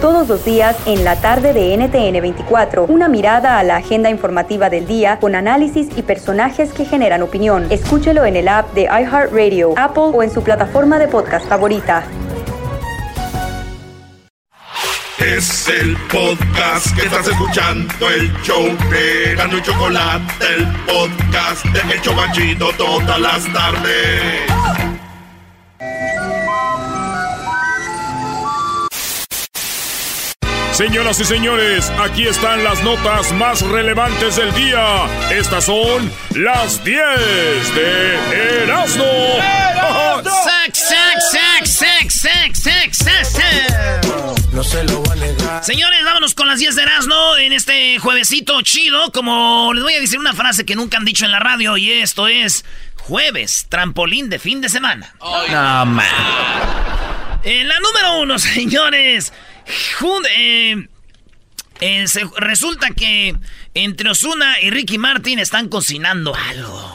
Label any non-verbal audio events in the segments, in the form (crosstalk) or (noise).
Todos los días en la tarde de NTN 24, una mirada a la agenda informativa del día con análisis y personajes que generan opinión. Escúchelo en el app de iHeartRadio, Apple o en su plataforma de podcast favorita. Es el podcast que estás escuchando, el show de y Chocolate, el podcast de El Chocachito todas las tardes. Señoras y señores, aquí están las notas más relevantes del día. Estas son las 10 de Erasmo. ¡Sac, sac, sac, sac, sac, sac, sac, sac! No se lo va a negar. Señores, vámonos con las 10 de Erasmo en este juevesito chido. Como les voy a decir una frase que nunca han dicho en la radio y esto es jueves, trampolín de fin de semana. No, man. En la número uno, (laughs) señores. Eh, eh, se- resulta que entre Osuna y Ricky Martin están cocinando algo.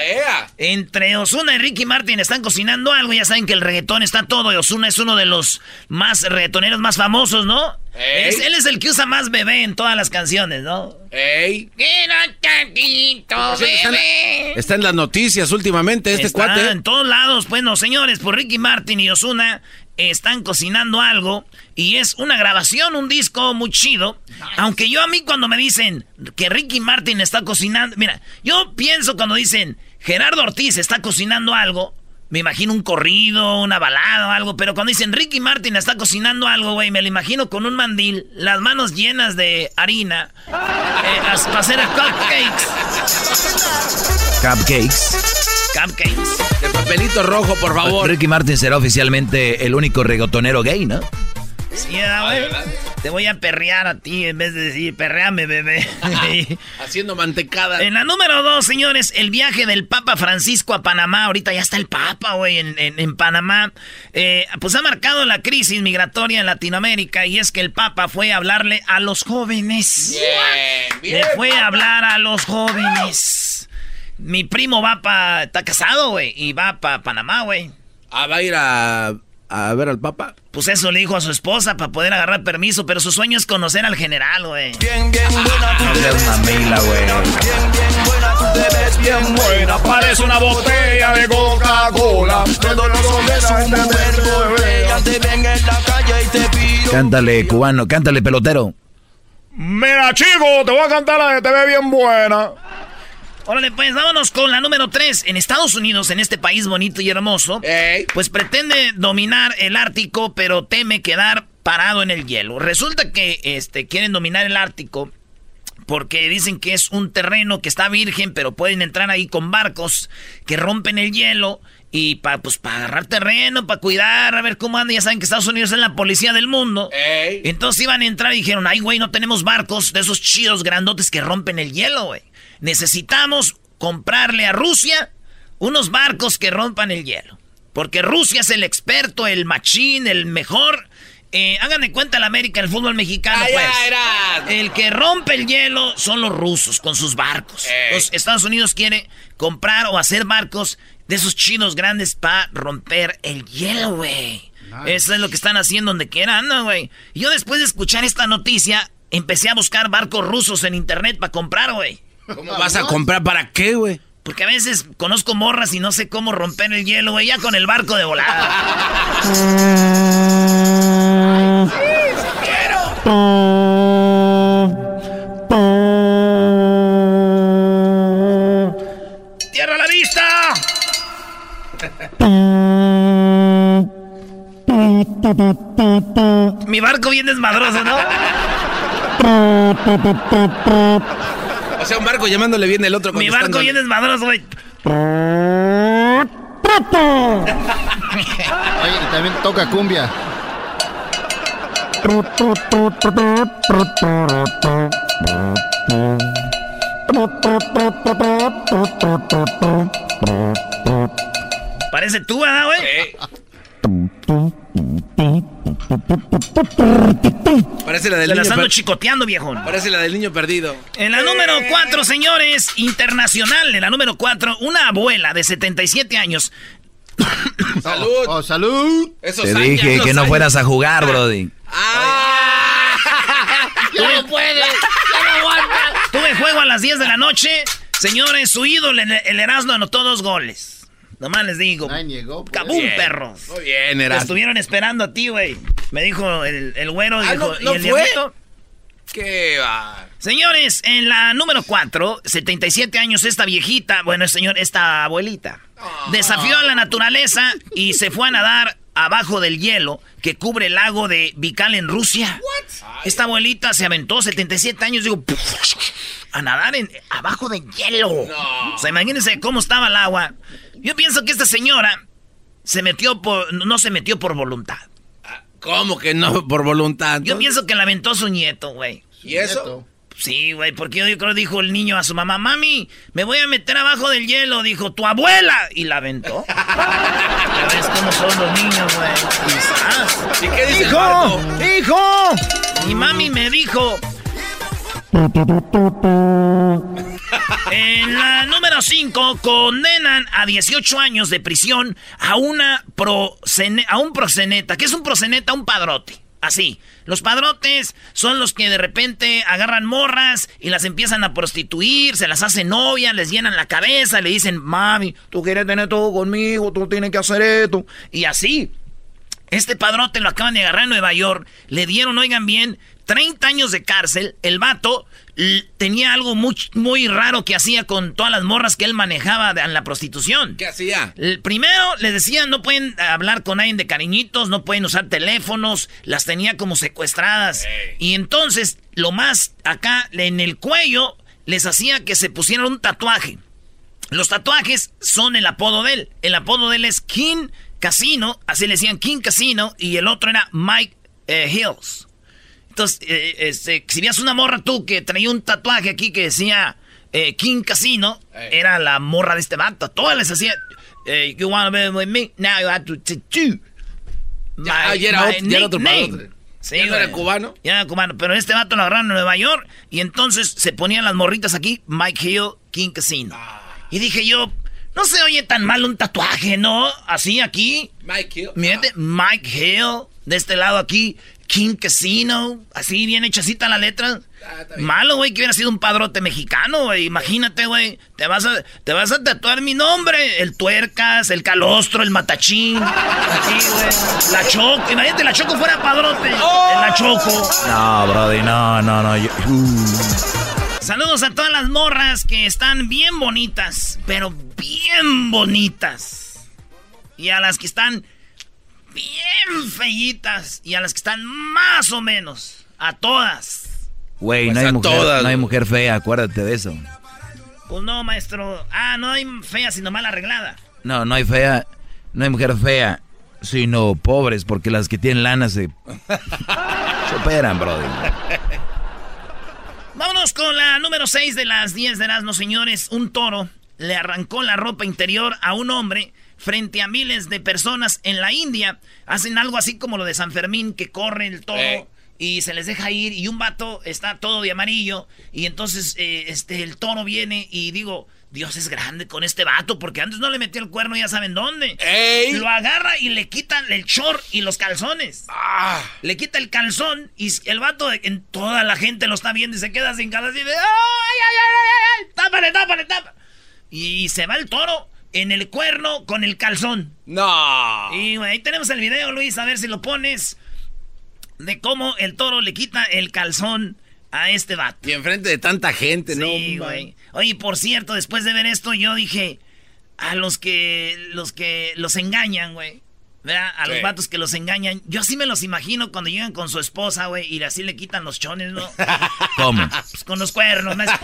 ¿eh? Entre Osuna y Ricky Martin están cocinando algo. Ya saben que el reggaetón está todo. Y Osuna es uno de los más reggaetoneros más famosos, ¿no? Es- él es el que usa más bebé en todas las canciones, ¿no? Ey. Quiero tantito, Está en, bebé. está en las noticias últimamente este Está cuate. en todos lados. Pues no, señores, por Ricky Martin y Osuna están cocinando algo y es una grabación, un disco muy chido. Aunque yo a mí cuando me dicen que Ricky Martin está cocinando, mira, yo pienso cuando dicen Gerardo Ortiz está cocinando algo, me imagino un corrido, una balada o algo, pero cuando dicen Ricky Martin está cocinando algo, güey, me lo imagino con un mandil, las manos llenas de harina, eh, las- para hacer cupcakes. Cupcakes. Cupcakes. De papelito rojo, por favor. Ricky Martin será oficialmente el único reggaetonero gay, ¿no? Sí, güey. Te voy a perrear a ti en vez de decir perreame, bebé. (laughs) Haciendo mantecada. en la número dos, señores, el viaje del Papa Francisco a Panamá. Ahorita ya está el Papa, güey, en, en- en Panamá. Eh, pues ha marcado la crisis migratoria en Latinoamérica y es que el Papa fue a hablarle a los jóvenes. Le fue a hablar a los jóvenes. Mi primo va para... Está casado, güey, y va para Panamá, güey. Ah, va a ir a, a ver al Papa. Pues eso le dijo a su esposa para poder agarrar permiso, pero su sueño es conocer al general, güey. Bien, bien buena, tú te ves. mamila, güey. Bien, bien buena, tú te ves bien buena. Parece una botella de Coca-Cola. Todos los hombres son mujeres. Ellas te ven en la calle y te piden. Cántale, cubano, cántale, pelotero. Mira, chico, te voy a cantar la de te ve bien buena. Órale, pues vámonos con la número 3. En Estados Unidos, en este país bonito y hermoso, Ey. pues pretende dominar el Ártico, pero teme quedar parado en el hielo. Resulta que este, quieren dominar el Ártico porque dicen que es un terreno que está virgen, pero pueden entrar ahí con barcos que rompen el hielo y para pues, pa agarrar terreno, para cuidar, a ver cómo anda. Ya saben que Estados Unidos es la policía del mundo. Ey. Entonces iban a entrar y dijeron, ay, güey, no tenemos barcos de esos chidos grandotes que rompen el hielo, güey. Necesitamos comprarle a Rusia unos barcos que rompan el hielo. Porque Rusia es el experto, el machín, el mejor. Eh, hagan de cuenta el América, el fútbol mexicano, pues. era. El que rompe el hielo son los rusos con sus barcos. Entonces, Estados Unidos quiere comprar o hacer barcos de esos chinos grandes para romper el hielo, güey. Eso es lo que están haciendo donde quiera, anda, güey. Yo después de escuchar esta noticia, empecé a buscar barcos rusos en internet para comprar, güey. ¿Cómo vas a comprar para qué, güey? Porque a veces conozco morras y no sé cómo romper el hielo, güey, ya con el barco de volada. ¡Tierra a la vista! Mi barco bien desmadroso, ¿no? O sea, un barco llamándole bien el otro Mi barco bien desmadroso, güey. Oye, y también toca cumbia. Parece tú, ¿verdad, güey? Parece la del Se niño las ando chicoteando, viejón. Parece la del niño perdido. En la número 4, señores, internacional, en la número 4, una abuela de 77 años. (coughs) Salud. Oh, salud. Esos Te años, dije que no años. fueras a jugar, Brody. ¡Ah! Ya no puede. Ya no aguanta. Tuve juego a las 10 de la noche. Señores, su ídolo, el, el Erasmo, anotó dos goles. Nomás les digo. Llegó. pues. ¡Cabum, Bien. perros! Muy bien, era. estuvieron esperando a ti, güey. Me dijo el, el güero, Ah, dijo, ¿no- no ¿y el fue? ¿Qué va? Señores, en la número 4, 77 años, esta viejita, bueno, señor, esta abuelita, desafió a la naturaleza y se fue a nadar abajo del hielo que cubre el lago de Vikal en Rusia. Esta abuelita se aventó 77 años, digo, a nadar en, abajo del hielo. O sea, imagínense cómo estaba el agua. Yo pienso que esta señora se metió por, no se metió por voluntad. ¿Cómo que no por voluntad? Yo pienso que la aventó su nieto, güey. ¿Y eso? Sí, güey, porque yo, yo creo dijo el niño a su mamá, mami, me voy a meter abajo del hielo, dijo, tu abuela, y la aventó. (laughs) ya ves cómo son los niños, güey. Quizás. ¿Y qué dice el ¡Hijo! ¡Hijo! Mi mami me dijo... En la número 5 condenan a 18 años de prisión a una prosene- a un proseneta. ¿Qué es un proseneta? Un padrote. Así. Los padrotes son los que de repente agarran morras y las empiezan a prostituir, se las hacen novias, les llenan la cabeza, le dicen, mami, tú quieres tener todo conmigo, tú tienes que hacer esto. Y así. Este padrote lo acaban de agarrar en Nueva York. Le dieron, oigan bien, 30 años de cárcel. El vato tenía algo muy, muy raro que hacía con todas las morras que él manejaba de- en la prostitución. ¿Qué hacía? El primero les decían no pueden hablar con nadie de cariñitos, no pueden usar teléfonos, las tenía como secuestradas. Y entonces, lo más acá en el cuello, les hacía que se pusieran un tatuaje. Los tatuajes son el apodo de él. El apodo de él es King Casino, así le decían King Casino, y el otro era Mike eh, Hills. Entonces, eh, este, si veías una morra tú que traía un tatuaje aquí que decía eh, King Casino, era la morra de este vato. Todas les hacía, eh, you wanna be with me, now you have to tattoo. Ya, my- ya era my otro- ya era otro nickname". padrote. Sí, ¿Ya no era cubano? Ya era cubano, pero este vato lo agarraron en Nueva York y entonces se ponían las morritas aquí, Mike Hill, King Casino. Y dije yo, no se oye tan mal un tatuaje, ¿no? Así aquí. Mike Hill. Mírate, Mike Hill, de este lado aquí, King Casino, así bien hechacita la letra. Ah. Malo, güey, que hubiera sido un padrote mexicano, güey. Imagínate, güey. Te vas a, te vas a tatuar mi nombre. El tuercas, el calostro, el matachín. Así, güey. La choco. Imagínate, la choco fuera padrote. La choco. No, Brody, no, no, no. yo- Saludos a todas las morras que están bien bonitas, pero bien bonitas. Y a las que están bien fellitas. Y a las que están más o menos. A todas. Güey, Pues no, hay a mujer, todas, no hay mujer fea, acuérdate de eso. Pues no, maestro. Ah, no hay fea, sino mal arreglada. No, no hay fea, no hay mujer fea, sino pobres, porque las que tienen lana se, (laughs) se operan, Brody. Vámonos con la número 6 de las 10 de Erasmo, señores. Un toro le arrancó la ropa interior a un hombre frente a miles de personas en la India. Hacen algo así como lo de San Fermín, que corre el toro Eh. y se les deja ir y un vato está todo de amarillo y entonces eh, este, el toro viene y digo... Dios es grande con este vato porque antes no le metió el cuerno, ya saben dónde. ¡Ey! Lo agarra y le quitan el short y los calzones. Ah, Le quita el calzón y el vato, en toda la gente lo está viendo y se queda sin calzón y de ¡ay, ay, ay, ay, ay! ¡Tápale, tápale, tápale! Y se va el toro en el cuerno con el calzón. no. Y güey, ahí tenemos el video, Luis, a ver si lo pones. De cómo el toro le quita el calzón a este vato. Y enfrente de tanta gente, ¿no? Sí, güey. Oye, por cierto, después de ver esto, yo dije a los que los que los engañan, güey. ¿Verdad? A los Sí. vatos que los engañan. Yo así me los imagino cuando llegan con su esposa, güey, y así le quitan los chones, ¿no? (laughs) ¿Cómo? Pues con los cuernos, ¿no? (laughs)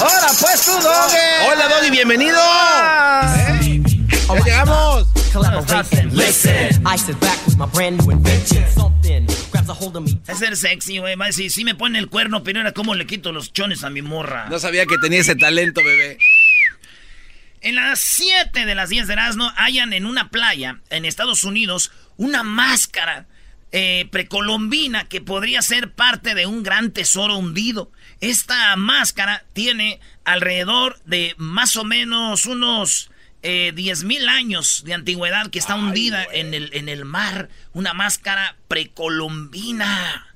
¡Hola, pues tú, Doge! Hola, Doggy, bienvenido. ¿Eh? Ya llegamos. Collaboration. Listen. I sit back with my brand new invention. Something Es ser sexy, güey. Va a decir, sí me pone el cuerno, pero era como le quito los chones a mi morra. No sabía que tenía ese talento, bebé. En las 7 de las 10 de Erasmo hayan en una playa en Estados Unidos una máscara eh, precolombina que podría ser parte de un gran tesoro hundido. Esta máscara tiene alrededor de más o menos unos eh, 10 mil años de antigüedad que está hundida en el, en el mar. Una máscara precolombina.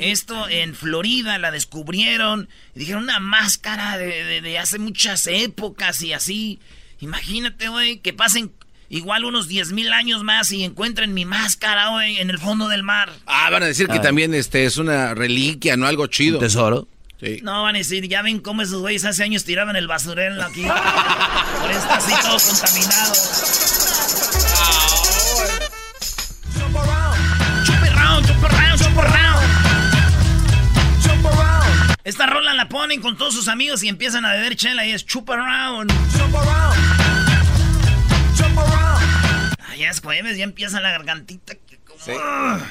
Esto en Florida la descubrieron. Y dijeron una máscara de, de hace muchas épocas y así. Imagínate, güey, que pasen igual unos 10 mil años más y encuentren mi máscara, güey, en el fondo del mar. Ah, van a decir que Ah. también este es una reliquia, ¿no? Algo chido. ¿Un tesoro? Sí. No, van a decir, ya ven cómo esos güeyes hace años tiraban el basurero aquí. (laughs) Por está así todo contaminado. Esta rola la ponen con todos sus amigos y empiezan a beber chela y es chup around. Ah, ya es jueves, ya empieza la gargantita. que como-.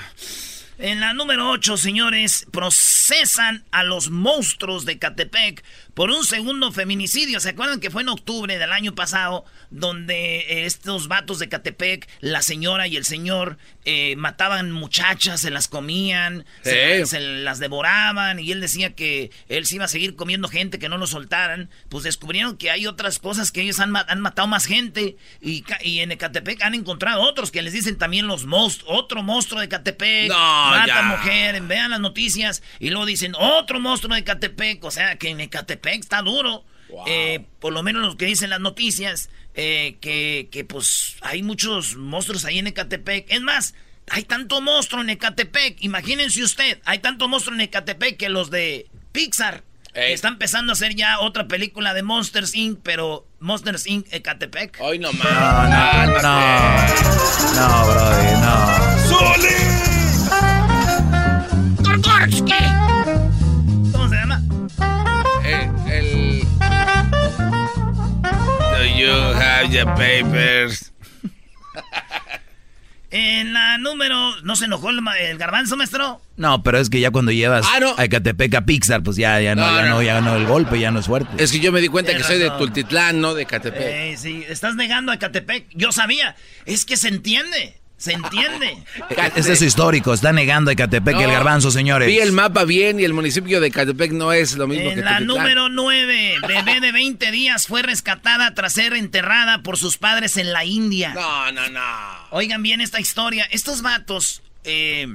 En la número 8, señores, procesan a los monstruos de Catepec por un segundo feminicidio. ¿Se acuerdan que fue en octubre del año pasado donde eh, estos vatos de Catepec, la señora y el señor, eh, mataban muchachas, se las comían, se, Sí. se las devoraban y él decía que él se iba a seguir comiendo gente, que no lo soltaran? Pues descubrieron que hay otras cosas que ellos han, ma- han matado más gente y, en Ecatepec han encontrado otros que les dicen también los monstruos, otro monstruo de Ecatepec, No, mata ya. mujer, vean las noticias y luego dicen otro monstruo de Ecatepec, o sea que en Ecatepec está duro. Eh, por lo menos lo que dicen las noticias, eh, que, que pues hay muchos monstruos ahí en Ecatepec. Es más, hay tanto monstruo en Ecatepec, imagínense usted, hay tanto monstruo en Ecatepec que los de Pixar Ey. están empezando a hacer ya otra película de Monsters Inc., pero Monsters Inc. Ecatepec. Hoy no más. No, no, no. No, brody, no. ¿Cómo your papers? (laughs) En la número. ¿No se enojó el, garbanzo, maestro? No, pero es que ya cuando llevas Ah, no. a Ecatepec a Pixar, pues ya, ya no, No, ya no. no, ya no el golpe, ya no es fuerte. Es que yo me di cuenta que soy de. Tultitlán, no de Catepec. Eh, sí, estás negando a Ecatepec. Yo sabía. Es que se entiende. Se entiende. (laughs) Ese es histórico, está negando a Ecatepec No, el garbanzo, señores. Vi el mapa bien y el municipio de Catepec no es lo mismo que En la Tultitlán. número 9, bebé de 20 días fue rescatada tras ser enterrada por sus padres en la India. No, no, no. Oigan bien esta historia. Estos vatos eh,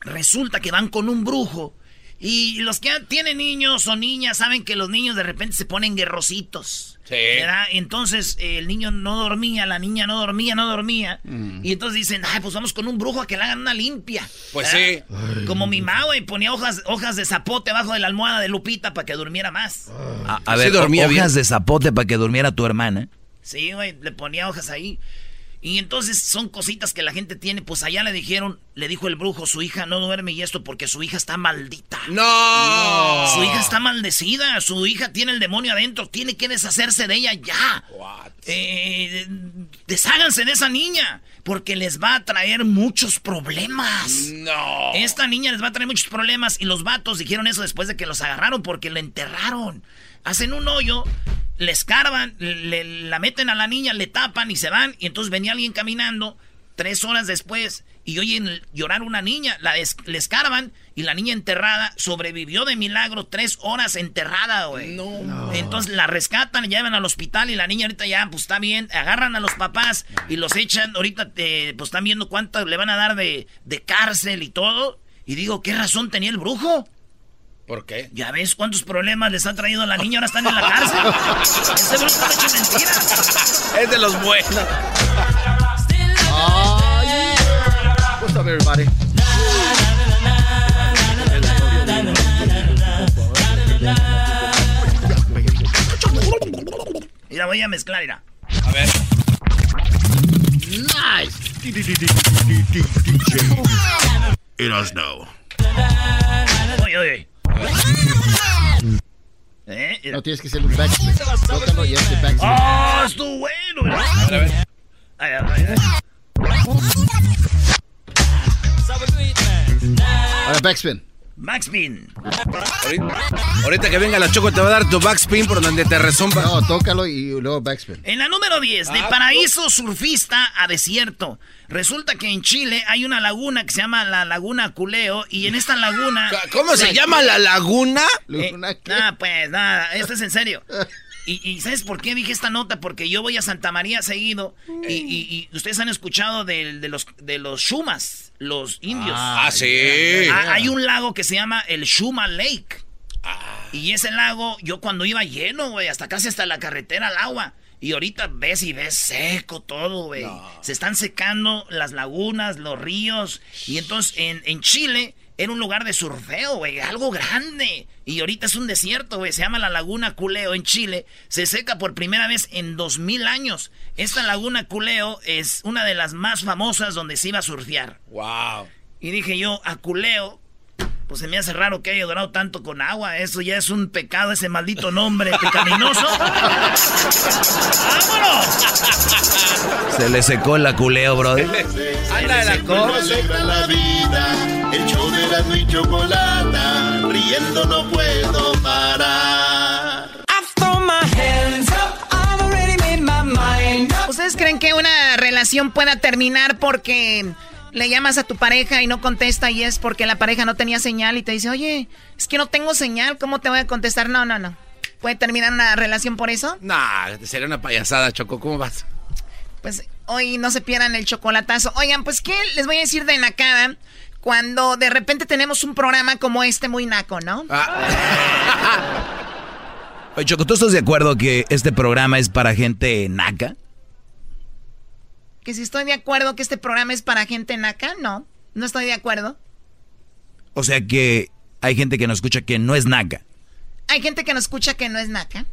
resulta que van con un brujo. Y los que tienen niños o niñas saben que los niños de repente se ponen guerrositos. Sí. ¿verdad? Entonces eh, el niño no dormía, la niña no dormía, no dormía. Y entonces dicen, ay, pues vamos con un brujo a que le hagan una limpia. Pues ¿verdad? Como mi mamá, y ponía hojas, hojas de zapote abajo de la almohada de Lupita para que durmiera más. A, a Sí ver, dormía hojas bien. de zapote para que durmiera tu hermana. Sí, güey, le ponía hojas ahí. Y entonces son cositas que la gente tiene. Pues allá le dijeron, le dijo el brujo, su hija no duerme y esto porque su hija está maldita. ¡No! Su hija está maldecida, su hija tiene el demonio adentro, tiene que deshacerse de ella ya. Eh, desháganse de esa niña, porque les va a traer muchos problemas. No. Esta niña les va a traer muchos problemas y los vatos dijeron eso después de que los agarraron porque la enterraron. Hacen un hoyo, le escarban, le, la meten a la niña, le tapan y se van. Y entonces venía alguien caminando tres horas después y oyen llorar una niña, la es- le escarban y la niña enterrada sobrevivió de milagro tres horas enterrada, güey. No. Entonces la rescatan, la llevan al hospital y la niña ahorita ya, pues está bien. Agarran a los papás y los echan. Ahorita, eh, pues están viendo cuánto le van a dar de, de cárcel y todo. Y digo, ¿qué razón tenía el brujo? ¿Por qué? Ya ves cuántos problemas les ha traído a la niña, ahora están en la cárcel. Ese brujo no ha hecho mentiras. Es de los buenos. What's up, everybody? Mira, voy a mezclar, mira. A ver. Nice. Erasno. Oye, oye. ¿Eh? No tienes que hacer un y backspin. ¡Oh, estuvo bueno! mira. A ver. Ay, ay, ay, ay. backspin. Backspin. Ahorita, ahorita que venga la Choco te va a dar tu backspin por donde te resumba. No, tócalo y luego backspin. En la número 10, de Ah, paraíso surfista a desierto. Resulta que en Chile hay una laguna que se llama la Laguna Culeo y en esta laguna... ¿Cómo se llama la laguna? Eh, nada, pues, nada, esto es en serio. Y, y ¿sabes por qué dije esta nota? Porque yo voy a Santa María seguido y, y- y ustedes han escuchado de, los, de los Shumas, los indios. Ah, sí. Ah, hay un lago que se llama el Shuma Lake. Y ese lago, yo cuando iba lleno, güey, hasta casi hasta la carretera al agua. Y ahorita ves y ves seco todo, güey. Se están secando las lagunas, los ríos. Y entonces en, en Chile era un lugar de surfeo, güey, algo grande. Y ahorita es un desierto, güey. Se llama la Laguna Culeo en Chile. Se seca por primera vez en 2000 años. Esta Laguna Culeo es una de las más famosas donde se iba a surfear. Wow. Y dije yo, a Culeo, pues se me hace raro que haya durado tanto con agua. Eso ya es un pecado, ese maldito nombre pecaminoso. (laughs) ¡Vámonos! Se le secó la culeo, brother. Anda de la Alegra la vida, el show de la y chocolata, riendo no puedo parar. ¿Ustedes creen que una relación pueda terminar porque le llamas a tu pareja y no contesta y es porque la pareja no tenía señal y te dice, oye, es que no tengo señal, ¿cómo te voy a contestar? No, no, no. ¿Puede terminar una relación por eso? Nah, sería una payasada, Choco. ¿Cómo vas? Pues hoy no se pierdan el chocolatazo. Oigan, pues ¿qué les voy a decir de Nakada? Cuando de repente tenemos un programa como este muy naco, ¿no? Oye, Choco, ¿tú estás de acuerdo que este programa es para gente naca? Que si estoy de acuerdo que este programa es para gente naca, no. No estoy de acuerdo. O sea que hay gente que nos escucha que no es naca. Hay gente que nos escucha que no es naca.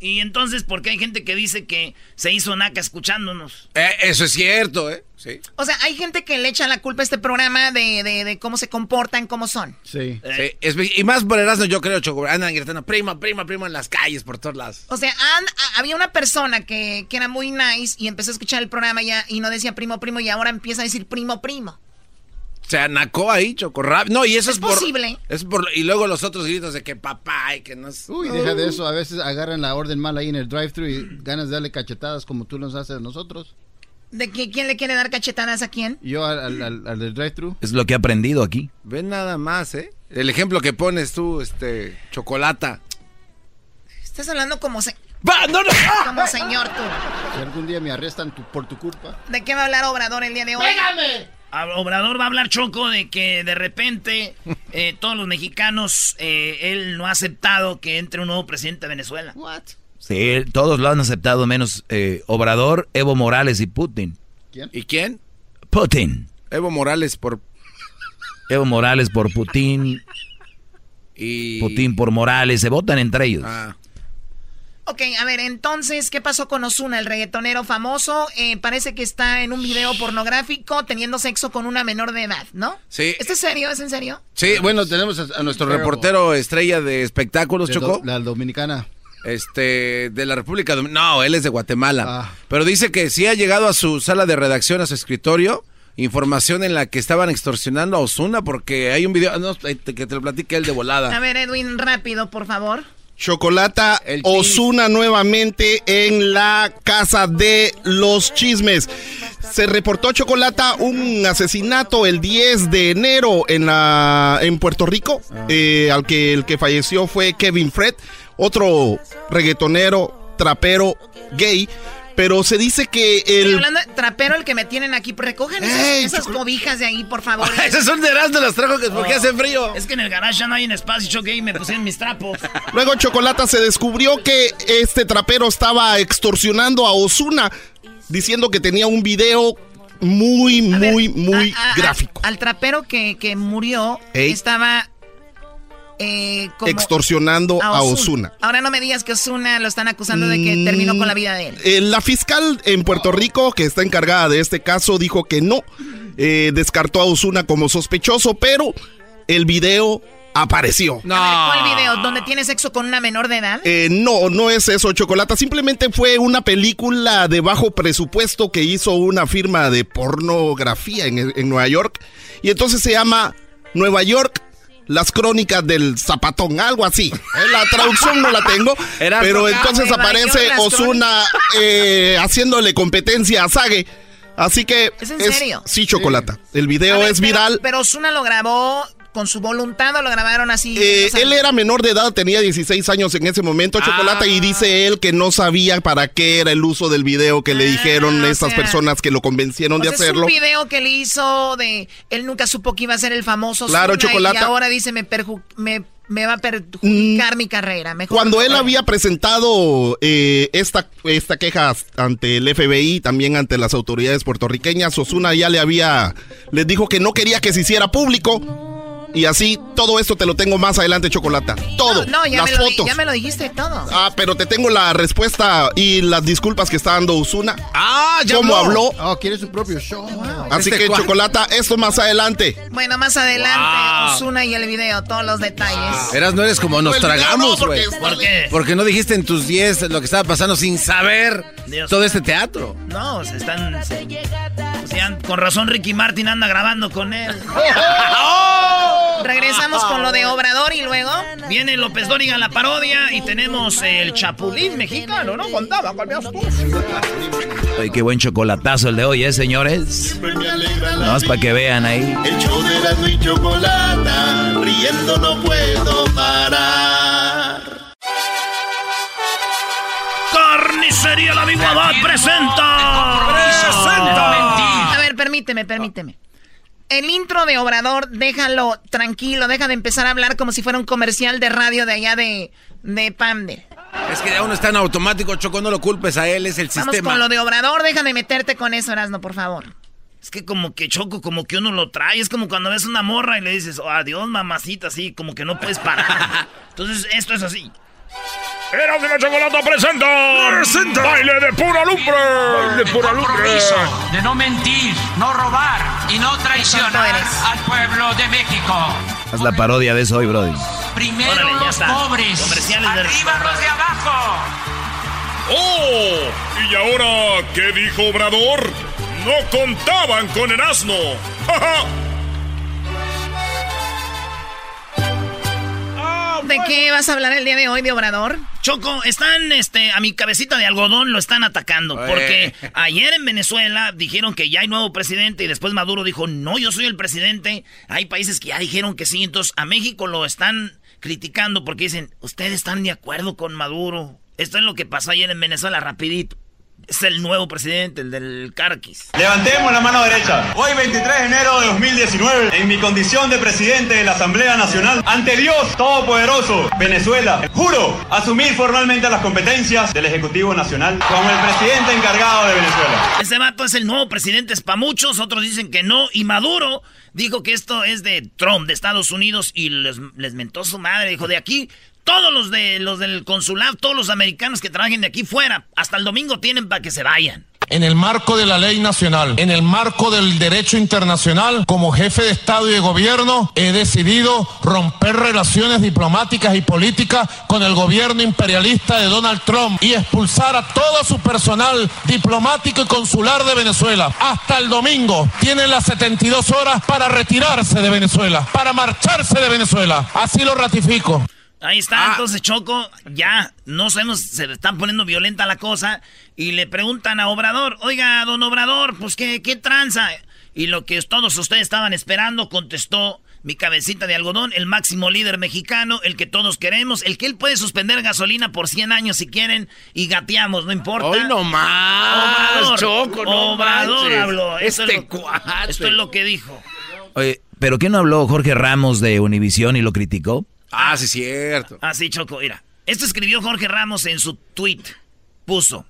Y entonces, ¿por qué hay gente que dice que se hizo naca escuchándonos? Eh, eso es cierto, ¿eh? Sí. O sea, hay gente que le echa la culpa a este programa de, de- de cómo se comportan, cómo son. Sí. Sí, es- y más por Erasmo, yo creo, Choco. Andan gritando, prima, prima, prima en las calles, por todos lados. O sea, han- a- había una persona que, que era muy nice y empezó a escuchar el programa ya y no decía primo, primo y ahora empieza a decir primo, primo. Se anacó ahí, Choco. rap- No, y eso es, Es por- posible. Es por, y luego los otros gritos de que papá y que no es... Uy, deja de eso. A veces agarran la orden mal ahí en el drive-thru y ganas de darle cachetadas como tú nos haces a nosotros. ¿De que, quién le quiere dar cachetadas a quién? Yo al, al, al- al del drive-thru. Es lo que he aprendido aquí. Ven nada más, ¿eh? El ejemplo que pones tú, este, chocolata. Estás hablando como, se- ¡Va, no, no! como señor tú. Si algún día me arrestan tu- por tu culpa. ¿De qué va a hablar Obrador el día de hoy? A- Obrador va a hablar Choco de que de repente eh, todos los mexicanos, eh, él no ha aceptado que entre un nuevo presidente de Venezuela. What? Sí, todos lo han aceptado, menos eh, Obrador, Evo Morales y Putin. ¿Y quién? Putin. Evo Morales por... Evo Morales por Putin, Y... Putin por Morales, se votan entre ellos. Ah. Ok, a ver, entonces, ¿qué pasó con Osuna, el reggaetonero famoso? Eh, parece que está en un video pornográfico teniendo sexo con una menor de edad, ¿no? Sí. ¿Esto es serio? ¿Es en serio? Sí, bueno, tenemos a, a nuestro reportero estrella de espectáculos, De Choco. do- la dominicana. Este, de la República Dominicana. No, él es de Guatemala. Ah. Pero dice que sí ha llegado a su sala de redacción, a su escritorio, información en la que estaban extorsionando a Osuna porque hay un video, ah, no, que te lo platique él de volada. A ver, Edwin, rápido, por favor. Chocolata Osuna nuevamente en la casa de los chismes. Se reportó Chocolata un asesinato el 10 de enero en la en Puerto Rico, eh, al que el que falleció fue Kevin Fred, otro reggaetonero, trapero, gay. Pero se dice que Estoy el hablando de trapero, el que me tienen aquí. Recogen esas, Ey, esas cobijas de ahí, por favor. (laughs) Esos son de Erasmo, las trajo que porque hace frío. Es que en el garage ya no hay en espacio, Choque, y me pusieron mis trapos. (laughs) Luego Chocolata se descubrió que este trapero estaba extorsionando a Osuna, diciendo que tenía un video muy, muy, muy A- a- gráfico. Al trapero que, que murió Ey. estaba eh, como extorsionando a Osuna. Ahora no me digas que Osuna lo están acusando de que terminó con la vida de él. Eh, la fiscal en Puerto Rico, que está encargada de este caso, dijo que no. Eh, descartó a Osuna como sospechoso, pero el video apareció. Ver, ¿Cuál video? ¿Donde tiene sexo con una menor de edad? Eh, no, no es eso, Chocolata. Simplemente fue una película de bajo presupuesto que hizo una firma de pornografía en, en Nueva York. Y entonces se llama Nueva York, las crónicas del zapatón, algo así. Eh, La traducción no la tengo, (laughs) pero entonces aparece Osuna eh, haciéndole competencia a Sage. Así que ¿Es en serio? sí, chocolata. El video ver, es pero- viral. Pero Osuna lo grabó con su voluntad o lo grabaron así. Eh, él era menor de edad, tenía 16 años en ese momento, Chocolata, y dice él que no sabía para qué era el uso del video que le dijeron o estas sea, personas que lo convencieron de sea, hacerlo. Es un video que le hizo de. Él nunca supo que iba a ser el famoso. Claro, Chocolata. Y ahora dice: Me, perju- me, me va a perjudicar mi carrera. Mejor Cuando él había presentado eh, esta, esta queja ante el FBI, también ante las autoridades puertorriqueñas, Osuna ya le había, les dijo que no quería que se hiciera público. Y así, todo esto te lo tengo más adelante, Chocolata. Todo. No, ya las me, lo, fotos. ya me lo dijiste todo. Ah, pero te tengo la respuesta y las disculpas que está dando Osuna. Ah, ya ¿Cómo habló? Oh, quiere su propio show. Así Este que, cuate. Chocolata, esto más adelante. Bueno, más adelante, Wow. Osuna y el video, todos los detalles. Eras, no eres como nos tragamos, no, güey. porque- ¿Por qué? Porque no dijiste en tus 10 lo que estaba pasando sin saber Dios. todo este teatro. No, se están. se- o sea, con razón Ricky Martin anda grabando con él. (laughs) Regresamos con lo de Obrador y luego. Viene López Dóriga la parodia y tenemos el Chapulín mexicano, ¿no? Contaba, cambiaste tú. Ay, qué buen chocolatazo el de hoy, ¿eh, señores? Nada más para que vean ahí. El show de la y chocolata, riendo no puedo parar. Carnicería La Biguabad presenta. A ver, permíteme, permíteme. El intro de Obrador, déjalo tranquilo, deja de empezar a hablar como si fuera un comercial de radio de allá de, de Pamdel. Es que ya uno está en automático, Choco, no lo culpes a él, es el Vamos sistema. con lo de Obrador, deja de meterte con eso, Erasno, por favor. Es que como que choco, como que uno lo trae. Es como cuando ves una morra y le dices, oh, adiós, mamacita, así, como que no puedes parar. (laughs) Entonces, esto es así. Eras de la Chocolata presenta, baile de pura lumbre. Baile de pura lumbre. de no mentir, no robar y no traicionar al pueblo de México. Haz la parodia de eso hoy, Brody. Primero Órale, los está. pobres, Comerciales de- arriba los de abajo. ¡Oh! ¿Y ahora qué dijo Obrador? No contaban con el asno. (laughs) ¡Ja, ja! ¿De qué vas a hablar el día de hoy de Obrador? Choco, están, este, a mi cabecita de algodón lo están atacando. Porque ayer en Venezuela dijeron que ya hay nuevo presidente y después Maduro dijo, no, yo soy el presidente. Hay países que ya dijeron que sí, entonces a México lo están criticando porque dicen, ustedes están de acuerdo con Maduro. Esto es lo que pasó ayer en Venezuela, rapidito. Es el nuevo presidente, el del Carquis. Levantemos la mano derecha. Hoy 23 de enero de 2019, en mi condición de presidente de la Asamblea Nacional, ante Dios Todopoderoso, Venezuela, juro asumir formalmente las competencias del Ejecutivo Nacional como el presidente encargado de Venezuela. Ese vato es el nuevo presidente, es para muchos, otros dicen que no. Y Maduro dijo que esto es de Trump, de Estados Unidos, y les, les mentó su madre. Dijo, de aquí, todos los, de, los del consulado, todos los americanos que trabajen de aquí fuera, hasta el domingo tienen para que se vayan. En el marco de la ley nacional, en el marco del derecho internacional, como jefe de Estado y de gobierno, he decidido romper relaciones diplomáticas y políticas con el gobierno imperialista de Donald Trump y expulsar a todo su personal diplomático y consular de Venezuela. Hasta el domingo tienen las 72 horas para retirarse de Venezuela, para marcharse de Venezuela. Así lo ratifico. Ahí está, entonces Choco, ya, no sabemos, se le están poniendo violenta la cosa. Y le preguntan a Obrador, oiga, don Obrador, pues qué, qué tranza. Y lo que todos ustedes estaban esperando, contestó mi cabecita de algodón, el máximo líder mexicano, el que todos queremos, el que él puede suspender gasolina por 100 años si quieren y gateamos, no importa. Hoy no más, Obrador, Choco, no Obrador manches. habló. Esto, Este es lo, cuate. esto es lo que dijo. Oye, ¿pero qué no habló Jorge Ramos de Univisión y lo criticó? Ah, sí, cierto. Ah, sí, Choco, mira. Esto escribió Jorge Ramos en su tweet. Puso.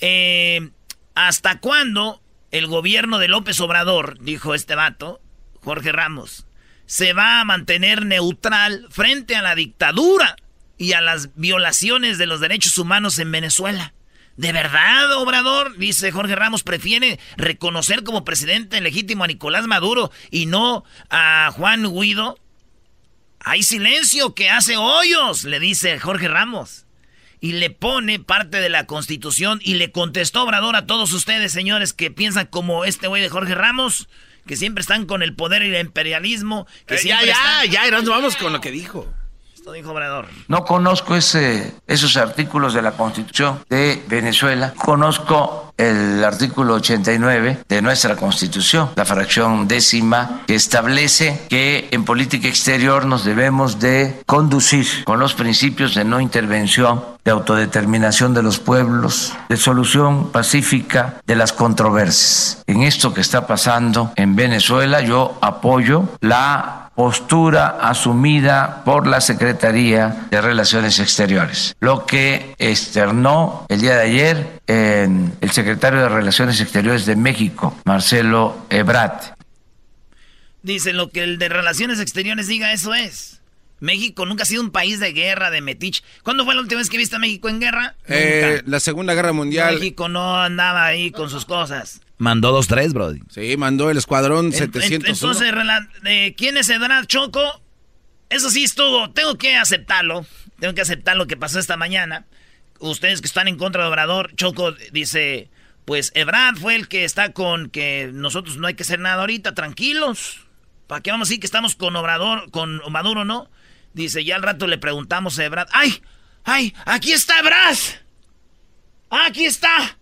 eh, ¿Hasta cuándo el gobierno de López Obrador, dijo este vato, Jorge Ramos, se va a mantener neutral frente a la dictadura y a las violaciones de los derechos humanos en Venezuela? ¿De verdad, Obrador? Dice Jorge Ramos, prefiere reconocer como presidente legítimo a Nicolás Maduro y no a Juan Guido. Hay silencio que hace hoyos, le dice Jorge Ramos. Y le pone parte de la constitución y le contestó Obrador a todos ustedes, señores, que piensan como este güey de Jorge Ramos. que siempre están con el poder y el imperialismo. Que Eh, ya, ya, están- ya, Erasmo, vamos con lo que dijo. No conozco esos artículos de la Constitución de Venezuela. Conozco el artículo 89 de nuestra Constitución, la fracción décima, que establece que en política exterior nos debemos de conducir con los principios de no intervención, de autodeterminación de los pueblos, de solución pacífica de las controversias. En esto que está pasando en Venezuela, yo apoyo la postura asumida por la Secretaría de Relaciones Exteriores. Lo que externó el día de ayer el secretario de Relaciones Exteriores de México, Marcelo Ebrard. Dice, lo que el de Relaciones Exteriores diga, eso es. México nunca ha sido un país de guerra, de metich. ¿Cuándo fue la última vez que viste a México en guerra? Eh, la Segunda Guerra Mundial. México no andaba ahí con sus cosas. Mandó dos, tres, Brody. Sí, mandó el escuadrón En- 700. en- Entonces, eh, ¿quién es Ebrard Choco? Eso sí estuvo, tengo que aceptarlo. Tengo que aceptar lo que pasó esta mañana. Ustedes que están en contra de Obrador, Choco dice, pues Ebrard fue el que está con que nosotros no hay que hacer nada ahorita, tranquilos. ¿Para qué vamos a decir que estamos con Obrador, con Maduro, no? Dice, ya al rato le preguntamos a Ebrard, ¡ay! ¡ay! ¡Aquí está Ebrard! ¡Ah, aquí está!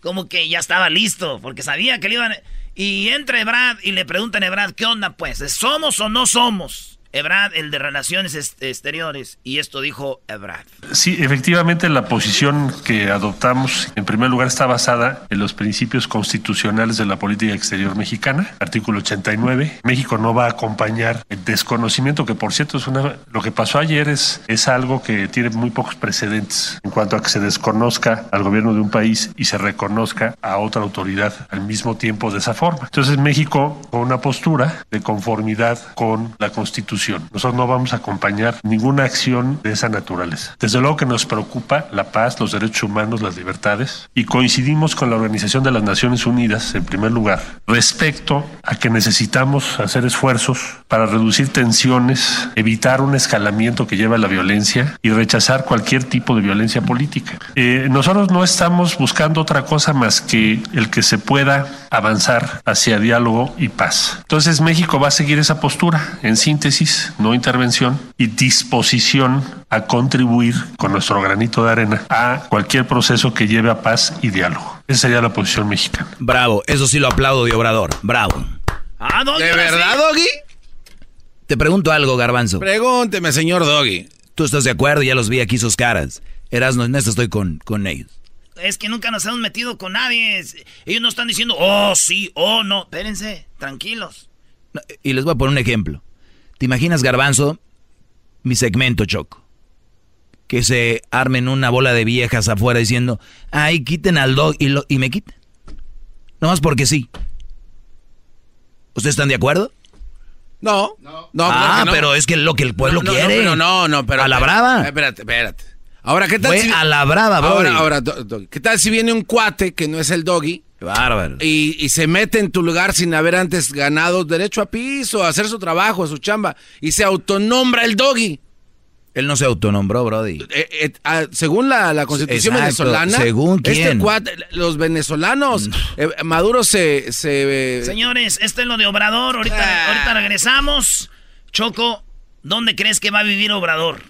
Como que ya estaba listo, porque sabía que le iban... Y entra Ebrad y le preguntan a Ebrad, ¿qué onda pues? ¿Somos o no somos? Ebrad, el de Relaciones Exteriores. Y esto dijo Ebrad. Sí, efectivamente la posición que adoptamos en primer lugar está basada en los principios constitucionales de la política exterior mexicana, artículo 89. México no va a acompañar el desconocimiento, que por cierto es una lo que pasó ayer es, es algo que tiene muy pocos precedentes en cuanto a que se desconozca al gobierno de un país y se reconozca a otra autoridad al mismo tiempo de esa forma. Entonces México con una postura de conformidad con la Constitución. Nosotros no vamos a acompañar ninguna acción de esa naturaleza. Desde luego que nos preocupa la paz, los derechos humanos, las libertades y coincidimos con la Organización de las Naciones Unidas en primer lugar respecto a que necesitamos hacer esfuerzos para reducir tensiones, evitar un escalamiento que lleva a la violencia y rechazar cualquier tipo de violencia política. Eh, nosotros no estamos buscando otra cosa más que el que se pueda avanzar hacia diálogo y paz. Entonces México va a seguir esa postura, en síntesis, no intervención y disposición a contribuir con nuestro granito de arena a cualquier proceso que lleve a paz y diálogo. Esa sería la posición mexicana. Bravo, eso sí lo aplaudo de Obrador. Bravo. Ah, ¿De verdad, Doggy? Te pregunto algo, Garbanzo. Pregúnteme, señor Doggy. Tú estás de acuerdo, ya los vi aquí sus caras. Erasno, en esto estoy con, con ellos. Es que nunca nos hemos metido con nadie. Ellos no están diciendo, oh, sí, oh, no. Espérense, tranquilos. Y les voy a poner un ejemplo. ¿Te imaginas, Garbanzo, mi segmento, Choco? Que se armen una bola de viejas afuera diciendo, ay, quiten al dog y, lo, y me quiten. Nomás porque sí. ¿Ustedes están de acuerdo? No. No, ah, claro no. pero es que lo que el pueblo No, no, quiere. No, no, no, pero. A la brava. Espérate, espérate. Ahora, ¿qué tal Fue a la brava. Ahora, ahora, ¿qué tal si viene un cuate que no es el Doggy? Bárbaro. Y, y se mete en tu lugar sin haber antes ganado derecho a piso, a hacer su trabajo, a su chamba, y se autonombra el Doggy. Él no se autonombró, Brody. Eh, eh, ah, según la, la constitución Exacto, venezolana, ¿según este quién? cuate, los venezolanos, eh, Maduro se... se eh, Señores, esto es lo de Obrador. Ahorita, Ah. ahorita regresamos. Choco, ¿dónde crees que va a vivir Obrador?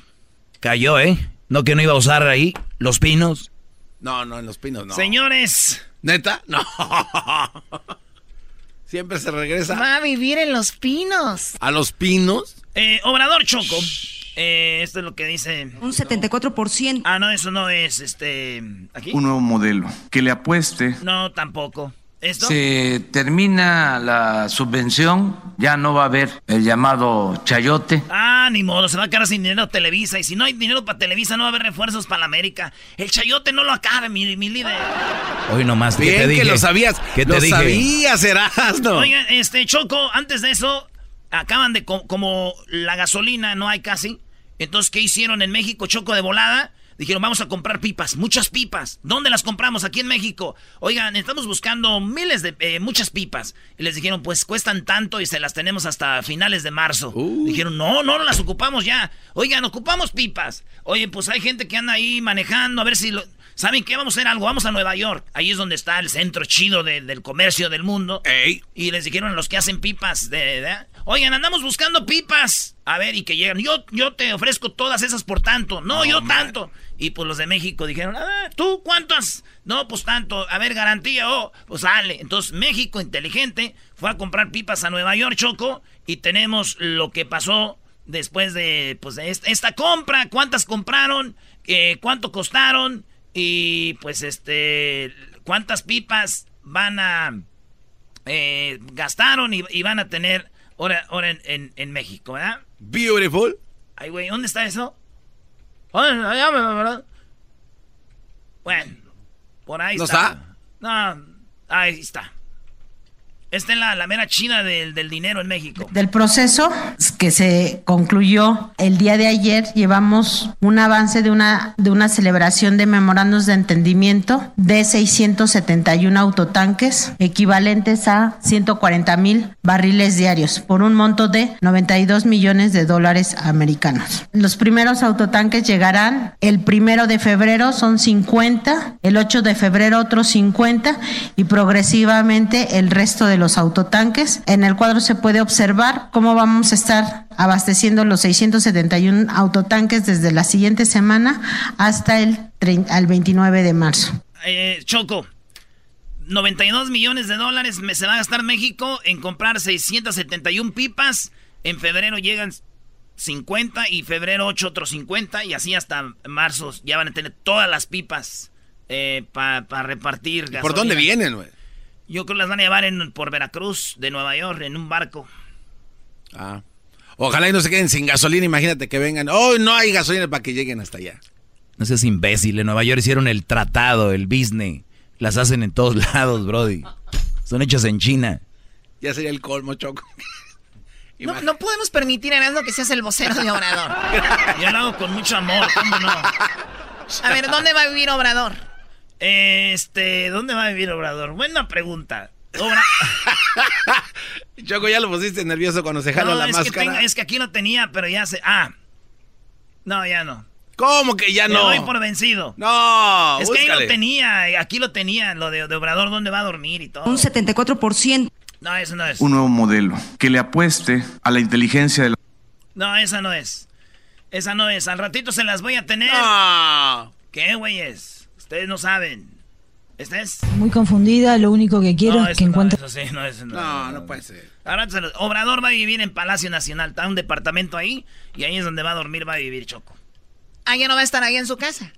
Cayó, ¿eh? No que no iba a usar ahí los pinos. No, no, en los pinos no. Señores. ¿Neta? No. (laughs) Siempre se regresa Va a vivir en Los Pinos. a los pinos. Eh, Obrador Choco. Eh, esto es lo que dice. Un 74%. Ah, no, eso no es este. ¿Aquí? un nuevo modelo que le apueste. No, tampoco. ¿Esto? Se termina la subvención, ya no va a haber el llamado chayote. Ah, ni modo, se va a quedar sin dinero Televisa. Y si no hay dinero para Televisa, no va a haber refuerzos para la América. El chayote no lo acabe, mi, mi líder. Hoy nomás, ¿qué Bien te dije? que lo sabías. ¿Qué te lo dije? sabías. Oigan, este, Choco, antes de eso, acaban de, co- como la gasolina no hay casi. Entonces, ¿qué hicieron en México, Choco, de volada? Dijeron, vamos a comprar pipas, muchas pipas. ¿Dónde las compramos? Aquí en México. Oigan, estamos buscando miles de, eh, muchas pipas. Y les dijeron, pues cuestan tanto y se las tenemos hasta finales de marzo. Dijeron, no, no las ocupamos ya. Oigan, ocupamos pipas. Oye, pues hay gente que anda ahí manejando, a ver si lo... ¿saben qué? Vamos a hacer algo, vamos a Nueva York. Ahí es donde está el centro chido del comercio del mundo. Y les dijeron a los que hacen pipas, de, oigan, andamos buscando pipas. A ver, y que llegan, yo, yo te ofrezco todas esas por tanto. No, yo tanto. Y pues los de México dijeron, a ver, ¿tú cuántas? No, pues tanto. A ver, garantía, oh, pues sale. Entonces México, inteligente, fue a comprar pipas a Nueva York, Choco. Y tenemos lo que pasó después de, pues, esta, compra. ¿Cuántas compraron? Eh, ¿Cuánto costaron? Y pues este, ¿cuántas pipas van a... Eh, gastaron y, van a tener ahora, ahora en, en, México, ¿verdad? Beautiful. Ay, güey, ¿dónde está eso? Bueno, por ahí ¿No está. No, ahí está. Esta es la, la mera china del, del, dinero en México. Del proceso que se concluyó el día de ayer, llevamos un avance de una, de una celebración de memorandos de entendimiento de 671 autotanques, equivalentes a 140 mil barriles diarios, por un monto de 92 millones de dólares americanos. Los primeros autotanques llegarán el primero de febrero, son 50, el 8 de febrero otros 50 y progresivamente el resto de los autotanques. En el cuadro se puede observar cómo vamos a estar abasteciendo los 671 autotanques desde la siguiente semana hasta el 29 de marzo. Eh, Choco, 92 millones de dólares se va a gastar México en comprar 671 pipas. En febrero llegan 50 y febrero 8 otros 50 y así hasta marzo ya van a tener todas las pipas eh, para repartir. ¿Por dónde vienen, güey? Yo creo que las van a llevar en, por Veracruz, de Nueva York, en un barco. Ah. Ojalá y no se queden sin gasolina, imagínate que vengan. Oh, no hay gasolina para que lleguen hasta allá. No seas imbécil, en Nueva York hicieron el tratado, el business. Las hacen en todos (laughs) lados, Brody. Son hechas en China. Ya sería el colmo, Choco. (laughs) No, no, podemos permitir, Erasmo, que seas el vocero de Obrador. (laughs) Yo lo hago con mucho amor, ¿cómo no? A ver, ¿dónde va a vivir Obrador? Este, ¿dónde va a vivir Obrador? Buena pregunta. (laughs) Choco, ya lo pusiste nervioso cuando se jaló la es máscara. Que es que aquí lo tenía, pero ya se. Ah. No, ya no. ¿Cómo que ya no? Me doy por vencido. No, Es que ahí lo tenía, aquí lo tenía, lo de, Obrador, dónde va a dormir y todo. Un 74%. No, eso no es. Un nuevo modelo que le apueste a la inteligencia de la... No, esa no es. Esa no es. Al ratito se las voy a tener. No. ¿Qué, güeyes? Ustedes no saben. ¿Esta es? Muy confundida, lo único que quiero es que encuentre... No, no, puede ser. Ahora, Obrador va a vivir en Palacio Nacional, está un departamento ahí, y ahí es donde va a dormir, va a vivir Choco. Ah, ya no va a estar ahí en su casa.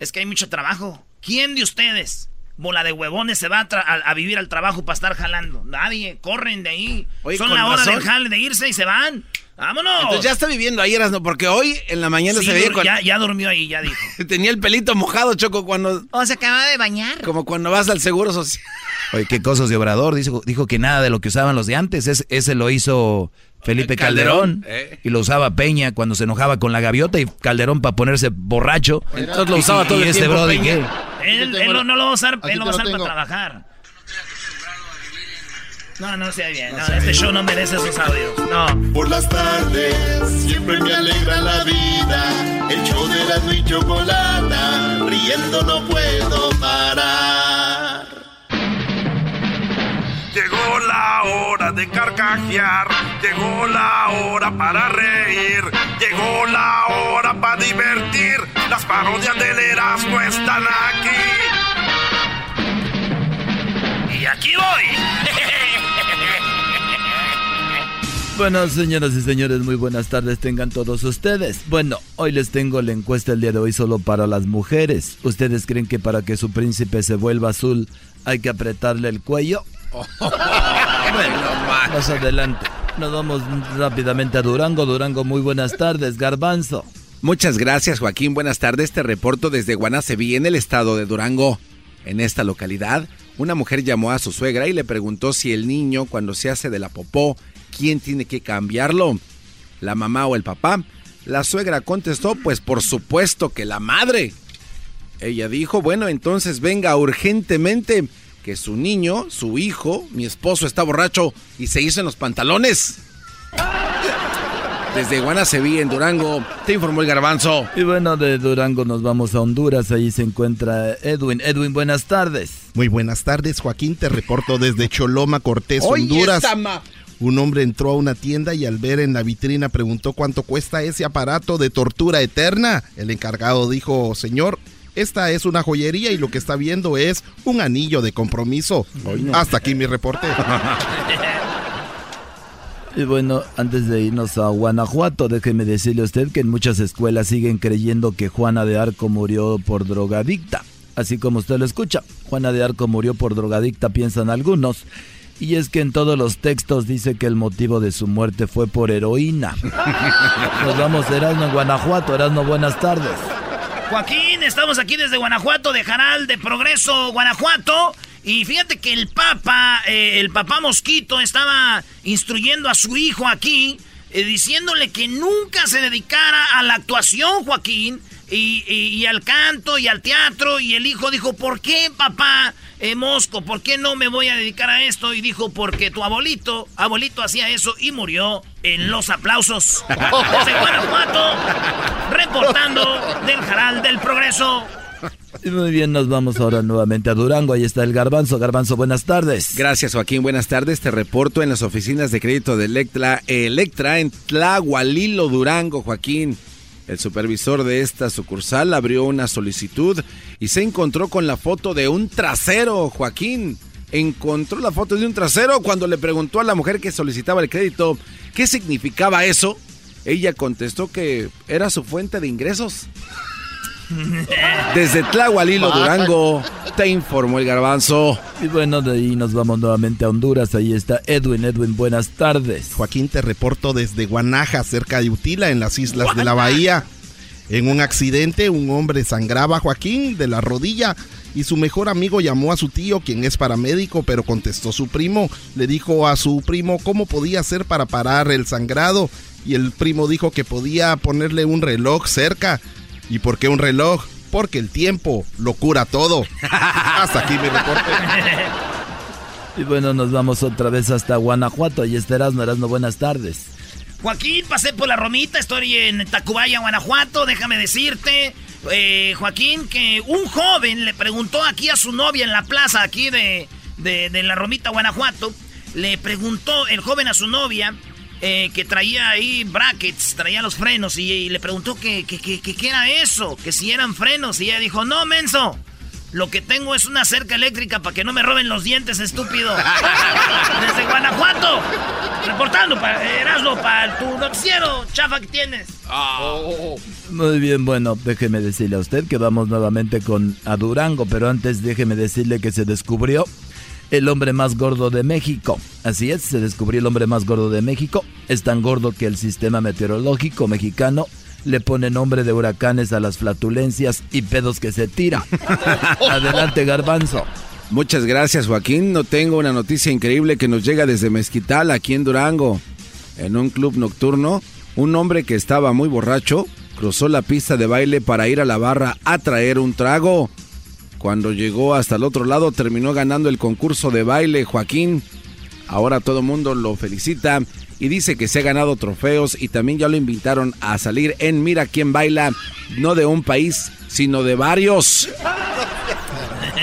Es que hay mucho trabajo. ¿Quién de ustedes, bola de huevones, se va a, vivir al trabajo para estar jalando? Nadie, corren de ahí. Son la hora de, de irse y se van. ¡Vámonos! Entonces ya está viviendo ahí, no porque hoy en la mañana se veía ya, ya durmió ahí, ya dijo. (laughs) Tenía el pelito mojado, Choco, cuando... O se acaba de bañar. Como cuando vas al Seguro Social. (laughs) Oye, qué cosas de Obrador. Dijo, dijo que nada de lo que usaban los de antes. ese lo hizo Felipe Calderón. ¿eh? Y lo usaba Peña cuando se enojaba con la gaviota y Calderón para ponerse borracho. Entonces lo usaba todo el este tiempo. Brody, ¿qué? Él, no, lo va a usar, él lo va a usar para trabajar. No, no sea bien. No, este show no merece esos audios. No. Por las tardes siempre me alegra la vida. El show de la y chocolata. Riendo no puedo parar. Llegó la hora de carcajear. Llegó la hora para reír. Llegó la hora para divertir. Las parodias del Erasmo están aquí. Y aquí voy. (laughs) Bueno, señoras y señores, muy buenas tardes tengan todos ustedes. Bueno, hoy les tengo la encuesta el día de hoy solo para las mujeres. ¿Ustedes creen que para que su príncipe se vuelva azul hay que apretarle el cuello? (laughs) bueno, más adelante. Nos vamos rápidamente a Durango. Durango, muy buenas tardes, Garbanzo. Muchas gracias, Joaquín. Buenas tardes. Te reporto desde Guanaceví, en el estado de Durango. En esta localidad, una mujer llamó a su suegra y le preguntó si el niño, cuando se hace de la popó, quién tiene que cambiarlo, la mamá o el papá. La suegra contestó, pues por supuesto que la madre. Ella dijo, bueno, entonces venga urgentemente, que su niño, su hijo, mi esposo está borracho y se hizo en los pantalones. (laughs) Desde Guanaceví, en Durango, te informó el garbanzo. Y bueno, de Durango nos vamos a Honduras. Ahí se encuentra Edwin. Edwin, buenas tardes. Muy buenas tardes, Joaquín. Te reporto desde Choloma, Cortés, Honduras. Un hombre entró a una tienda y al ver en la vitrina preguntó cuánto cuesta ese aparato de tortura eterna. El encargado dijo, señor, esta es una joyería y lo que está viendo es un anillo de compromiso. Hasta aquí mi reporte. (laughs) Y bueno, antes de irnos a Guanajuato, déjeme decirle a usted que en muchas escuelas siguen creyendo que Juana de Arco murió por drogadicta. Así como usted lo escucha, Juana de Arco murió por drogadicta, piensan algunos. Y es que en todos los textos dice que el motivo de su muerte fue por heroína. Nos vamos Erasmo en Guanajuato. Erasmo, buenas tardes. Joaquín, estamos aquí desde Guanajuato, de Jaral, de Progreso, Guanajuato. Y fíjate que el Papa, eh, el Papá Mosquito, estaba instruyendo a su hijo aquí, eh, diciéndole que nunca se dedicara a la actuación, Joaquín, y, al canto y al teatro. Y el hijo dijo, ¿por qué, papá eh, Mosco? ¿Por qué no me voy a dedicar a esto? Y dijo, porque tu abuelito, abuelito hacía eso y murió en los aplausos. Desde Guanajuato, reportando del Jaral del Progreso. Muy bien, nos vamos ahora nuevamente a Durango. Ahí está el Garbanzo. Garbanzo, buenas tardes. Gracias, Joaquín. Buenas tardes. Te reporto en las oficinas de crédito de Electra, Electra en Tlahualilo, Durango, Joaquín. El supervisor de esta sucursal abrió una solicitud y se encontró con la foto de un trasero, Joaquín. Encontró la foto de un trasero cuando le preguntó a la mujer que solicitaba el crédito qué significaba eso. Ella contestó que era su fuente de ingresos. Desde Tlahualilo, Durango, te informó el garbanzo. Y bueno, de ahí nos vamos nuevamente a Honduras. Ahí está Edwin. Edwin, buenas tardes. Joaquín, te reporto desde Guanaja, cerca de Utila, en las islas de la Bahía. En un accidente, un hombre sangraba a Joaquín de la rodilla y su mejor amigo llamó a su tío, quien es paramédico, pero contestó su primo. Le dijo a su primo cómo podía hacer para parar el sangrado y el primo dijo que podía ponerle un reloj cerca. ¿Y por qué un reloj? Porque el tiempo lo cura todo. Hasta aquí mi reporte. Y bueno, nos vamos otra vez hasta Guanajuato. Y este Erasmo, Erasmo, buenas tardes. Joaquín, pasé por la Romita, estoy en Tacubaya, Guanajuato. Déjame decirte, eh, Joaquín, que un joven le preguntó aquí a su novia en la plaza aquí de, de la Romita, Guanajuato. Le preguntó el joven a su novia eh, que traía ahí brackets, traía los frenos y, le preguntó que, qué era eso, que si eran frenos y ella dijo, no, menso, lo que tengo es una cerca eléctrica para que no me roben los dientes, estúpido. (laughs) Desde Guanajuato, reportando para Erasmo, para tu noticiero chafa que tienes. Muy bien, bueno, déjeme decirle a usted que vamos nuevamente con a Durango, pero antes déjeme decirle que se descubrió el hombre más gordo de México. Así es, se descubrió el hombre más gordo de México. Es tan gordo que el sistema meteorológico mexicano le pone nombre de huracanes a las flatulencias y pedos que se tira. (laughs) Adelante, garbanzo. Muchas gracias, Joaquín. No tengo una noticia increíble que nos llega desde Mezquital, aquí en Durango. En un club nocturno, un hombre que estaba muy borracho cruzó la pista de baile para ir a la barra a traer un trago. Cuando llegó hasta el otro lado terminó ganando el concurso de baile Joaquín. Ahora todo el mundo lo felicita y dice que se ha ganado trofeos y también ya lo invitaron a salir en Mira quién baila, no de un país, sino de varios.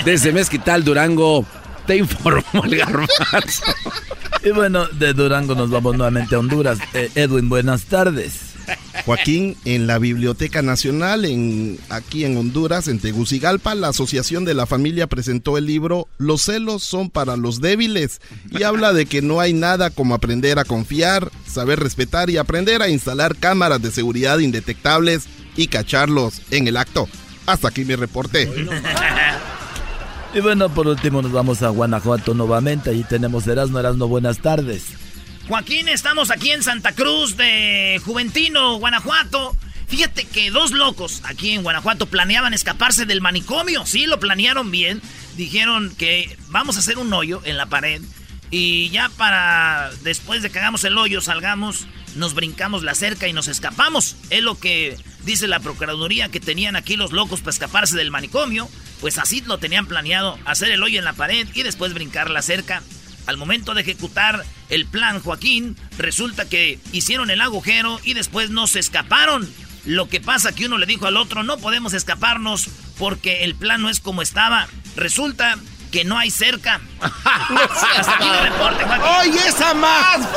Desde Mezquital, Durango, te informó el garbanzo. Y bueno, de Durango nos vamos nuevamente a Honduras. Eh, Edwin, buenas tardes. (laughs) Joaquín, en la Biblioteca Nacional, en, aquí en Honduras, en Tegucigalpa, la Asociación de la Familia presentó el libro Los celos son para los débiles y (laughs) habla de que no hay nada como aprender a confiar, saber respetar y aprender a instalar cámaras de seguridad indetectables y cacharlos en el acto. Hasta aquí mi reporte. (laughs) Y bueno, por último nos vamos a Guanajuato nuevamente. Ahí tenemos Erasmo, Erasmo, buenas tardes. Joaquín, estamos aquí en Santa Cruz de Juventino, Guanajuato. Fíjate que dos locos aquí en Guanajuato planeaban escaparse del manicomio. Sí, lo planearon bien. Dijeron que vamos a hacer un hoyo en la pared. Y ya para después de que hagamos el hoyo, salgamos, nos brincamos la cerca y nos escapamos. Es lo que dice la Procuraduría que tenían aquí los locos para escaparse del manicomio. Pues así lo tenían planeado, hacer el hoyo en la pared y después brincar la cerca. Al momento de ejecutar el plan, Joaquín, resulta que hicieron el agujero y después no se escaparon. Lo que pasa que uno le dijo al otro, no podemos escaparnos porque el plan no es como estaba. Resulta que no hay cerca. (laughs) hasta aquí el reporte, ¡Oye, esa más!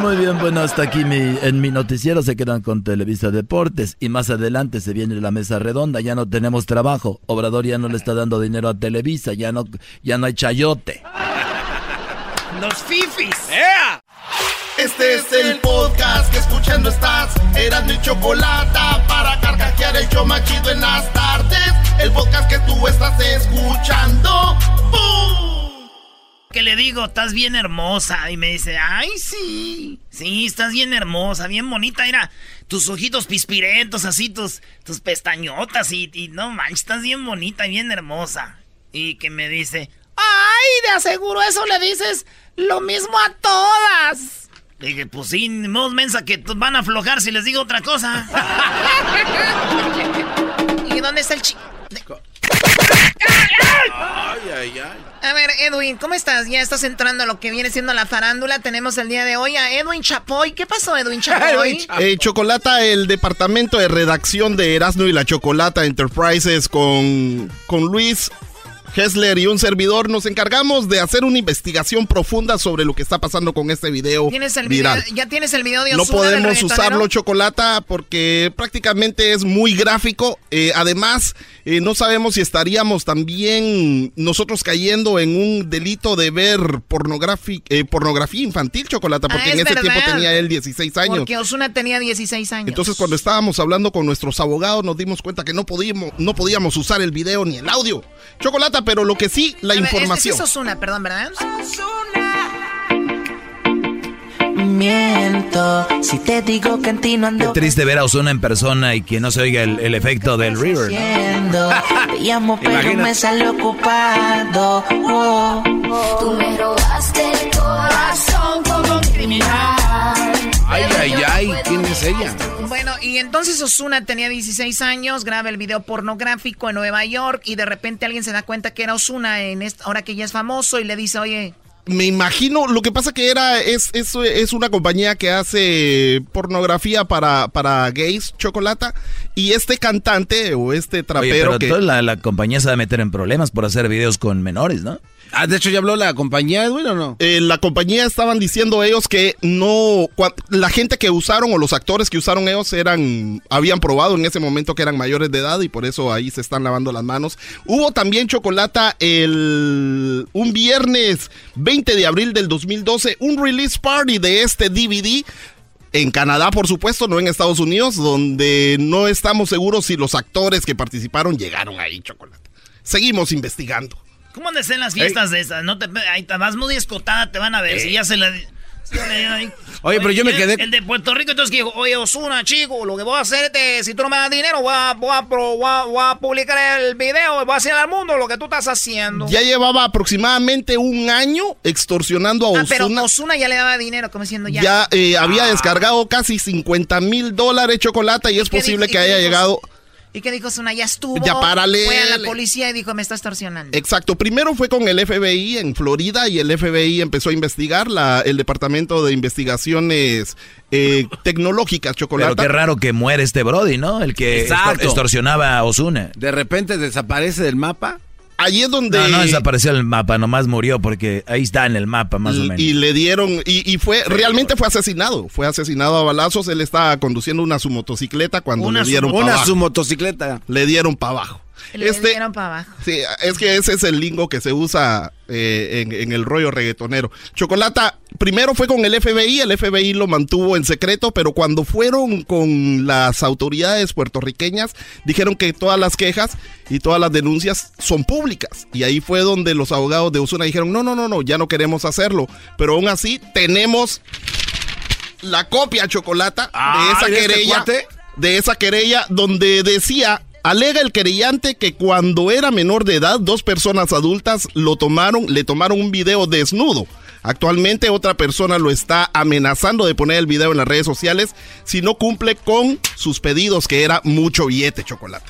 Muy bien, bueno, hasta aquí mi, en mi noticiero se quedan con Televisa Deportes y más adelante se viene la mesa redonda, ya no tenemos trabajo. Obrador ya no le está dando dinero a Televisa, ya no, ya no hay chayote. Los fifis. Este es el podcast que escuchando estás. Eran mi chocolate para carcajear el yo machido en las tardes. El podcast que tú estás escuchando. ¡Bum! Que le digo, estás bien hermosa. Y me dice, ay, sí. Sí, estás bien hermosa, bien bonita. Mira, tus ojitos pispirentos, así, tus, tus pestañotas. Y, y no manches, estás bien bonita y bien hermosa. Y que me dice, ay, de aseguro eso le dices lo mismo a todas. Dije, pues sí, modo mensa que van a aflojar si les digo otra cosa. (laughs) ¿Y dónde está el chico? Ay, ay, ay. A ver, Edwin, ¿cómo estás? Ya estás entrando a lo que viene siendo la farándula. Tenemos el día de hoy a Edwin Chapoy. ¿Qué pasó, Edwin Chapoy? (laughs) Eh, Chocolata, el departamento de redacción de Erasmo y la Chocolata Enterprises con, con Luis Hessler y un servidor nos encargamos de hacer una investigación profunda sobre lo que está pasando con este video ¿Tienes el viral. video? ¿Ya tienes el video de No Ozuna del podemos usarlo chocolata porque prácticamente es muy gráfico. Eh, además, eh, no sabemos si estaríamos también nosotros cayendo en un delito de ver eh, pornografía infantil chocolata, porque Ah, en es ese tiempo tenía él 16 años. Porque Osuna tenía 16 años. Entonces cuando estábamos hablando con nuestros abogados nos dimos cuenta que no podíamos, no podíamos usar el video ni el audio. Chocolata, pero lo que sí, la ver, información. Es, es Ozuna, perdón, ¿verdad? Miento si te digo que en ti no Qué ando triste ver a Ozuna en persona y que no se oiga el, el efecto del river. ¿no? (laughs) Te llamo pero Imagínate. me sale ocupado. Oh. Tú me robaste el corazón como un criminal. Ay, ay, ay, ¿quién es ella? Bueno, y entonces Osuna tenía 16 años, graba el video pornográfico en Nueva York y de repente alguien se da cuenta que era Osuna en esta, ahora que ya es famoso y le dice, oye, Me imagino, lo que pasa que era, es, es, es una compañía que hace pornografía para, para gays, Chocolata, y este cantante o este Oye, trapero pero que... toda la, la compañía se va a meter en problemas por hacer videos con menores, ¿no? Ah, de hecho ya habló la compañía, Edwin, ¿o no? Eh, la compañía estaban diciendo ellos que no, la gente que usaron o los actores que usaron ellos eran, habían probado en ese momento que eran mayores de edad y por eso ahí se están lavando las manos. Hubo también chocolata el, un viernes 20 de abril del 2012, un release party de este DVD. En Canadá, por supuesto, no en Estados Unidos, donde no estamos seguros si los actores que participaron llegaron ahí, chocolate. Seguimos investigando. ¿Cómo han de ser las fiestas de esas? No te, ahí te vas muy escotada, te van a ver. Si ya se la. ahí. Oye, pero yo me quedé- El de Puerto Rico, entonces que dijo, oye, Osuna, chico, lo que voy a hacer es, si tú no me das dinero, voy a, voy a, voy a- voy a publicar el video, voy a hacer al mundo lo que tú estás haciendo. Ya llevaba aproximadamente un año extorsionando a ah, pero. Osuna ya le daba dinero, como diciendo ya. ya eh, había Ah. descargado casi 50 mil dólares chocolate y es posible que haya llegado. ¿Y qué dijo Osuna? Ya estuvo. Ya párale. Fue a la policía y dijo, me está extorsionando. Exacto, primero fue con el FBI en Florida y el FBI empezó a investigar la, el Departamento de Investigaciones eh, Tecnológicas Chocolate. Pero qué raro que muere este Brody, ¿no? El que Exacto. extor- extorsionaba a Osuna. De repente desaparece del mapa. Ahí es donde... No, no desapareció el mapa, nomás murió porque ahí está en el mapa más o menos. Y le dieron, y, y fue, realmente fue asesinado, fue asesinado a balazos, él estaba conduciendo una su motocicleta cuando Una le dieron su- para una abajo. su motocicleta. Le dieron para abajo. Le Este- dieron para abajo. Sí, es que ese es el lingo que se usa eh, en, en el rollo reggaetonero. Chocolata, primero fue con el FBI, el FBI lo mantuvo en secreto, pero cuando fueron con las autoridades puertorriqueñas, dijeron que todas las quejas y todas las denuncias son públicas. Y ahí fue donde los abogados de Osuna dijeron, no, no, no, no, ya no queremos hacerlo. Pero aún así tenemos la copia, Chocolata, de Ah, esa ¿de este querella. de esa querella donde decía, alega el querellante que cuando era menor de edad, dos personas adultas lo tomaron, le tomaron un video desnudo. Actualmente otra persona lo está amenazando de poner el video en las redes sociales si no cumple con sus pedidos, que era mucho billete, chocolate.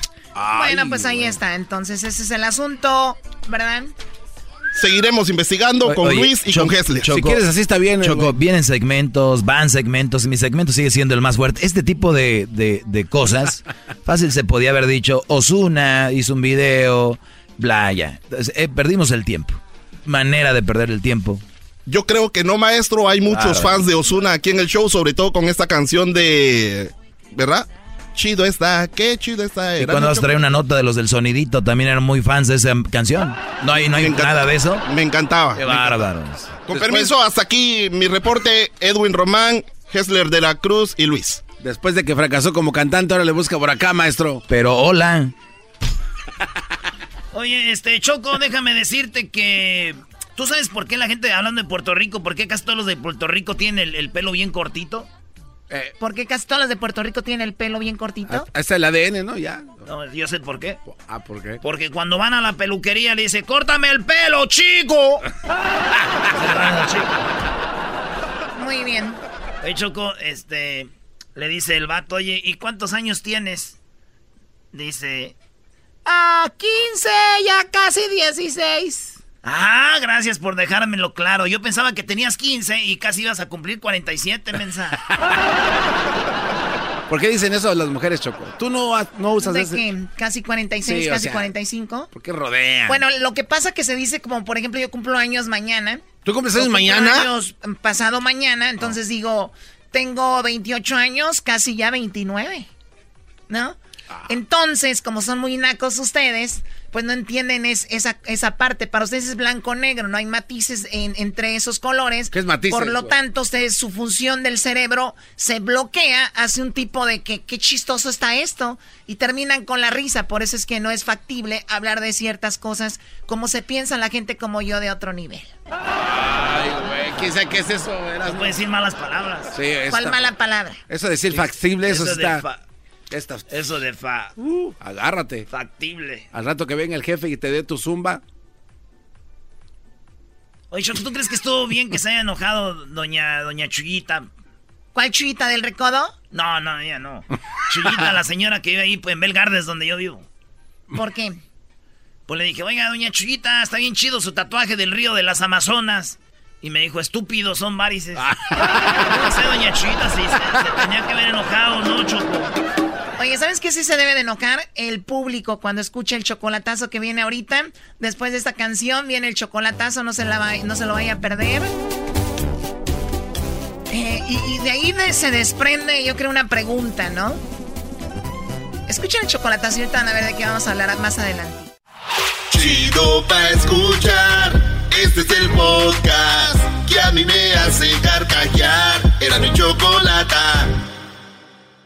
bueno, pues ahí está. Entonces, ese es el asunto, ¿verdad? Seguiremos investigando con Luis y con Hessler. si quieres, así está bien. Choco, vienen segmentos, van segmentos, y mi segmento sigue siendo el más fuerte. Este tipo de, de, cosas, (laughs) fácil se podía haber dicho, Osuna hizo un video, bla, ya. Eh, perdimos el tiempo. Manera de perder el tiempo. Yo creo que no, maestro. Hay muchos fans de Osuna aquí en el show, sobre todo con esta canción de. ¿Verdad? Chido está, qué chido está. Y cuando vas a traer una nota de los del sonidito, también eran muy fans de esa canción. No hay, no hay nada de eso. Me encantaba. Qué bárbaros. Con permiso, hasta aquí mi reporte. Edwin Román, Hessler de la Cruz y Luis. Después de que fracasó como cantante, ahora le busca por acá, maestro. Pero hola. (laughs) Oye, este, Choco, déjame decirte que. ¿Tú sabes por qué la gente hablando de Puerto Rico, por qué casi todos los de Puerto Rico tienen el pelo bien cortito? Eh, Porque casi todas las de Puerto Rico tienen el pelo bien cortito. Ah, es el ADN, ¿no? Ya. No, yo sé por qué. Ah, ¿por qué? Porque cuando van a la peluquería le dice, córtame el pelo, chico. (laughs) Muy bien. Oye, Choco, este, le dice el vato, oye, ¿y cuántos años tienes? Dice, ah, 15, ya casi 16. Ah, gracias por dejármelo claro. Yo pensaba que tenías 15 y casi ibas a cumplir 47, mensa. (laughs) ¿Por qué dicen eso las mujeres, Choco? ¿Tú no, no usas ¿De qué? ¿Casi 46, casi 45? ¿Por qué rodean? Bueno, lo que pasa que se dice como, por ejemplo, yo cumplo años mañana. ¿Tú cumples años mañana? años pasado mañana, entonces digo, tengo 28 años, casi ya 29, ¿no? Ah. Entonces, como son muy nacos ustedes, pues no entienden es, esa, esa parte. Para ustedes es blanco-negro, no hay matices entre esos colores. ¿Qué es matices? Por lo tanto, ustedes, su función del cerebro se bloquea, hace un tipo de que qué chistoso está esto y terminan con la risa. Por eso es que no es factible hablar de ciertas cosas como se piensa la gente como yo de otro nivel. Ay, güey, ¿qué, ¿qué es eso? No puede decir malas palabras. Sí, ¿Cuál mala palabra? Eso de decir factible, eso, está... Eso de fa. Uh, agárrate. Factible. Al rato que venga el jefe y te dé tu zumba. Oye, ¿tú crees que estuvo bien que se haya enojado doña, doña Chuyita? ¿Cuál Chuyita del recodo? No, no, ella no. Chuyita, la señora que vive ahí pues, en Belgardes, donde yo vivo. ¿Por qué? Pues le dije, oiga, doña Chuyita, está bien chido su tatuaje del río de las Amazonas. Y me dijo, estúpido, son varices. no sé, doña Chuyita, si se, tenía que haber enojado, ¿no, Choco? Oye, ¿sabes qué sí se debe de enojar? El público cuando escucha el chocolatazo que viene ahorita. Después de esta canción viene el chocolatazo, no se, no se lo vaya a perder. Eh, y, de ahí se desprende, yo creo, una pregunta, ¿no? Escuchen el chocolatazo y ahorita van a ver de qué vamos a hablar más adelante. Chido pa' escuchar. Este es el podcast que a mí me hace carcajear. Era mi chocolata.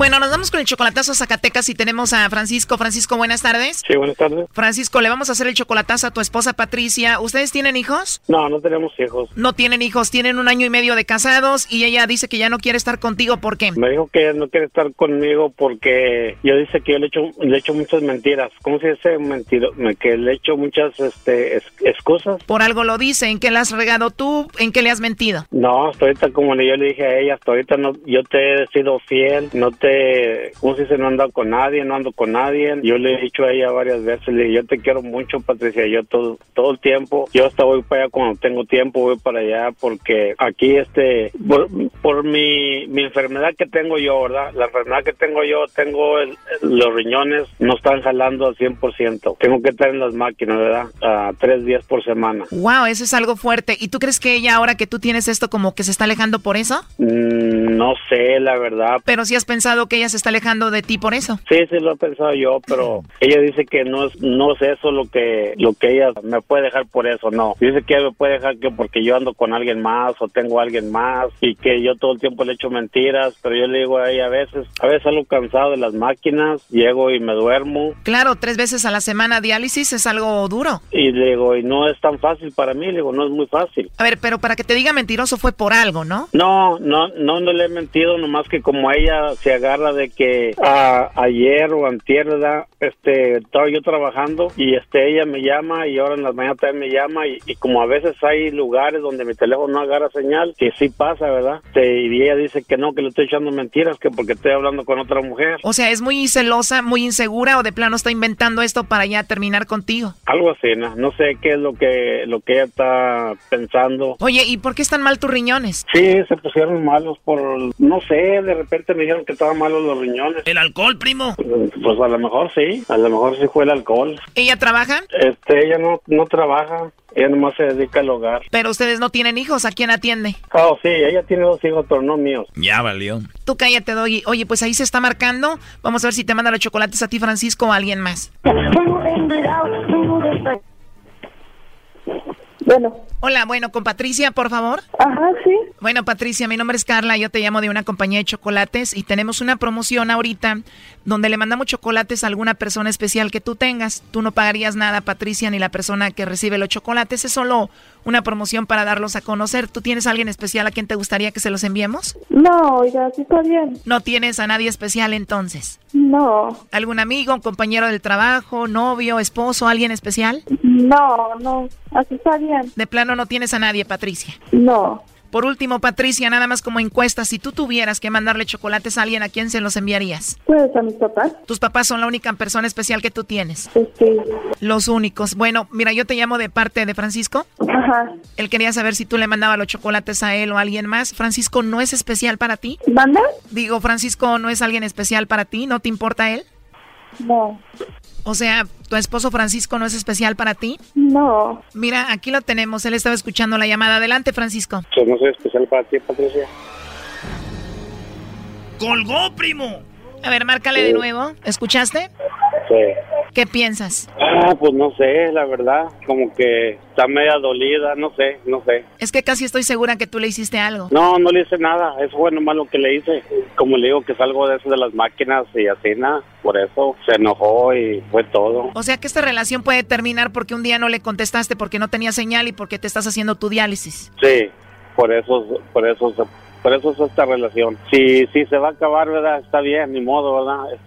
Bueno, nos vamos con el chocolatazo a Zacatecas y tenemos a Francisco. Francisco, buenas tardes. Sí, buenas tardes. Francisco, le vamos a hacer el chocolatazo a tu esposa Patricia. ¿Ustedes tienen hijos? No, no tenemos hijos. No tienen hijos, tienen un año y medio de casados y ella dice que ya no quiere estar contigo. ¿Por qué? Me dijo que no quiere estar conmigo porque yo dice que yo le hecho le hecho muchas mentiras. ¿Cómo se dice mentiro? Que le he hecho muchas este, excusas. Por algo lo dice. ¿En qué le has regado tú? ¿En qué le has mentido? No, hasta ahorita como yo le dije a ella, hasta ahorita no, yo te he sido fiel, no te ¿cómo se dice? No ando con nadie, no ando con nadie. Yo le he dicho a ella varias veces, le dije, yo te quiero mucho, Patricia, yo todo, todo el tiempo, yo hasta voy para allá cuando tengo tiempo, voy para allá porque aquí, este, por, mi, mi enfermedad que tengo yo, ¿verdad? La enfermedad que tengo yo, tengo los riñones, no están jalando al 100%. Tengo que estar en las máquinas, ¿verdad? A tres días por semana. Wow, eso es algo fuerte. ¿Y tú crees que ella, ahora que tú tienes esto, como que se está alejando por eso? Mm, No sé, la verdad. Pero si has pensado que ella se está alejando de ti por eso. Sí, sí lo he pensado yo, pero ella dice que no es, no es eso lo que, lo que ella me puede dejar por eso, no. Dice que me puede dejar que porque yo ando con alguien más o tengo a alguien más y que yo todo el tiempo le echo mentiras, pero yo le digo a ella a veces, a veces algo cansado de las máquinas, llego y me duermo. Claro, tres veces a la semana diálisis es algo duro. Y le digo, y no es tan fácil para mí, le digo, no es muy fácil. A ver, pero para que te diga mentiroso fue por algo, ¿no? No, no, no, no le he mentido, nomás que como ella se agarra de que a, ayer o antier, ¿verdad? Este, estaba yo trabajando y este, ella me llama y ahora en las mañanas también me llama y, y como a veces hay lugares donde mi teléfono no agarra señal, que sí pasa, ¿verdad? Este, y ella dice que no, que le estoy echando mentiras, que porque estoy hablando con otra mujer. O sea, es muy celosa, muy insegura o de plano está inventando esto para ya terminar contigo. Algo así, ¿no? No sé qué es lo que, lo que ella está pensando. Oye, ¿y por qué están mal tus riñones? Sí, se pusieron malos por, no sé, de repente me dijeron que estaban malos los riñones. ¿El alcohol, primo? Pues a lo mejor sí, a lo mejor sí fue el alcohol. ¿Ella trabaja? Este, ella no, no trabaja. Ella nomás se dedica al hogar. Pero ustedes no tienen hijos, ¿a quién atiende? Oh, sí, ella tiene dos hijos, pero no míos. Ya valió. Tú cállate, Doggy. Oye, pues ahí se está marcando. Vamos a ver si te manda los chocolates a ti, Francisco, o a alguien más. Bueno. Hola, bueno, con Patricia, por favor. Ajá, sí. Bueno, Patricia, mi nombre es Carla, yo te llamo de una compañía de chocolates y tenemos una promoción ahorita donde le mandamos chocolates a alguna persona especial que tú tengas. Tú no pagarías nada, Patricia, ni la persona que recibe los chocolates. Es solo una promoción para darlos a conocer. ¿Tú tienes a alguien especial a quien te gustaría que se los enviemos? No, oiga, sí está bien. ¿No tienes a nadie especial entonces? No. ¿Algún amigo, un compañero del trabajo, novio, esposo, alguien especial? No, no, así está bien. De plano no tienes a nadie, Patricia. No. Por último, Patricia, nada más como encuesta, si tú tuvieras que mandarle chocolates a alguien, ¿a quién se los enviarías? Pues a mis papás. ¿Tus papás son la única persona especial que tú tienes? Sí. Los únicos. Bueno, mira, yo te llamo de parte de Francisco. Ajá. Él quería saber si tú le mandabas los chocolates a él o a alguien más. Francisco, ¿no es especial para ti? ¿Manda? Digo, Francisco, ¿no es alguien especial para ti? ¿No te importa él? No. O sea, ¿tu esposo Francisco no es especial para ti? No. Mira, aquí lo tenemos. Él estaba escuchando la llamada. Adelante, Francisco. Pues no soy especial para ti, Patricia. ¡Colgó, primo! A ver, márcale de nuevo. ¿Escuchaste? Sí. ¿Qué piensas? Ah, pues no sé, la verdad. Como que está media dolida, no sé, no sé. Es que casi estoy segura que tú le hiciste algo. No, no le hice nada. Eso fue nomás lo que le hice. Como le digo que salgo de eso de las máquinas y así, nada. Por eso se enojó y fue todo. O sea que esta relación puede terminar porque un día no le contestaste porque no tenía señal y porque te estás haciendo tu diálisis. Sí, por eso, por eso, por eso es esta relación. Si, si se va a acabar, ¿verdad? Está bien, ni modo, ¿verdad?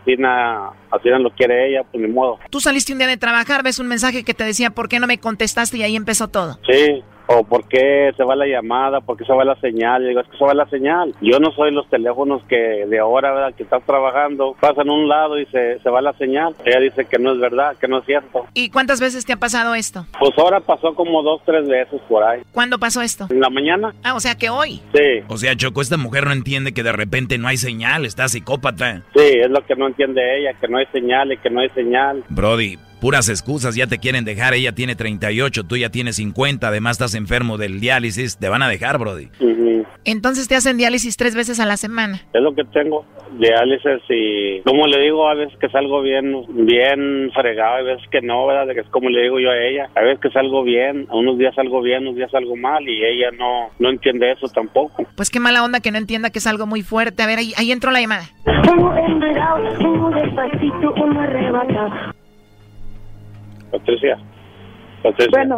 Así, na, así na lo quiere ella, pues ni modo. Tú saliste un día de trabajar, ves un mensaje que te decía por qué no me contestaste y ahí empezó todo. Sí, o por qué se va la llamada, por qué se va la señal. Yo digo, es que se va la señal. Yo no soy los teléfonos que de ahora, ¿verdad? Que estás trabajando, pasan a un lado y se, se va la señal. Ella dice que no es verdad, que no es cierto. ¿Y cuántas veces te ha pasado esto? Pues ahora pasó como dos, tres veces por ahí. ¿Cuándo pasó esto? En la mañana. Ah, o sea que hoy. Sí, O sea, Choco, esta mujer no entiende que de repente no hay señal, está psicópata. sí, es lo que no entiende ella, que no hay señal y que no hay señal. Brody, puras excusas, ya te quieren dejar, ella tiene 38, tú ya tienes 50, además estás enfermo del diálisis, te van a dejar, Brody. Ujú. Entonces te hacen diálisis tres veces a la semana. Es lo que tengo, diálisis y como le digo, a veces que salgo bien, bien fregado, a veces que no, ¿verdad? Que es como le digo yo a ella, a veces que salgo bien, unos días salgo bien, unos días salgo mal y ella no, no entiende eso tampoco. Pues qué mala onda que no entienda que es algo muy fuerte. A ver, ahí, ahí entró la llamada. Como enredado, como despacito, arrebata. Patricia, Patricia, Bueno,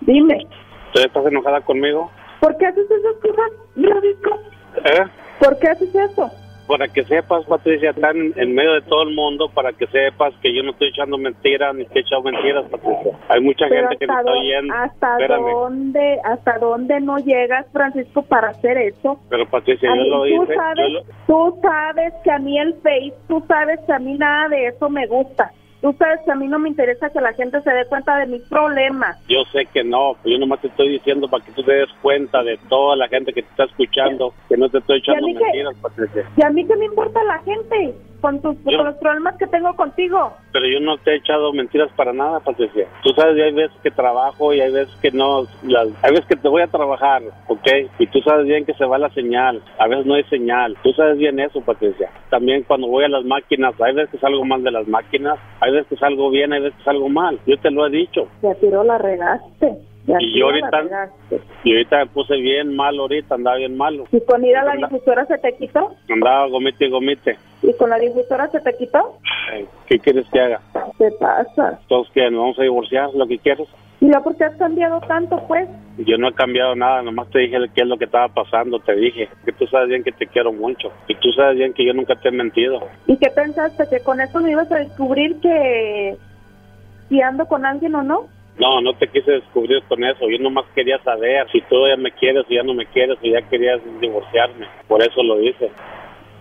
dime, ¿tú estás enojada conmigo? ¿por qué haces esas cosas, Francisco? ¿Eh? ¿Por qué haces eso? Para que sepas, Patricia, están en medio de todo el mundo, para que sepas que yo no estoy echando mentiras, ni te he echado mentiras, Patricia. Hay mucha Pero gente que me está oyendo. hasta Espérame. dónde, hasta dónde no llegas, Francisco, para hacer eso. Pero Patricia, A yo mí, lo tú, hice. sabes, yo lo- tú sabes que a mí el Face, tú sabes que a mí nada de eso me gusta. Tú sabes que a mí no me interesa que la gente se dé cuenta de mis problemas. Yo sé que no, yo nomás te estoy diciendo para que tú te des cuenta de toda la gente que te está escuchando, que no te estoy echando mentiras, Patricia. ¿Y a mí qué me importa la gente? Con, tus, Yo- con los problemas que tengo contigo. Pero yo no te he echado mentiras para nada, Patricia. Tú sabes, hay veces que trabajo y hay veces que no. las- hay veces que te voy a trabajar, ¿ok? Y tú sabes bien que se va la señal. A veces no hay señal. Tú sabes bien eso, Patricia. También cuando voy a las máquinas, hay veces que salgo mal de las máquinas, hay veces que salgo bien, hay veces que salgo mal. Yo te lo he dicho. Ya tiró la regaste. Ya Y yo ahorita, y ahorita me puse bien mal ahorita, andaba bien malo. ¿Y con ir a la difusora se te quitó? Andaba gomite y gomite. ¿Y con la difusora se te quitó? Ay, ¿Qué quieres que haga? ¿Qué pasa? Todos nos vamos a divorciar, lo que quieres. ¿Y luego por qué has cambiado tanto, pues? Yo no he cambiado nada, nomás te dije qué es lo que estaba pasando, te dije que tú sabes bien que te quiero mucho y tú sabes bien que yo nunca te he mentido. ¿Y qué pensaste? ¿Que con eso me ibas a descubrir que si ando con alguien o no? No, no te quise descubrir con eso, yo nomás quería saber si tú ya me quieres o ya no me quieres o ya querías divorciarme, por eso lo hice.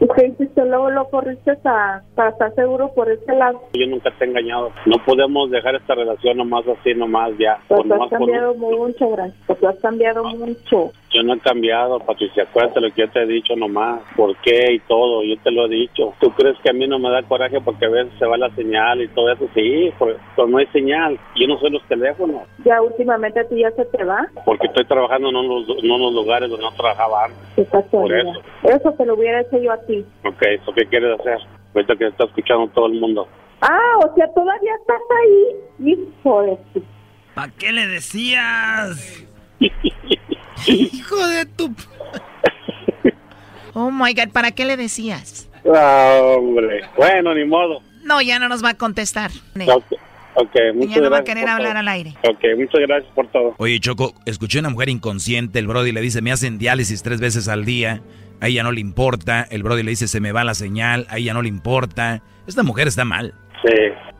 ¿Y qué hiciste? Luego lo corriste a, para estar seguro por ese lado. Yo nunca te he engañado, no podemos dejar esta relación nomás así, nomás ya. Pues has nomás por- cambiado mucho, Gracias. Pues has cambiado mucho. Yo no he cambiado, Patricia, acuérdate lo que yo te he dicho nomás, por qué y todo, yo te lo he dicho. ¿Tú crees que a mí no me da coraje porque a veces se va la señal y todo eso? Sí, pero, pero no hay señal. Yo no soy los teléfonos, Ya últimamente a ti ya se te va. porque estoy trabajando en unos, en unos lugares donde no trabajaba antes. Por eso. Eso te lo hubiera hecho yo a ti. Ok, ¿eso qué quieres hacer? Ahorita que está escuchando todo el mundo. Ah, o sea, todavía estás ahí. Hijo de. ¿Para qué le decías? (laughs) (laughs) Hijo de tu... Oh my God, ¿para qué le decías? Ah, hombre. Bueno, ni modo. No, ya no nos va a contestar. Ok, okay muchas Ya no va a querer hablar todo. al aire. Ok, muchas gracias por todo. Oye, Choco, escuché a una mujer inconsciente, el Brody le dice, me hacen diálisis tres veces al día, a ella no le importa, el Brody le dice, se me va la señal, a ella no le importa. Esta mujer está mal. Sí.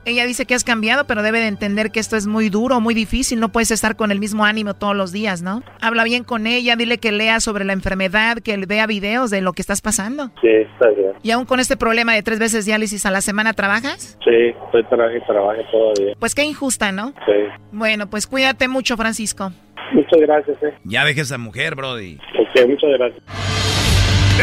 Ella dice que has cambiado, pero debe de entender que esto es muy duro, muy difícil. No puedes estar con el mismo ánimo todos los días, ¿no? Habla bien con ella, dile que lea sobre la enfermedad, que vea videos de lo que estás pasando. Sí, está bien. ¿Y aún con este problema de tres veces diálisis a la semana trabajas? Sí, estoy trabajando y trabajo todavía. Pues qué injusta, ¿no? Sí. Bueno, pues cuídate mucho, Francisco. Muchas gracias, eh. Ya deje a esa mujer, Brody. Ok, muchas gracias.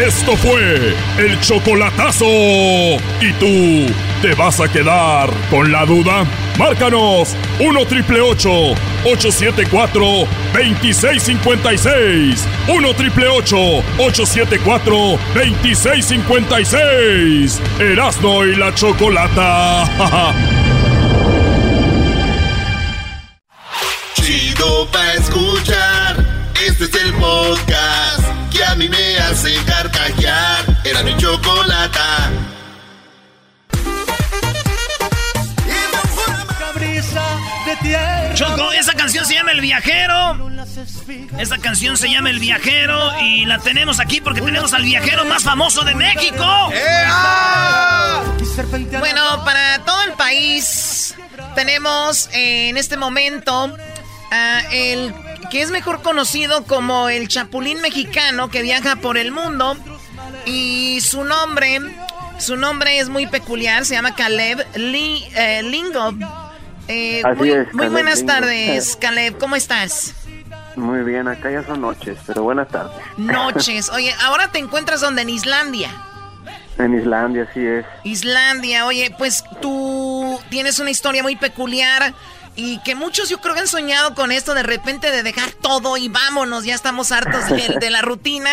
Esto fue el chocolatazo. ¿Y tú te vas a quedar con la duda? Márcanos 1 triple 874 2656. 1 triple 874 2656. Erasno y la chocolata. (laughs) Chido pa' escuchar. Este es el podcast que a mí me hace carcajear. Era mi chocolata. Choco, esa canción se llama El Viajero. Esta canción se llama El Viajero y la tenemos aquí porque tenemos al viajero más famoso de México. Bueno, para todo el país tenemos eh, en este momento a el que es mejor conocido como el Chapulín mexicano que viaja por el mundo y su nombre, su nombre es muy peculiar, se llama Caleb Li- eh, Lingo. Eh, Así muy, es, muy Caleb buenas Lingo. tardes, (laughs) Caleb, ¿cómo estás? Muy bien, acá ya son noches, pero buenas tardes. Noches. (laughs) Oye, ahora te encuentras donde en Islandia. En Islandia, así es. Islandia, oye, pues tú tienes una historia muy peculiar y que muchos yo creo que han soñado con esto de repente de dejar todo y vámonos, ya estamos hartos de, (laughs) de la rutina.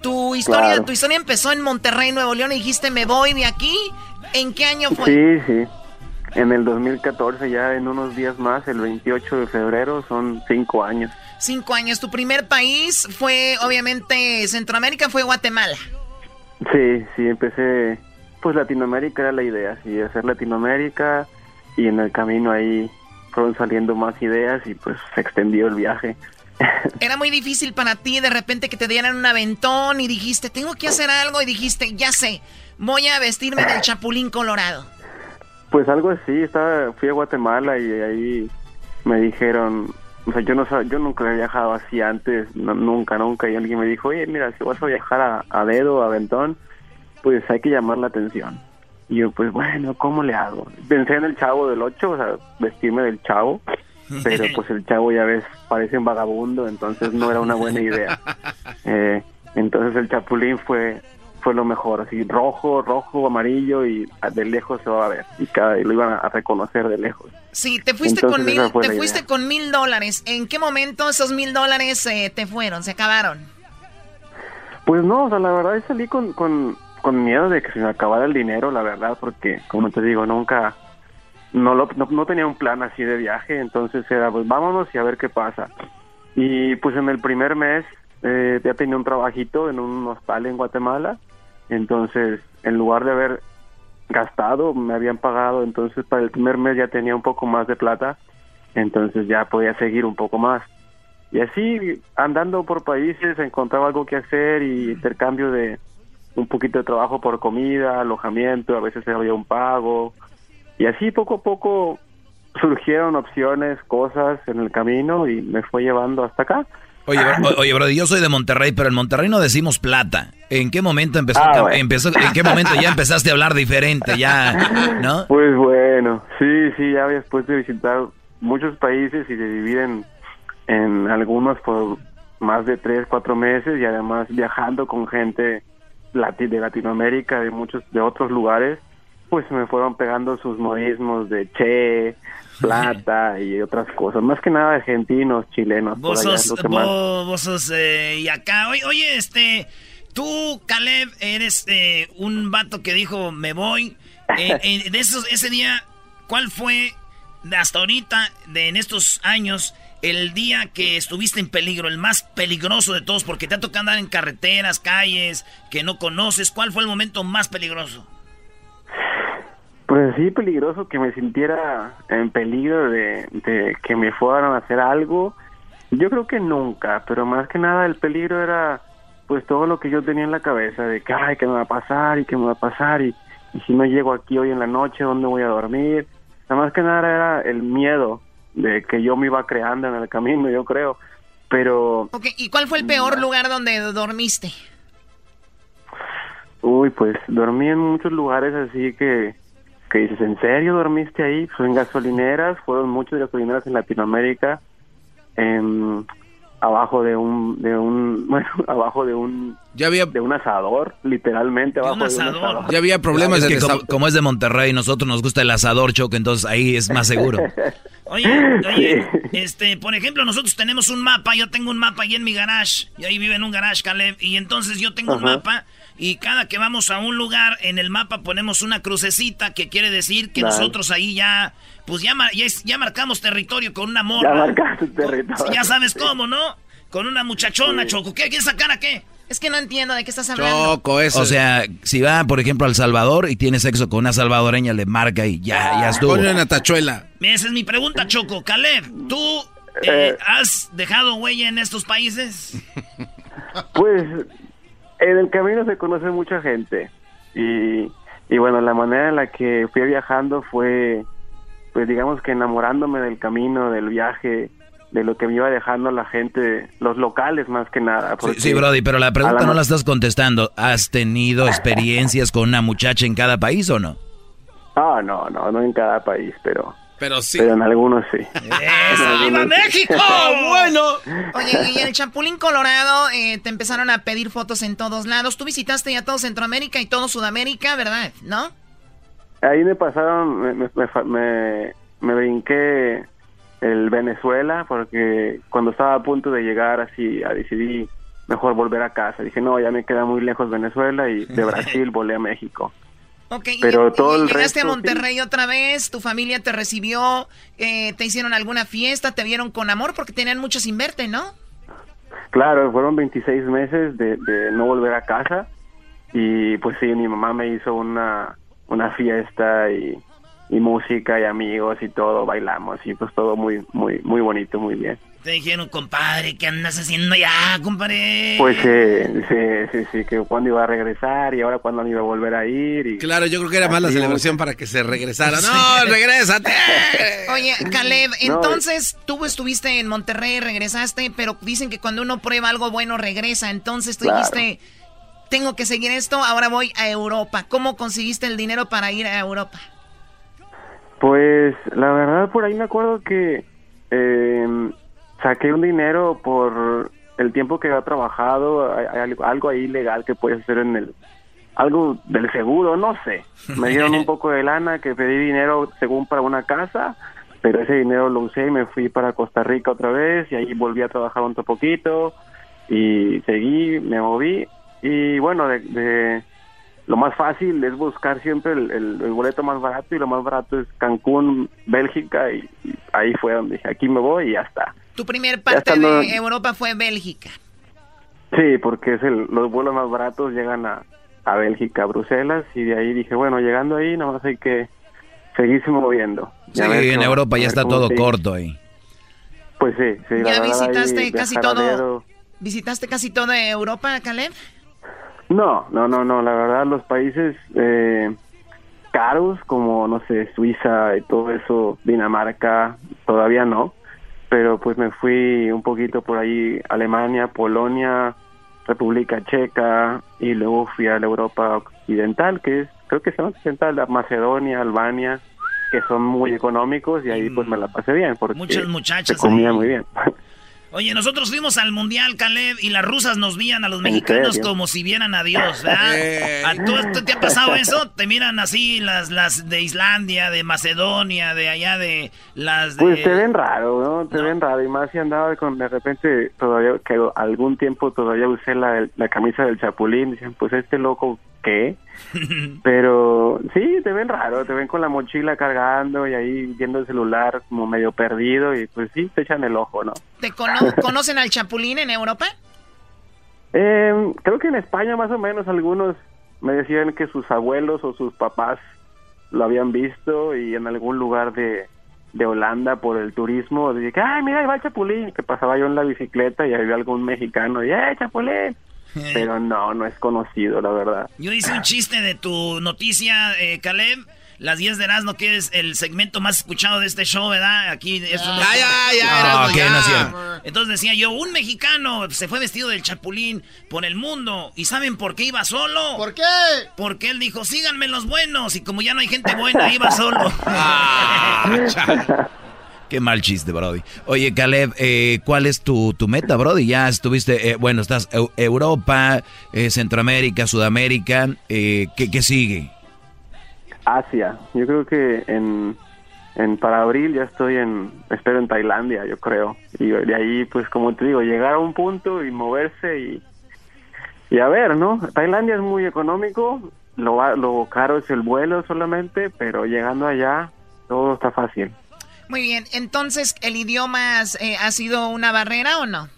Tu historia, Claro. tu historia empezó en Monterrey, Nuevo León y dijiste me voy de aquí. ¿En qué año fue? Sí, sí. En el 2014, ya en unos días más, el 28 de febrero, son cinco años. Cinco años. Tu primer país fue, obviamente, Centroamérica, fue Guatemala. Sí, sí, empecé, pues Latinoamérica era la idea, sí, hacer Latinoamérica y en el camino ahí fueron saliendo más ideas y pues se extendió el viaje. (laughs) Era muy difícil para ti de repente que te dieran un aventón y dijiste, tengo que hacer algo y dijiste, ya sé, voy a vestirme del Chapulín Colorado. Pues algo así, estaba, fui a Guatemala y ahí me dijeron, o sea, yo no yo nunca había viajado así antes, no- nunca, nunca, y alguien me dijo, oye, mira, si vas a viajar a, a dedo, a aventón, pues hay que llamar la atención. Y yo, pues bueno, ¿cómo le hago? Pensé en el chavo del 8, o sea, vestirme del chavo, (laughs) pero pues el chavo ya ves, parece un vagabundo, entonces no era una buena idea. (laughs) Eh, entonces el chapulín fue fue lo mejor, así rojo, rojo, amarillo y de lejos se va a ver y cada lo iban a reconocer de lejos. Sí, te fuiste con mil, te fuiste con mil dólares. ¿En qué momento esos mil dólares eh, te fueron, se acabaron? Pues no, o sea, la verdad salí con, con, con miedo de que se me acabara el dinero, la verdad, porque como te digo, nunca no, lo, no, tenía un plan así de viaje, entonces era pues vámonos y a ver qué pasa. Y pues en el primer mes eh, ya tenía un trabajito en un hostal en Guatemala, entonces en lugar de haber gastado, me habían pagado, entonces para el primer mes ya tenía un poco más de plata, entonces ya podía seguir un poco más. Y así, andando por países, encontraba algo que hacer y intercambio de un poquito de trabajo por comida, alojamiento, a veces había un pago, y así poco a poco surgieron opciones, cosas en el camino y me fue llevando hasta acá. Oye, bro, oye, Brody, yo soy de Monterrey, pero en Monterrey no decimos plata. ¿En qué momento empezó, ah, empezó en qué momento ya empezaste a hablar diferente, ya, no? Pues bueno, sí, sí, ya después de visitar muchos países y de vivir en, en algunos por más de tres, cuatro meses y además viajando con gente de Latinoamérica, de muchos, de otros lugares, pues me fueron pegando sus modismos de che, plata y otras cosas. Más que nada argentinos, chilenos. Vos sos, eh, y acá. Oye, este, tú, Caleb, eres eh, un vato que dijo, me voy. Eh, (laughs) de esos, ese día, ¿cuál fue hasta ahorita, de en estos años, el día que estuviste en peligro, el más peligroso de todos? Porque te ha tocado andar en carreteras, calles, que no conoces. ¿Cuál fue el momento más peligroso? Pues sí, peligroso que me sintiera en peligro de, que me fueran a hacer algo. Yo creo que nunca, pero más que nada el peligro era pues todo lo que yo tenía en la cabeza de que, ay, ¿qué me va a pasar? ¿Y qué me va a pasar? Y, si no llego aquí hoy en la noche, ¿dónde voy a dormir? Nada más que nada era el miedo de que yo me iba creando en el camino, yo creo. Pero... Ok, ¿y cuál fue el peor lugar donde dormiste? Uy, pues dormí en muchos lugares así que que dices, ¿en serio dormiste ahí? Pues en gasolineras, fueron muchas gasolineras en Latinoamérica, en, abajo de un, de un, (laughs) bueno, abajo de un, ya había, de un asador, literalmente abajo de un asador. Ya había problemas que como, es de Monterrey, nosotros nos gusta el asador, Choque, entonces ahí es más seguro. (laughs) Oye, oye, este, por ejemplo, nosotros tenemos un mapa, yo tengo un mapa ahí en mi garage, y ahí vive en un garage, Caleb, y entonces yo tengo un mapa y cada que vamos a un lugar en el mapa ponemos una crucecita que quiere decir que nosotros ahí ya, pues ya, ya, marcamos territorio con una morra. Ya marcaste territorio. Ya sabes cómo, ¿no? Con una muchachona, Choco. ¿Qué quieres sacar a qué? Es que no entiendo de qué estás hablando. Choco, eso. O sea, si va, por ejemplo, al Salvador y tiene sexo con una salvadoreña, le marca y ya, ya estuvo. Pone una tachuela. Esa es mi pregunta, Choco. Caleb, ¿tú eh, eh. has dejado huella en estos países? Pues en el camino se conoce mucha gente y, y bueno, la manera en la que fui viajando fue, pues digamos que enamorándome del camino, del viaje, de lo que me iba dejando la gente, los locales más que nada. Sí, Brody, pero la pregunta no la estás contestando. ¿Has tenido (laughs) experiencias con una muchacha en cada país o no? Ah, no, no, no en cada país, pero pero sí. Pero en algunos sí. (laughs) ¡Viva México! (laughs) bueno. Oye, y el Chapulín Colorado eh, te empezaron a pedir fotos en todos lados. Tú visitaste ya todo Centroamérica y todo Sudamérica, ¿verdad? ¿No? Ahí me pasaron, me, me, me, brinqué el Venezuela porque cuando estaba a punto de llegar así, a decidí mejor volver a casa. Dije, no, ya me queda muy lejos Venezuela y de (laughs) Brasil volé a México. Ok, pero todo llegaste a Monterrey otra vez, tu familia te recibió, eh, te hicieron alguna fiesta, te vieron con amor porque tenían mucho sin verte, ¿no? Claro, fueron 26 meses de, de no volver a casa y pues sí, mi mamá me hizo una, una fiesta y, y música y amigos y todo, bailamos y pues todo muy, muy, muy bonito, muy bien. Te dijeron, compadre, ¿qué andas haciendo ya, compadre? Pues sí, sí, sí, sí, que cuando iba a regresar y ahora cuando iba a volver a ir. Y... Claro, yo creo que era más la celebración para que se regresara. ¡No, regrésate! (laughs) Oye, Caleb, entonces tú estuviste en Monterrey, regresaste, pero dicen que cuando uno prueba algo bueno regresa. Entonces tú dijiste, tengo que seguir esto, ahora voy a Europa. ¿Cómo conseguiste el dinero para ir a Europa? Pues la verdad por ahí me acuerdo que eh, saqué un dinero por el tiempo que había trabajado, hay, algo ahí legal que puedes hacer en el algo del seguro, no sé. Me (laughs) dieron un poco de lana que pedí dinero según para una casa, pero ese dinero lo usé y me fui para Costa Rica otra vez y ahí volví a trabajar un poquito y seguí, me moví y bueno, de, lo más fácil es buscar siempre el, boleto más barato y lo más barato es Cancún, Bélgica y, ahí fue donde dije, aquí me voy y ya está. Tu primer parte de Europa fue Bélgica. Sí, porque es el, los vuelos más baratos llegan a, a Bélgica, a Bruselas y de ahí dije, bueno, llegando ahí nada más hay que seguirse moviendo. Sí, en Europa ya está todo corto ahí. Pues sí, sí. ¿Ya visitaste casi todo? ¿Visitaste casi toda Europa, Caleb? No, no, no, no. La verdad, los países eh, caros como, no sé, Suiza y todo eso, Dinamarca, todavía no. Pero pues me fui un poquito por ahí, Alemania, Polonia, República Checa y luego fui a la Europa Occidental, que es, creo que es occidental, Macedonia, Albania, que son muy económicos y ahí pues me la pasé bien porque muchas muchachas comía muy bien. (laughs) Oye, nosotros fuimos al Mundial, Caleb, y las rusas nos veían a los mexicanos como si vieran a Dios, ¿verdad? ¿Tú, te ha pasado eso? Te miran así las, las de Islandia, de Macedonia, de allá de las de... Pues te ven raro, ¿no? Te ven raro, y más si andaba con, de repente, todavía, que algún tiempo todavía usé la, la camisa del Chapulín, dicen, pues este loco qué. (laughs) Pero sí, te ven raro, te ven con la mochila cargando y ahí viendo el celular como medio perdido y pues sí, te echan el ojo, ¿no? ¿Te (laughs) conocen al Chapulín en Europa? Eh, creo que en España más o menos algunos me decían que sus abuelos o sus papás lo habían visto y en algún lugar de, de Holanda por el turismo, dije, ay, mira, ahí va el Chapulín, que pasaba yo en la bicicleta y había algún mexicano y, ¡eh, Chapulín! Pero no, no es conocido, la verdad. Yo hice un chiste de tu noticia, eh, Caleb. Las 10 de Erasmo, que es el segmento más escuchado de este show, ¿verdad? Aquí es ya, ya, ya, ya. Entonces decía yo, un mexicano se fue vestido del chapulín por el mundo. ¿Y saben por qué iba solo? ¿Por qué? Porque él dijo, síganme los buenos. Y como ya no hay gente buena, iba solo. ah, (laughs) Qué mal chiste, Brody. Oye, Caleb, eh, ¿cuál es tu, tu, meta, Brody? Ya estuviste, eh, bueno, estás Europa, eh, Centroamérica, Sudamérica. ¿qué, ¿qué, sigue? Asia. Yo creo que en, en para abril ya estoy en, espero en Tailandia, yo creo. Y de ahí, pues como te digo, llegar a un punto y moverse y, y a ver, ¿no? Tailandia es muy económico, lo, lo caro es el vuelo solamente, pero llegando allá todo está fácil. Muy bien, entonces, ¿el idioma eh, ha sido una barrera o no?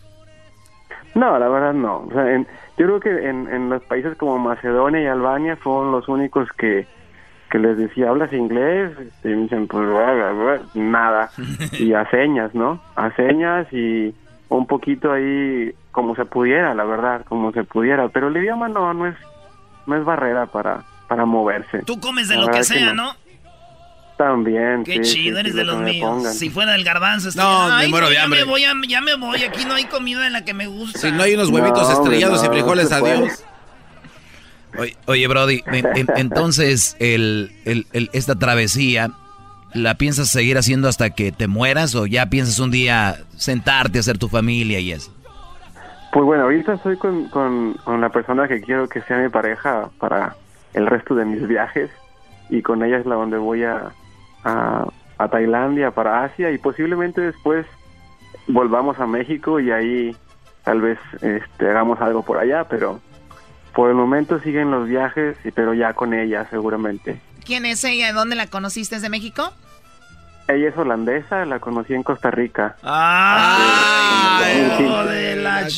No, la verdad no. yo creo que en, en, los países como Macedonia y Albania fueron los únicos que, que les decía, ¿hablas inglés? Y me dicen, pues nada. (laughs) Y a señas, ¿no? A señas y un poquito ahí como se pudiera, la verdad, como se pudiera. Pero el idioma no, no es, no es barrera para, para moverse. Tú comes de lo que sea, ¿no? También. Qué chido, eres de los míos. Si fuera el garbanzo, no, me muero de hambre. Ya me, voy ya me voy, aquí no hay comida en la que me gusta. Si no hay unos huevitos estrellados y frijoles, adiós. Oye, oye, Brody, entonces el, el, esta travesía, ¿la piensas seguir haciendo hasta que te mueras o ya piensas un día sentarte, a hacer tu familia y eso? Pues bueno, ahorita estoy con, con, con la persona que quiero que sea mi pareja para el resto de mis viajes y con ella es la donde voy a, a, Tailandia, para Asia y posiblemente después volvamos a México y ahí tal vez este, hagamos algo por allá, pero por el momento siguen los viajes, pero ya con ella seguramente. ¿Quién es ella? ¿Dónde la conociste? ¿De México? Ella es holandesa, la conocí en Costa Rica. ¡Ah! de la ah, (laughs)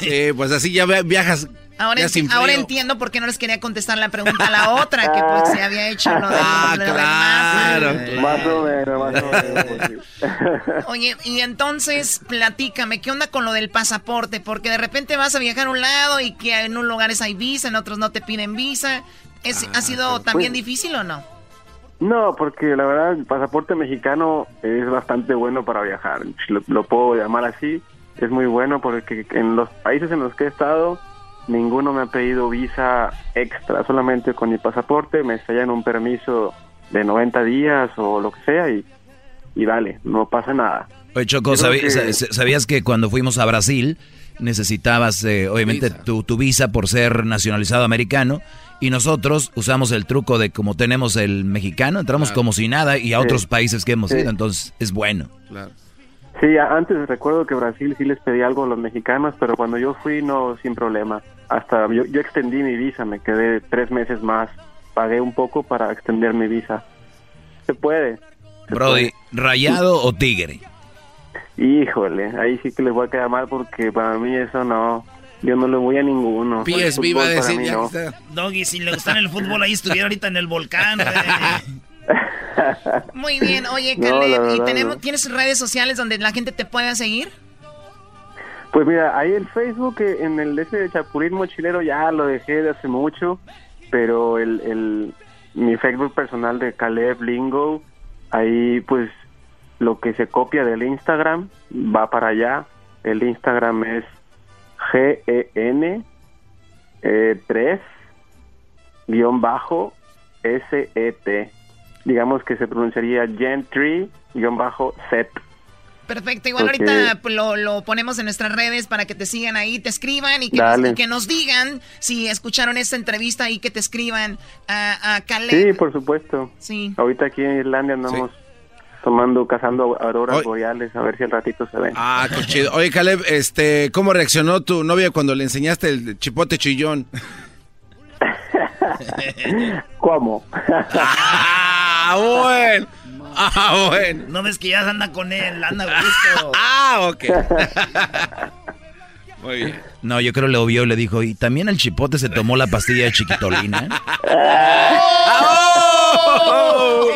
sí, pues así ya viajas Ahora, ahora entiendo por qué no les quería contestar la pregunta a la otra, que pues se había hecho lo (laughs) de... Ah, claro. Más o menos, más o menos. Pues (laughs) (laughs) Oye, y entonces, platícame, ¿qué onda con lo del pasaporte? Porque de repente vas a viajar a un lado y que en unos lugares hay visa, en otros no te piden visa. ¿Es, ¿Ha sido pues, también pues, difícil o no? No, porque la verdad el pasaporte mexicano es bastante bueno para viajar, lo puedo llamar así es muy bueno porque en los países en los que he estado ninguno me ha pedido visa extra, solamente con mi pasaporte me sellan un permiso de 90 días o lo que sea y, y vale, no pasa nada. Oye, Choco, ¿sabías que cuando fuimos a Brasil necesitabas, eh, obviamente, Tu, tu, visa por ser nacionalizado americano? Y nosotros usamos el truco de como tenemos el mexicano, entramos como si nada y a otros países que hemos ido, entonces es bueno. Claro. Sí, antes recuerdo que Brasil sí les pedí algo a los mexicanos, pero cuando yo fui no, sin problema. Hasta yo, yo extendí mi visa, me quedé tres meses más, pagué un poco para extender mi visa. Se puede. Brody, ¿rayado o tigre? Híjole, ahí sí que les voy a quedar mal porque para mí eso no, yo no le voy a ninguno. Pies viva decir Doggy, si le gustara el fútbol ahí estuviera ahorita en el volcán. (laughs) Muy bien, oye, Caleb, ¿y tenemos, tienes redes sociales donde la gente te pueda seguir? Pues mira, ahí el Facebook, eh, en el ese de Chapulín Mochilero ya lo dejé de hace mucho, pero el, el mi Facebook personal de Caleb Lingo, ahí pues lo que se copia del Instagram va para allá. El Instagram es G-E-N 3 eh, guion bajo S-E-T digamos que se pronunciaría Gentry-Set. Perfecto, igual ahorita lo, ponemos en nuestras redes para que te sigan ahí, te escriban y que, nos, que nos digan si escucharon esta entrevista y que te escriban a, a Caleb. Sí, por supuesto. Sí. Ahorita aquí en Irlanda andamos tomando, cazando auroras boreales, a ver si al ratito se ven. Ah, qué chido. Oye, Caleb, este, ¿cómo reaccionó tu novia cuando le enseñaste el chipote chillón? (laughs) ¿Cómo? (laughs) ah, bueno. Ah, bueno. No ves que ya anda con él, anda gusto. (laughs) ah, ok. (laughs) Muy bien. No, yo creo que lo vio y le dijo, y también el chipote se tomó la pastilla de chiquitolina. ¡Oh!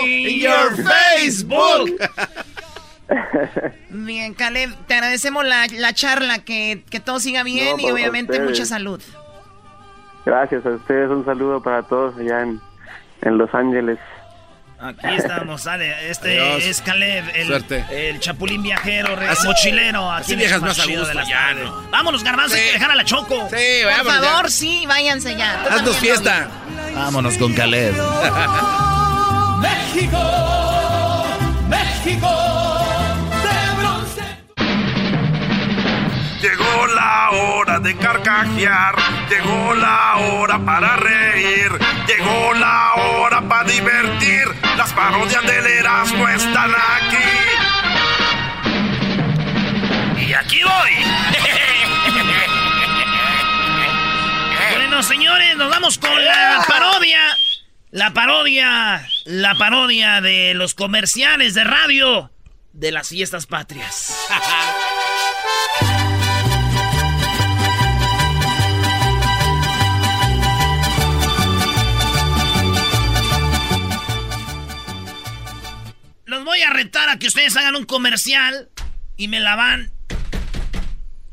(laughs) your Facebook! Bien, Caleb, te agradecemos la, la charla, que, que, todo siga bien y obviamente mucha salud. Gracias a ustedes, un saludo para todos allá en, en Los Ángeles. Aquí estamos, sale. Este es Caleb, el, el chapulín viajero, mochilero. Así viajas más a gusto, ya, no. Vámonos, garbanzo, hay que dejar a la Choco. Sí, Por favor, sí, váyanse ya. Haznos fiesta. Vámonos con Caleb. (laughs) México, México. Llegó la hora de carcajear, llegó la hora para reír, llegó la hora para divertir. Las parodias del Erasmo están aquí. Y aquí voy. (laughs) bueno, señores, nos vamos con la parodia. La parodia, la parodia de los comerciales de radio de las fiestas patrias. (laughs) voy a retar a que ustedes hagan un comercial y me la van.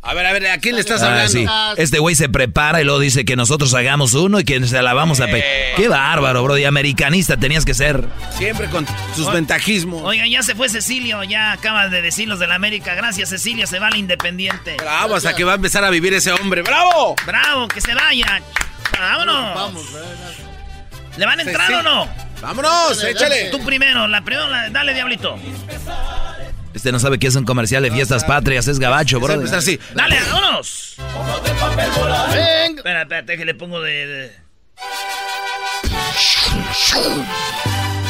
A ver, a ver, ¿a quién le estás ah, hablando? Este güey se prepara y luego dice que nosotros hagamos uno y que se la vamos a pedir. Eh. Qué bárbaro, bro. Y americanista tenías que ser. Siempre con sus ventajismos. Oigan, ya se fue Cecilio, ya acaba de decir los de la América. Gracias, Cecilio, se va al Independiente. Bravo, hasta que va a empezar a vivir ese hombre. ¡Bravo! ¡Bravo, que se vaya! ¡Vámonos! Vamos, ¿Le van a entrar o no? ¡Vámonos! ¡Échale! Tú primero, la primera, dale, diablito. Este no sabe que es un comercial de fiestas patrias, es gabacho, bro. así. Dale, vámonos. Venga. Espera, espérate que le pongo de,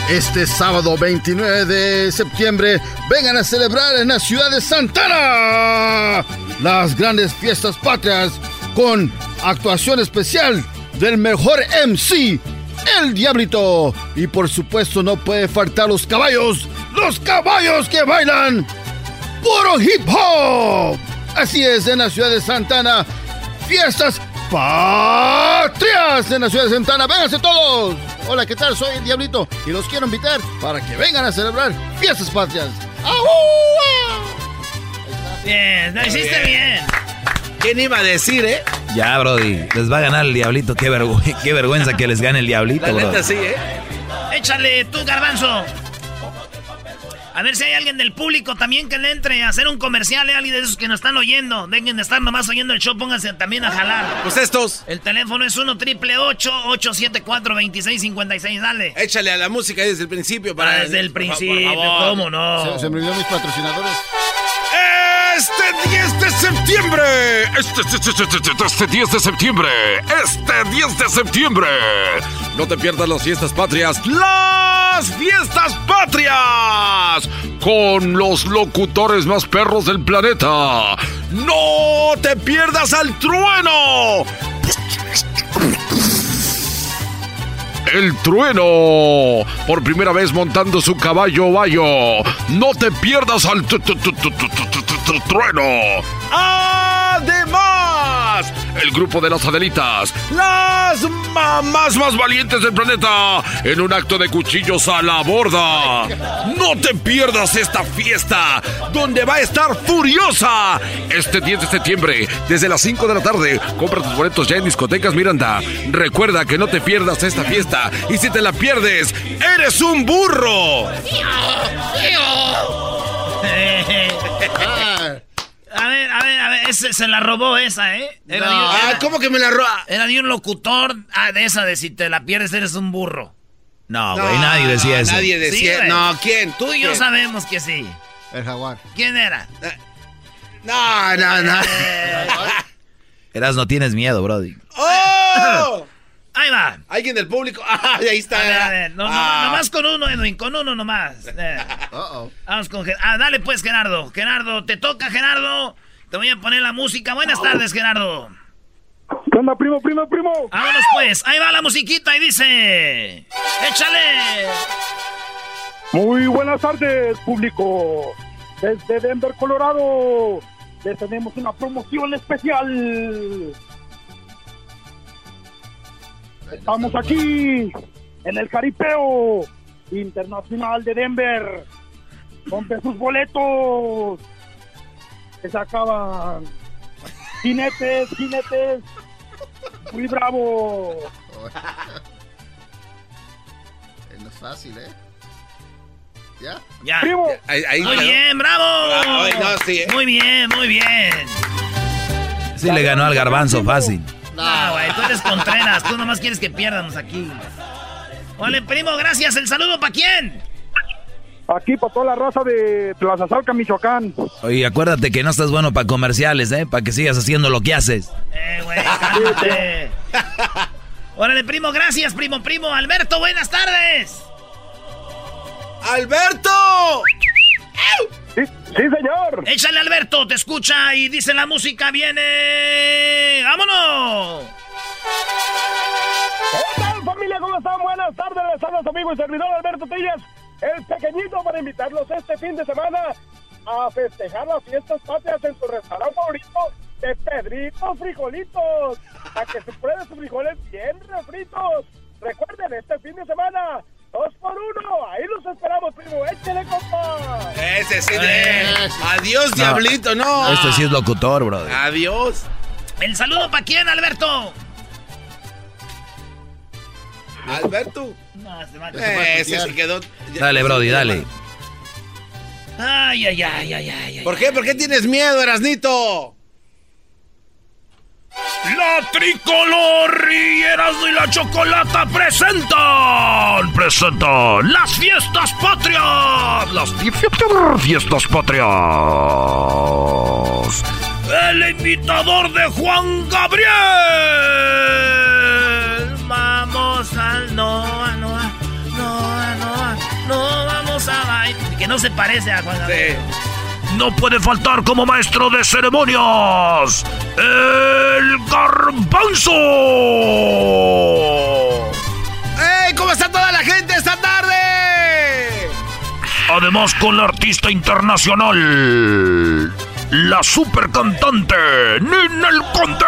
Este sábado 29 de septiembre, vengan a celebrar en la ciudad de Santana las grandes fiestas patrias con actuación especial del mejor MC el Diablito. Y por supuesto no puede faltar los caballos, los caballos que bailan puro hip hop. Así es, en la ciudad de Santana, fiestas patrias en la ciudad de Santana. Vénganse todos. Hola, ¿qué tal? Soy el Diablito y los quiero invitar para que vengan a celebrar fiestas patrias. Bien, lo hiciste bien. ¿Quién iba a decir, eh? Ya, Brody, les va a ganar el diablito. Qué, (laughs) qué vergüenza que les gane el diablito, La neta sí, ¿eh? Échale tú, garbanzo. A ver si hay alguien del público también que le entre a hacer un comercial, ¿eh? alguien de esos que nos están oyendo. Dejen de estar nomás oyendo el show, pónganse también a jalar. Pues estos. El teléfono es 1 triple 874 2656 dale. Échale a la música desde el principio para... Ah, desde el principio, ¿cómo no? Se, se me olvidó mis patrocinadores. Este 10 de septiembre, este, este, este, este, este 10 de septiembre, este 10 de septiembre, no te pierdas las fiestas patrias, fiestas patrias con los locutores más perros del planeta. No te pierdas al trueno. El trueno, por primera vez montando su caballo bayo. No te pierdas al trueno. Además el grupo de las Adelitas, las mamás más valientes del planeta, en un acto de cuchillos a la borda. No te pierdas esta fiesta, donde va a estar furiosa. Este 10 de septiembre, desde las 5 de la tarde, compra tus boletos ya en discotecas Miranda. Recuerda que no te pierdas esta fiesta, y si te la pierdes, eres un burro. (laughs) A ver, a ver, a ver, ese, se la robó esa, ¿eh? Era No. de un- Ah, era- ¿cómo que me la roba? Era de un locutor ah, de esa de si te la pierdes eres un burro. No, güey, nadie decía eso. Nadie decía. güey. no, ¿quién? Tú y yo sabemos que sí. El jaguar. ¿Quién era? No, no, no. Eras, no tienes miedo, Brody. ¡Oh! Ahí va. Alguien del público. (laughs) Ah, ahí está. A ver, a ver, no, no, Ah. nomás con uno, Edwin, con uno nomás. (laughs) Eh. Vamos con Gen- Ah, dale pues, Gerardo. Gerardo, te toca, Gerardo. Te voy a poner la música. Buenas tardes, Gerardo. ¿Qué onda, primo, primo, primo? Vámonos pues. Ahí va la musiquita y dice... ¡Échale! Muy buenas tardes, público. Desde Denver, Colorado, les tenemos una promoción especial. Estamos aquí en el Caripeo Internacional de Denver. Compre sus boletos. Que se acaban. Jinetes, jinetes. Muy bravo. No (laughs) es fácil, ¿eh? ¿Ya? Ya. Primo. Ahí- ahí muy bien, bravo. Ay, no, sí, eh. Muy bien, muy bien. Sí le ganó al garbanzo fácil. No, güey, tú eres Contreras. Tú nomás quieres que pierdamos aquí. Vale, primo, gracias. ¿El saludo para quién? Aquí para toda la raza de Plaza Salca, Michoacán. Oye, acuérdate que no estás bueno para comerciales, ¿eh? Para que sigas haciendo lo que haces. Eh, güey, cálmate. Órale, primo, gracias, primo, primo. Alberto, buenas tardes. ¡Alberto! Sí, sí, señor. Échale, Alberto, te escucha y dice la música, viene... ¡Vámonos! ¿Qué tal, familia? ¿Cómo están? Buenas tardes. Les habla su amigo y servidor Alberto Tillas, el pequeñito, para invitarlos este fin de semana a festejar las fiestas patrias en su restaurante favorito de Pedrito Frijolitos. A que se prueben sus frijoles bien refritos. Recuerden, este fin de semana, dos por uno. Ahí los esperamos, primo. Échale, compa. Ese sí. eh. Adiós, diablito, no. Este sí es locutor, brother. Adiós. ¿El saludo para quién, Alberto? Alberto. No, se va Eh, ese se quedó. Dale, Brody, dale. Ay, ay, ay, ay, ay. ay. ¿Por qué? ¿Por qué tienes miedo, Erasnito? La tricolor y Erasmo y la Chocolata presentan, presentan las fiestas patrias, las fi- fi- fiestas patrias. El imitador de Juan Gabriel. Vamos al Noa, Noa, Noa, Noa, no vamos a bailar. Que no se parece a Juan Gabriel. No puede faltar como maestro de ceremonias, el garbanzo. ¡Ey! ¿Cómo está toda la gente esta tarde? Además con la artista internacional, la super cantante Ninel Conde.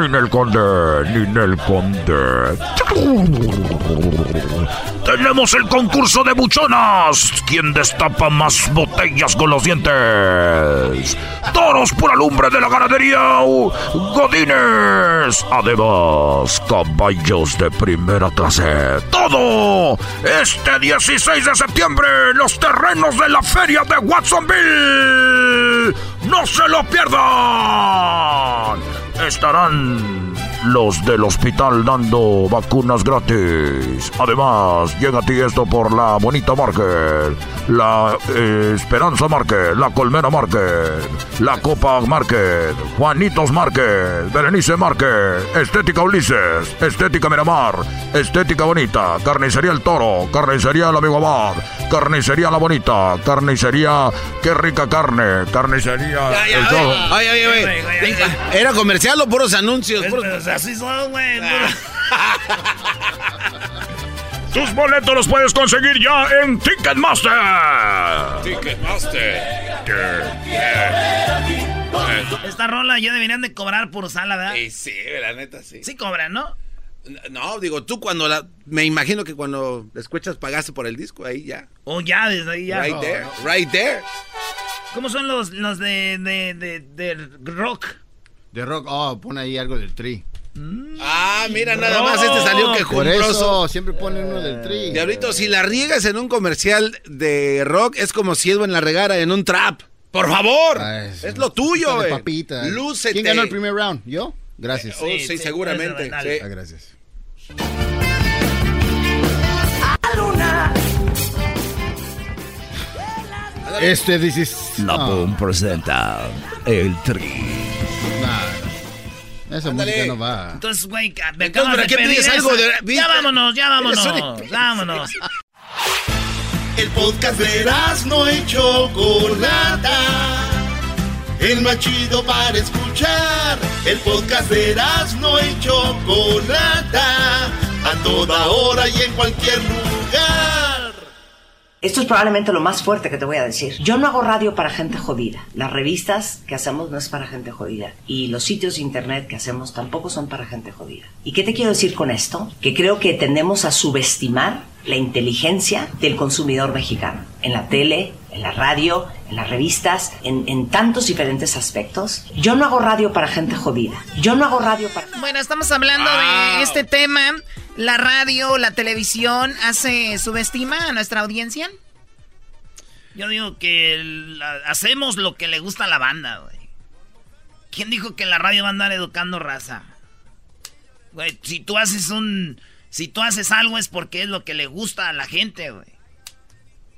Ninel Conde, Ninel Conde. Tenemos el concurso de buchonas. ¿Quién destapa más botellas con los dientes? Toros por alumbre de la ganadería Godines. Además, caballos de primera clase. Todo este 16 de septiembre los terrenos de la feria de Watsonville. ¡No se lo pierdan! Estarán los del hospital dando vacunas gratis. Además, llega a ti esto por la Bonita Market, la eh, Esperanza Market, la Colmena Market, la Copa Market, Juanitos Market, Berenice Market, Estética Ulises, Estética Miramar, Estética Bonita, Carnicería El Toro, Carnicería El Amigo Abad, Carnicería La Bonita, Carnicería Qué Rica Carne, Carnicería El Toro. Ay, ay, ay, ¿Era comercial o puros anuncios? Puros... Así son, güey. (laughs) Tus boletos los puedes conseguir ya en Ticketmaster. Ticketmaster. Esta rola ya deberían de cobrar por usarla, ¿verdad? Sí, sí, la neta, sí. Sí cobran, ¿no? No, digo, tú cuando la... Me imagino que cuando la escuchas pagaste por el disco, ahí ya. Oh, ya, desde ahí ya. Right there, right there. ¿Cómo son los, los de, de, de, de rock? De rock, oh, pone ahí algo del tri. Ah, mira, nada más este salió Por quejumbroso. eso siempre ponen uno del tri. Diablito, si la riegas en un comercial de rock, es como si Edwin la regara en un trap. ¡Por favor! Ay, es lo tuyo, güey. papita. Lúcete. ¿Quién ganó el primer round? ¿Yo? Gracias. Oh, sí, seguramente. sí. Ah, gracias. Este dices. La Boom presenta el tri. Esa música no va. Entonces, güey, me Entonces, acabas ¿para de qué pedir pides esa. algo de- Ya vámonos, ya vámonos. Vámonos. El podcast de no y Chocolata. El más chido para escuchar. El podcast de no y Chocolata. A toda hora y en cualquier lugar. Esto es probablemente lo más fuerte que te voy a decir. Yo no hago radio para gente jodida. Las revistas que hacemos no es para gente jodida. Y los sitios de internet que hacemos tampoco son para gente jodida. ¿Y qué te quiero decir con esto? Que creo que tendemos a subestimar la inteligencia del consumidor mexicano. En la tele, en la radio, en las revistas, en, en tantos diferentes aspectos. Yo no hago radio para gente jodida. Yo no hago radio para... Bueno, estamos hablando de este tema. La radio, la televisión, ¿hace subestima a nuestra audiencia? Yo digo que la- hacemos lo que le gusta a la banda, güey. ¿Quién dijo que la radio va a andar educando raza? Güey, si tú haces un... Si tú haces algo es porque es lo que le gusta a la gente, güey.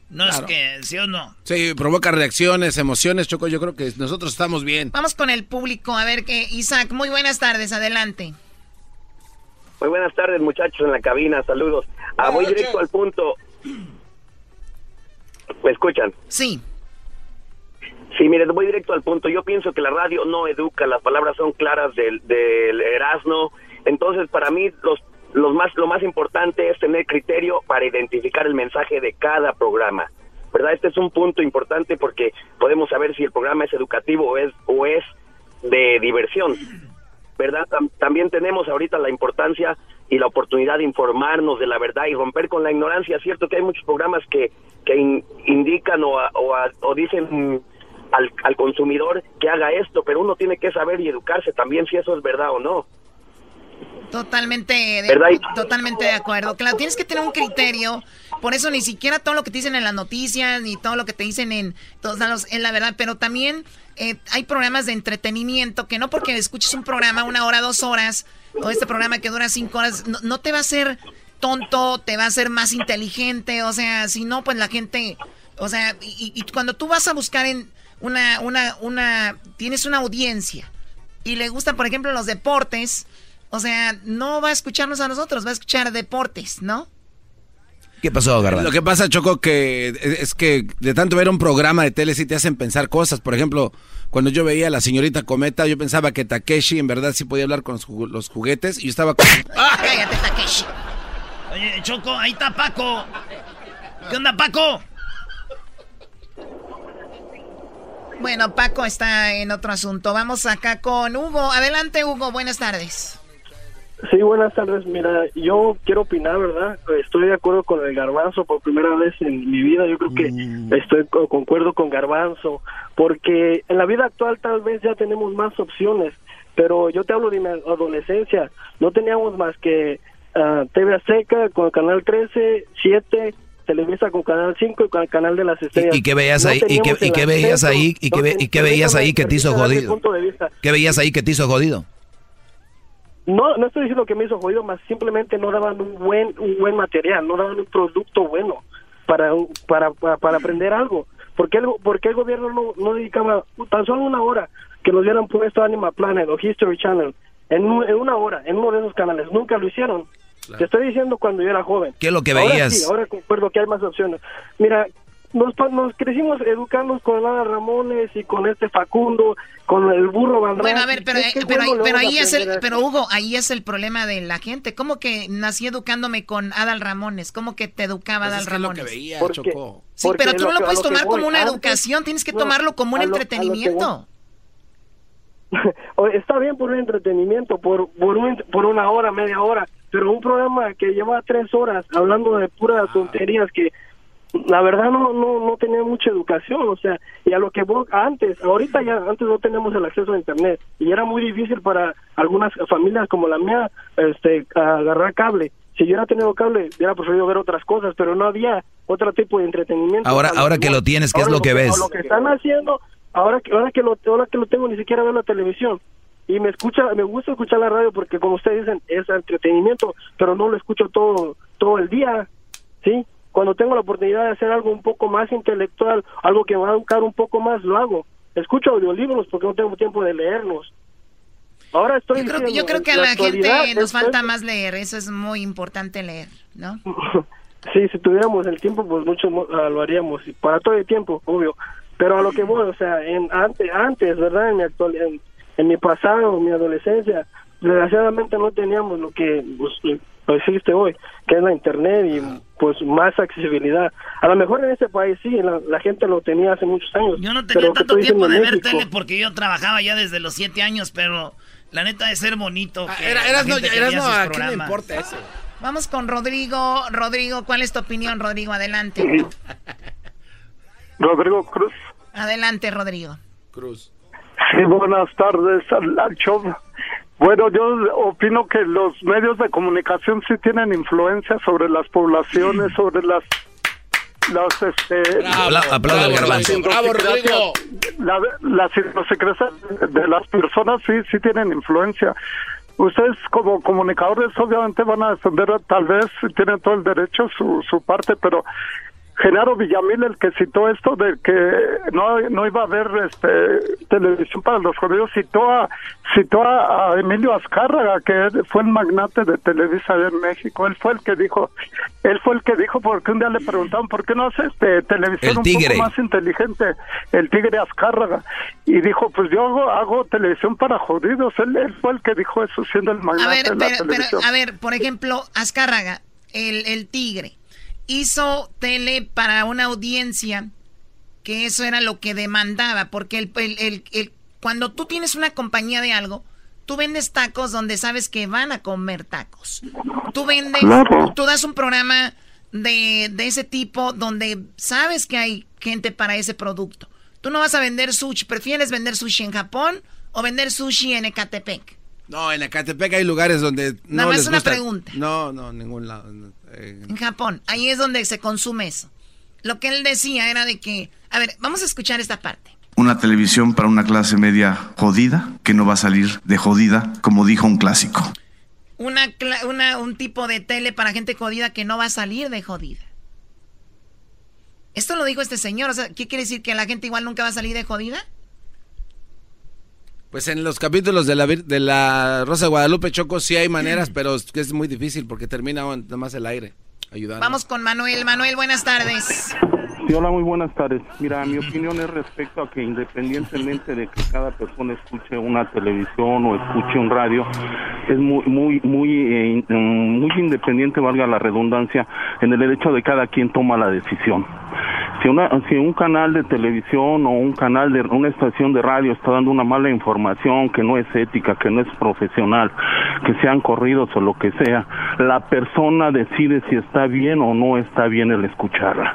No Claro. es que, ¿sí o no? Sí, provoca reacciones, emociones, Choco. Yo creo que nosotros estamos bien. Vamos con el público, a ver qué. Isaac, muy buenas tardes, adelante. Muy buenas tardes, muchachos en la cabina, saludos. Ah, voy directo al punto. ¿Me escuchan? Sí. Sí, mire, voy directo al punto. Yo pienso que la radio no educa, las palabras son claras del, del Erasmo. Entonces, para mí, los, los más, lo más importante es tener criterio para identificar el mensaje de cada programa. ¿Verdad? Este es un punto importante porque podemos saber si el programa es educativo o es, o es de diversión. ¿verdad? Tam- también tenemos ahorita la importancia y la oportunidad de informarnos de la verdad y romper con la ignorancia. Cierto que hay muchos programas que, que in- indican o, a- o, a- o dicen al, al consumidor que haga esto, pero uno tiene que saber y educarse también si eso es verdad o no. Totalmente de, totalmente de acuerdo. Claro, tienes que tener un criterio. Por eso ni siquiera todo lo que te dicen en las noticias, ni todo lo que te dicen en todos lados es la verdad. Pero también eh, hay programas de entretenimiento que no porque escuches un programa una hora, dos horas, o este programa que dura cinco horas, no, no te va a hacer tonto, te va a hacer más inteligente. O sea, si no, pues la gente... O sea, y, y cuando tú vas a buscar en una, una, una... Tienes una audiencia y le gustan, por ejemplo, los deportes... O sea, no va a escucharnos a nosotros, va a escuchar deportes, ¿no? ¿Qué pasó, Garbanzo? Lo que pasa, Choco, que es que de tanto ver un programa de tele sí te hacen pensar cosas. Por ejemplo, cuando yo veía a la señorita Cometa, yo pensaba que Takeshi en verdad sí podía hablar con los jugu- los juguetes y yo estaba... con- (laughs) Cállate, Takeshi. Oye, Choco, ahí está Paco. ¿Qué onda, Paco? Bueno, Paco está en otro asunto. Vamos acá con Hugo. Adelante, Hugo. Buenas tardes. Sí, buenas tardes. Mira, yo quiero opinar, ¿verdad? Estoy de acuerdo con el garbanzo por primera vez en mi vida. Yo creo que Mm. estoy co- concuerdo con garbanzo, porque en la vida actual tal vez ya tenemos más opciones, pero yo te hablo de mi adolescencia. No teníamos más que ah, TV Azteca con Canal 13, 7, Televisa con Canal 5 y con el Canal de las Estrellas. ¿Y qué veías ahí? ¿Y qué, el veías ahí? ¿Y qué, veías ahí que te hizo jodido? ¿Qué veías ahí que te hizo jodido? No, no estoy diciendo que me hizo jodido, más simplemente no daban un buen un buen material, no daban un producto bueno para para para, para aprender algo. ¿Por qué, el, por qué el gobierno no, no dedicaba tan solo una hora que nos hubieran puesto Animal Planet o History Channel en, en una hora, en uno de esos canales? Nunca lo hicieron. Te estoy diciendo cuando yo era joven. ¿Qué es lo que Ahora veías? sí, ahora concuerdo que hay más opciones. Mira, nos, pa- nos crecimos educándonos con Lara Ramones y con este Facundo, con el burro Van Bueno, a ver, pero, ¿Qué- eh, qué pero, ahí es el, pero? Hugo, ahí es el problema de la gente. ¿Cómo que nací educándome con Adal Ramones? ¿Cómo que te educaba Pues Adal es que lo Ramones? que veía, Porque- Choco. Sí, pero tú no lo lo puedes lo tomar voy, como una antes- educación, tienes que bueno, tomarlo como un lo- lo entretenimiento. (laughs) Está bien por un entretenimiento, por por, un- por una hora, media hora, pero un programa que lleva tres horas hablando de puras tonterías que la verdad no no no tenía mucha educación, o sea, y a lo que vos antes, ahorita ya antes no tenemos el acceso a internet y era muy difícil para algunas familias como la mía este agarrar cable. Si yo hubiera tenido cable, hubiera preferido ver otras cosas, pero no había otro tipo de entretenimiento. Ahora, ahora que lo tienes, ¿qué es lo que ves? Lo que están haciendo, ahora que ahora que lo ahora que lo tengo ni siquiera veo la televisión y me escucha me gusta escuchar la radio porque como ustedes dicen es entretenimiento, pero no lo escucho todo todo el día, ¿sí? Cuando tengo la oportunidad de hacer algo un poco más intelectual, algo que me va a educar un poco más, lo hago. Escucho audiolibros porque no tengo tiempo de leerlos. Ahora estoy Yo creo, diciendo, yo creo que a en la gente nos falta más leer, eso es muy importante leer, ¿no? (laughs) Sí, si tuviéramos el tiempo, pues mucho ah, lo haríamos. Y para todo el tiempo, obvio. Pero a lo que voy, o sea, en antes, antes ¿verdad? En mi, actual, en, en mi pasado, mi adolescencia, desgraciadamente no teníamos lo que pues, lo existe hoy, que es la internet y pues más accesibilidad. A lo mejor en este país sí, la, la gente lo tenía hace muchos años. Yo no pero tenía que tanto estoy tiempo diciendo de ver tele porque yo trabajaba ya desde los siete años, pero la neta de ser bonito. que era- eras no- eras no, ¿a quién le importa eso? Vamos con Rodrigo. Rodrigo, ¿cuál es tu opinión, Rodrigo? Adelante. Rodrigo Cruz. Adelante, Rodrigo. Cruz. Sí, buenas tardes al, al show. Bueno, yo opino que los medios de comunicación sí tienen influencia sobre las poblaciones, (clears throat) sobre las las este Bravo, Apla- aplauda al las garbanzo. idiosincrasias- Bravo, Rodrigo. la- las de las personas sí sí tienen influencia. Ustedes como comunicadores obviamente van a defender, tal vez tienen todo el derecho su, su parte, pero Genaro Villamil, el que citó esto de que no, no iba a haber este, televisión para los judíos, citó a citó a, a Emilio Azcárraga, que fue el magnate de Televisa en México. Él fue el que dijo, él fue el que dijo, porque un día le preguntaban, ¿por qué no hace este, televisión El un tigre. poco más inteligente? El tigre Azcárraga. Y dijo, pues yo hago, hago televisión para judíos. Él, él fue el que dijo eso, siendo el A magnate ver, de la pero, pero, televisión. a ver, por ejemplo, Azcárraga, el, el tigre, hizo tele para una audiencia que eso era lo que demandaba, porque el, el- el- el- cuando tú tienes una compañía de algo, tú vendes tacos donde sabes que van a comer tacos. Tú vendes, Claro. tú das un programa de, de ese tipo donde sabes que hay gente para ese producto. Tú no vas a vender sushi, prefieres vender sushi en Japón o vender sushi en Ecatepec. No, en Ecatepec hay lugares donde no Nada más les una gusta. pregunta. No, no, ningún lado. no, En Japón, ahí es donde se consume eso. Lo que él decía era de que, a ver, vamos a escuchar esta parte. Una televisión para una clase media jodida, que no va a salir de jodida, como dijo un clásico. Una, una- un tipo de tele para gente jodida que no va a salir de jodida. Esto lo dijo este señor, o sea, ¿qué quiere decir que la gente igual nunca va a salir de jodida? Pues en los capítulos de la, de la Rosa de Guadalupe Choco sí hay maneras, (clears throat) pero es muy difícil porque termina nada más el aire ayudando. Vamos con Manuel. Manuel, buenas tardes. Sí, hola, muy buenas tardes. Mira, mi opinión es respecto a que independientemente de que cada persona escuche una televisión o escuche un radio, es muy, muy, muy, eh, in- mm, muy independiente, valga la redundancia, en el hecho de cada quien toma la decisión. Si, un canal de televisión o un canal de una estación de radio está dando una mala información que no es ética, que no es profesional, que sean corridos o lo que sea, la persona decide si está bien o no está bien el escucharla.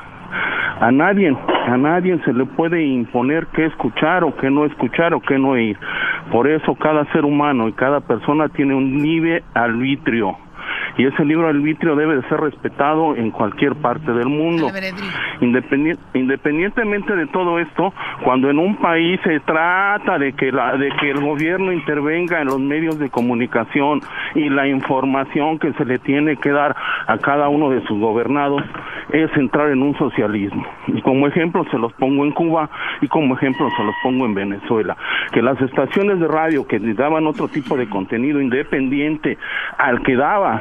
A nadie, a nadie se le puede imponer qué escuchar o qué no escuchar o qué no ir. Por eso cada ser humano y cada persona tiene un libre arbitrio y ese libro arbitrio debe de ser respetado en cualquier parte del mundo. independientemente de todo esto, cuando en un país se trata de que, la, de que el gobierno intervenga en los medios de comunicación y la información que se le tiene que dar a cada uno de sus gobernados, es entrar en un socialismo. Y como ejemplo se los pongo en Cuba y como ejemplo se los pongo en Venezuela. Que las estaciones de radio que daban otro tipo de contenido independiente al que daba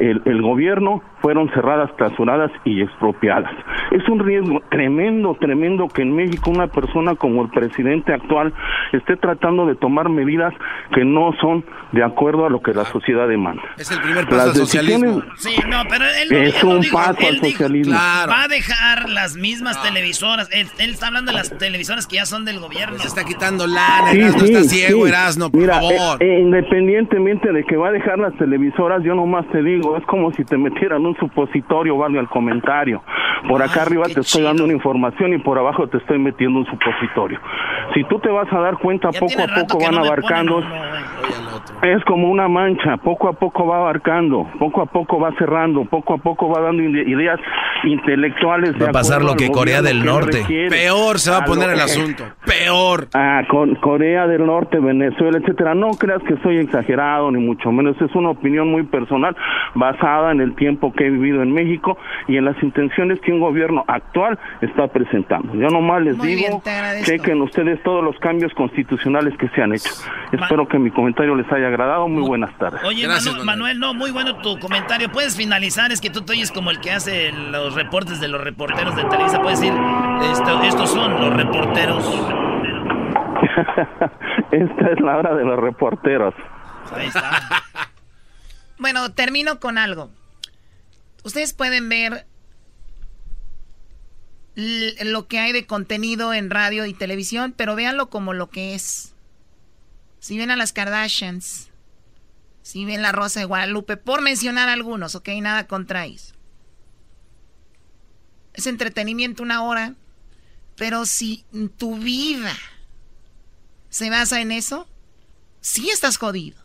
el, el gobierno fueron cerradas, clausuradas y expropiadas. Es un riesgo tremendo, tremendo que en México una persona como el presidente actual esté tratando de tomar medidas que no son de acuerdo a lo que la sociedad demanda. Es el primer paso al socialismo. Sí, no, pero él es un paso al socialismo. Va a dejar las mismas televisoras. Él, está hablando de las televisoras que ya son del gobierno. Se está quitando lana, sí, Erasno está ciego, Erasno, por favor. Eh, eh, independientemente de que va a dejar las televisoras, yo nomás te digo, es como si te metieran un supositorio, valga el comentario. Por acá arriba te estoy dando una información y por abajo te estoy metiendo un supositorio. Si tú te vas a dar cuenta, poco a poco van abarcando. es como una mancha, poco a poco va abarcando, poco a poco va cerrando, poco a poco va dando ideas intelectuales. Va a pasar lo que Corea del Norte. Peor se va a, poner el asunto. Peor. Ah, con Corea del Norte, Venezuela, etcétera. No creas que soy exagerado, ni mucho menos. Es una opinión muy personal basada en el tiempo que he vivido en México y en las intenciones que un gobierno actual está presentando. Yo nomás les digo, chequen ustedes todos los cambios constitucionales que se han hecho. Espero que mi comentario les haya agradado. Muy buenas tardes. Oye, Manuel, no, muy bueno tu comentario. Puedes finalizar, es que tú te oyes como el que hace los reportes de los reporteros de Televisa. Puedes decir, estos son los reporteros. (laughs) Esta es la hora de los reporteros. Ahí está. (laughs) bueno, termino con algo. Ustedes pueden ver lo que hay de contenido en radio y televisión, pero véanlo como lo que es. Si ven a las Kardashians, si ven la Rosa de Guadalupe, por mencionar algunos, ok, nada contraís. Es entretenimiento una hora, pero si tu vida se basa en eso, sí estás jodido.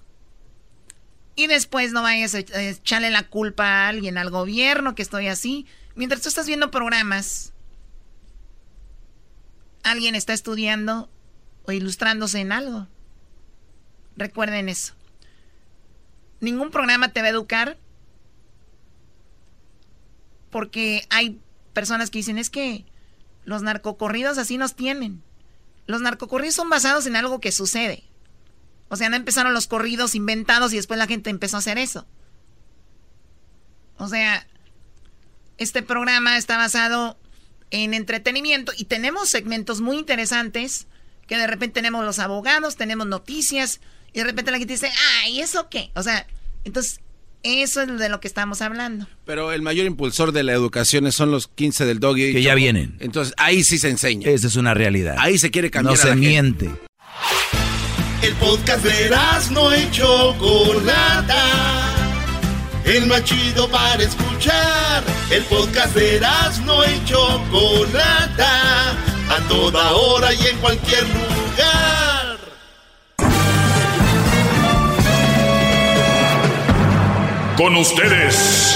Y después no vayas a echarle la culpa a alguien, al gobierno, que estoy así. Mientras tú estás viendo programas, alguien está estudiando o ilustrándose en algo. Recuerden eso. Ningún programa te va a educar porque hay personas que dicen es que los narcocorridos así nos tienen. Los narcocorridos son basados en algo que sucede. O sea, no empezaron los corridos inventados y después la gente empezó a hacer eso. O sea, este programa está basado en entretenimiento y tenemos segmentos muy interesantes que de repente tenemos los abogados, tenemos noticias y de repente la gente dice, ay, ¿eso qué? O sea, entonces eso es de lo que estamos hablando. Pero el mayor impulsor de la educación son los 15 del doggy. Que ya vienen. Entonces ahí sí se enseña. Esa es una realidad. Ahí se quiere cambiar. No se miente. El podcast de no hecho Chocolata. El más chido para escuchar. El podcast de no hecho Chocolata. A toda hora y en cualquier lugar. Con ustedes.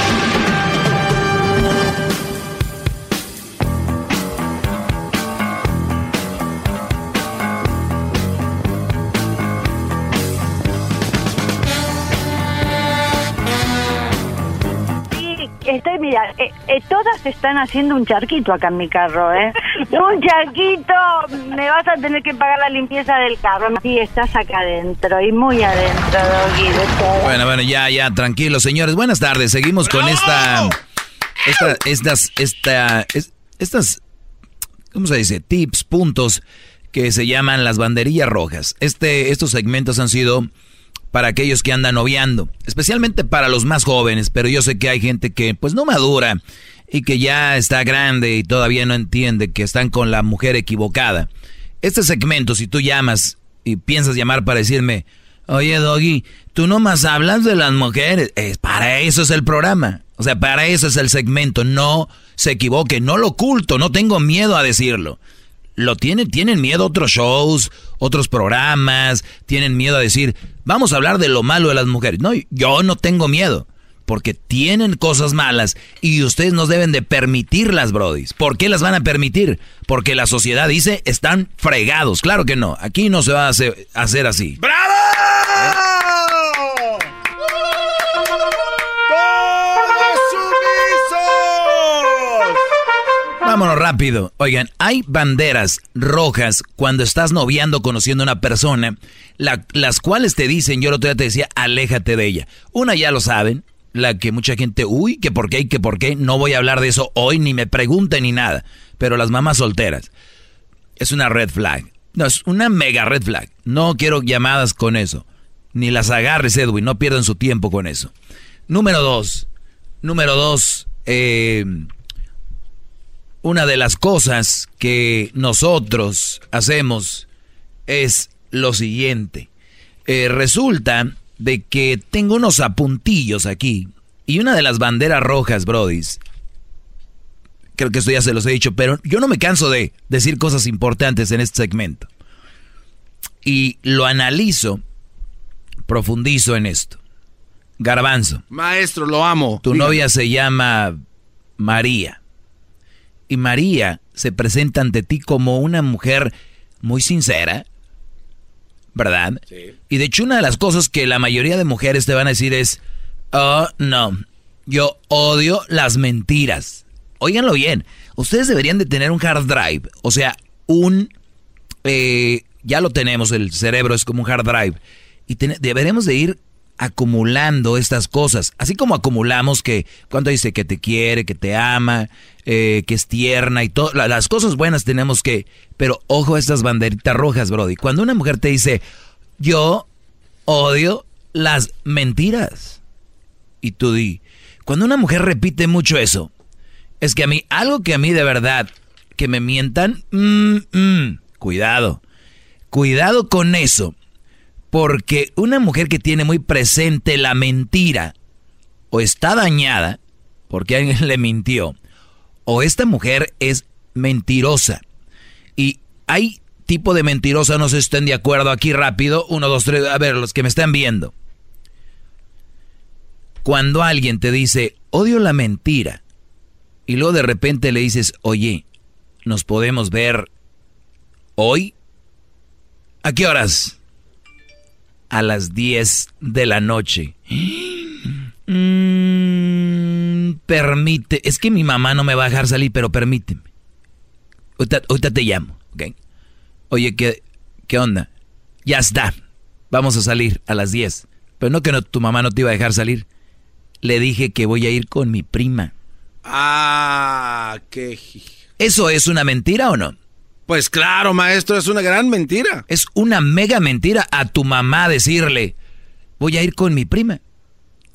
estoy, mira, eh, eh, todas están haciendo un charquito acá en mi carro, ¿eh? (laughs) un charquito, me vas a tener que pagar la limpieza del carro. Sí, estás acá adentro y muy adentro, Doggy. Bueno, bueno, ya, ya, tranquilo, señores. Buenas tardes, seguimos con esta... esta, estas, esta, estas, ¿cómo se dice? Tips, puntos que se llaman las banderillas rojas. Este, estos segmentos han sido para aquellos que andan noviando, especialmente para los más jóvenes, pero yo sé que hay gente que pues no madura y que ya está grande y todavía no entiende que están con la mujer equivocada. Este segmento, si tú llamas y piensas llamar para decirme, oye Doggy, tú no más hablas de las mujeres, es para eso es el programa, o sea, para eso es el segmento, no se equivoque, no lo oculto, no tengo miedo a decirlo lo tienen, tienen miedo otros shows, otros programas, tienen miedo a decir, vamos a hablar de lo malo de las mujeres. No, yo no tengo miedo, porque tienen cosas malas y ustedes no deben de permitirlas, brodis. ¿Por qué las van a permitir? Porque la sociedad dice, están fregados. Claro que no, aquí no se va a hacer, hacer así. ¡Bravo! Vámonos rápido. Oigan, hay banderas rojas cuando estás noviando, conociendo a una persona, las cuales te dicen, yo el otro día te decía, aléjate de ella. Una ya lo saben, la que mucha gente, uy, que por qué, que por qué, no voy a hablar de eso hoy, ni me pregunten ni nada. Pero las mamás solteras, es una red flag. No, es una mega red flag. No quiero llamadas con eso. Ni las agarres, Edwin, no pierdan su tiempo con eso. Número dos, número dos, eh una de las cosas que nosotros hacemos es lo siguiente. Eh, resulta de que tengo unos apuntillos aquí y una de las banderas rojas, brodis, creo que esto ya se los he dicho, pero yo no me canso de decir cosas importantes en este segmento. Y lo analizo, profundizo en esto. Garbanzo. Maestro, lo amo. Tu novia se llama María y María se presenta ante ti como una mujer muy sincera, ¿verdad? Sí. Y de hecho una de las cosas que la mayoría de mujeres te van a decir es, oh, no, yo odio las mentiras. Óiganlo bien, ustedes deberían de tener un hard drive, o sea, un... Eh, ya lo tenemos, el cerebro es como un hard drive. Y deberemos de ir acumulando estas cosas. Así como acumulamos que cuando dice que te quiere, que te ama, eh, que es tierna y todo. Las cosas buenas tenemos que... Pero ojo a estas banderitas rojas, Brody. Cuando una mujer te dice, yo odio las mentiras. Y tú di, cuando una mujer repite mucho eso, es que a mí, algo que a mí de verdad, que me mientan, mm, mm, cuidado. Cuidado con eso porque una mujer que tiene muy presente la mentira, o está dañada, porque alguien (laughs) le mintió, o esta mujer es mentirosa. Y hay tipo de mentirosa, no sé si estén de acuerdo aquí rápido. Uno, dos, tres, a ver, los que me están viendo. Cuando alguien te dice, odio la mentira, y luego de repente le dices, oye, ¿nos podemos ver hoy? ¿A qué horas? A las 10 de la noche. Mm, permite, es que mi mamá no me va a dejar salir, pero permíteme. Ahorita, te llamo, ¿ok? Oye, ¿qué, ¿qué onda? Ya está, vamos a salir a las 10. Pero no que no, tu mamá no te iba a dejar salir. Le dije que voy a ir con mi prima. Ah, qué... ¿Eso es una mentira o no? Pues claro, maestro, es una gran mentira. Es una mega mentira a tu mamá decirle, voy a ir con mi prima.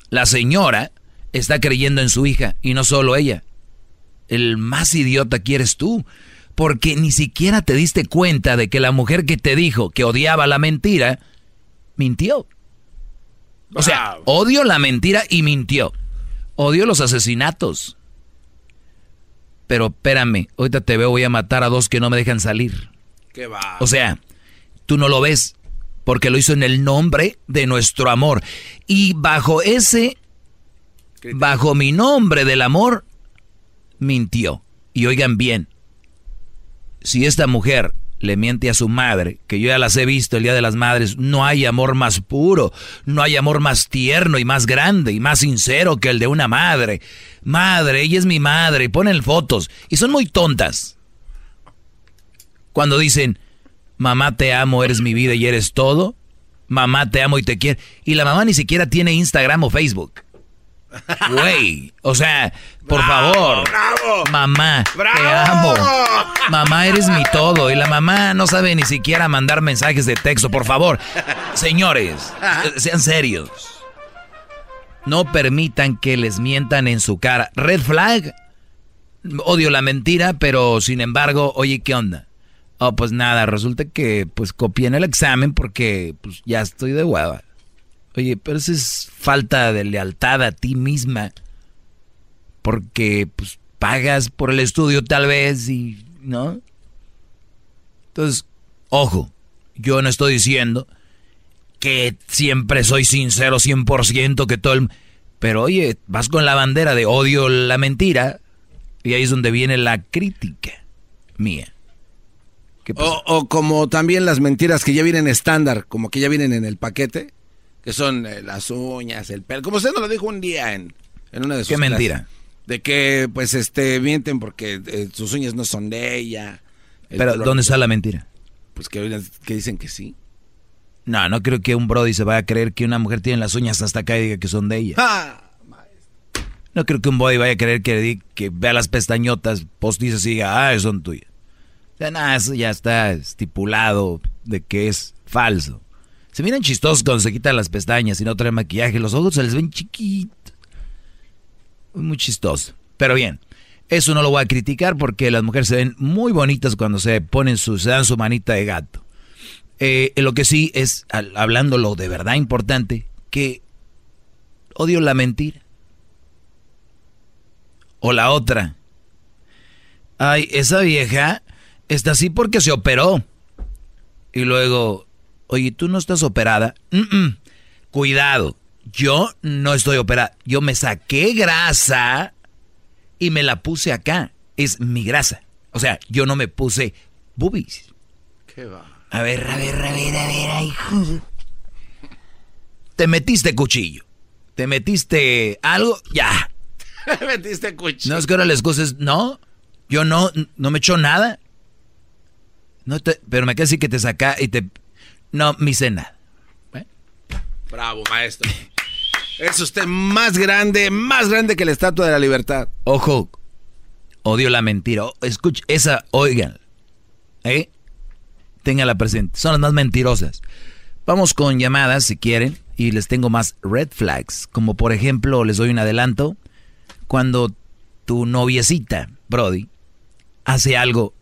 La señora está creyendo en su hija y no solo ella. El más idiota quieres tú, porque ni siquiera te diste cuenta de que la mujer que te dijo que odiaba la mentira, mintió. O sea, odio la mentira y mintió. Odio los asesinatos. Pero espérame, ahorita te veo, voy a matar a dos que no me dejan salir. ¿Qué va? O sea, tú no lo ves porque lo hizo en el nombre de nuestro amor. Y bajo ese, bajo mi nombre del amor, mintió. Y oigan bien, si esta mujer le miente a su madre, que yo ya las he visto el Día de las Madres, no hay amor más puro, no hay amor más tierno y más grande y más sincero que el de una madre. Madre, ella es mi madre, y ponen fotos, y son muy tontas. Cuando dicen, mamá te amo, eres mi vida y eres todo, mamá te amo y te quiero, y la mamá ni siquiera tiene Instagram o Facebook. Güey, o sea, por favor. Bravo. Mamá, te amo. Mamá, eres mi todo. Y la mamá no sabe ni siquiera mandar mensajes de texto. Por favor, señores, (laughs) sean serios. No permitan que les mientan en su cara. Red flag. Odio la mentira, pero sin embargo, oye, ¿qué onda? Oh, pues nada, resulta que pues copié en el examen porque pues ya estoy de hueva. Oye, pero eso es falta de lealtad a ti misma. Porque pues pagas por el estudio tal vez y, ¿no? Entonces, ojo, yo no estoy diciendo que siempre soy sincero 100%, que todo el... Pero oye, vas con la bandera de odio la mentira y ahí es donde viene la crítica mía. O, o, como también las mentiras que ya vienen estándar, como que ya vienen en el paquete que son eh, las uñas, el pelo. Como usted nos lo dijo un día en, una de sus ¿Qué mentira? De que, pues, este, mienten porque eh, sus uñas no son de ella. Pero, ¿dónde está la mentira? Pues que, que, dicen que sí. No, no creo que un brody se vaya a creer que una mujer tiene las uñas hasta acá y diga que son de ella. ¡Ah! No creo que un brody vaya a creer que, que vea las pestañotas postizas y diga, ah, son tuyas. O sea, nada, eso ya está estipulado de que es falso. Se miran chistosos cuando se quitan las pestañas y no traen maquillaje. Los ojos se les ven chiquitos. Muy chistoso. Pero bien, eso no lo voy a criticar porque las mujeres se ven muy bonitas cuando se ponen su, se dan su manita de gato. Eh, lo que sí es, hablando lo de verdad importante, que odio la mentira. O la otra. Ay, esa vieja está así porque se operó. Y luego, Oye, tú no estás operada. Cuidado, yo no estoy operada. Yo me saqué grasa y me la puse acá. Es mi grasa. O sea, yo no me puse boobies. ¿Qué va? A ver, a ver, a ver, a ver, ay. Te metiste cuchillo. Te metiste algo, ya. (laughs) Te metiste cuchillo. No es que ahora les cosas, no. Yo no, no me echó nada. No te, pero me quedé así que te saca y te no, mi cena. Bravo, maestro. (laughs) Es usted más grande, más grande que la Estatua de la Libertad. Ojo, odio la mentira. Escucha, esa, oigan. ¿Eh? Téngala presente. Son las más mentirosas. Vamos con llamadas si quieren. Y les tengo más red flags. Como por ejemplo, les doy un adelanto. Cuando tu noviecita, Brody, hace algo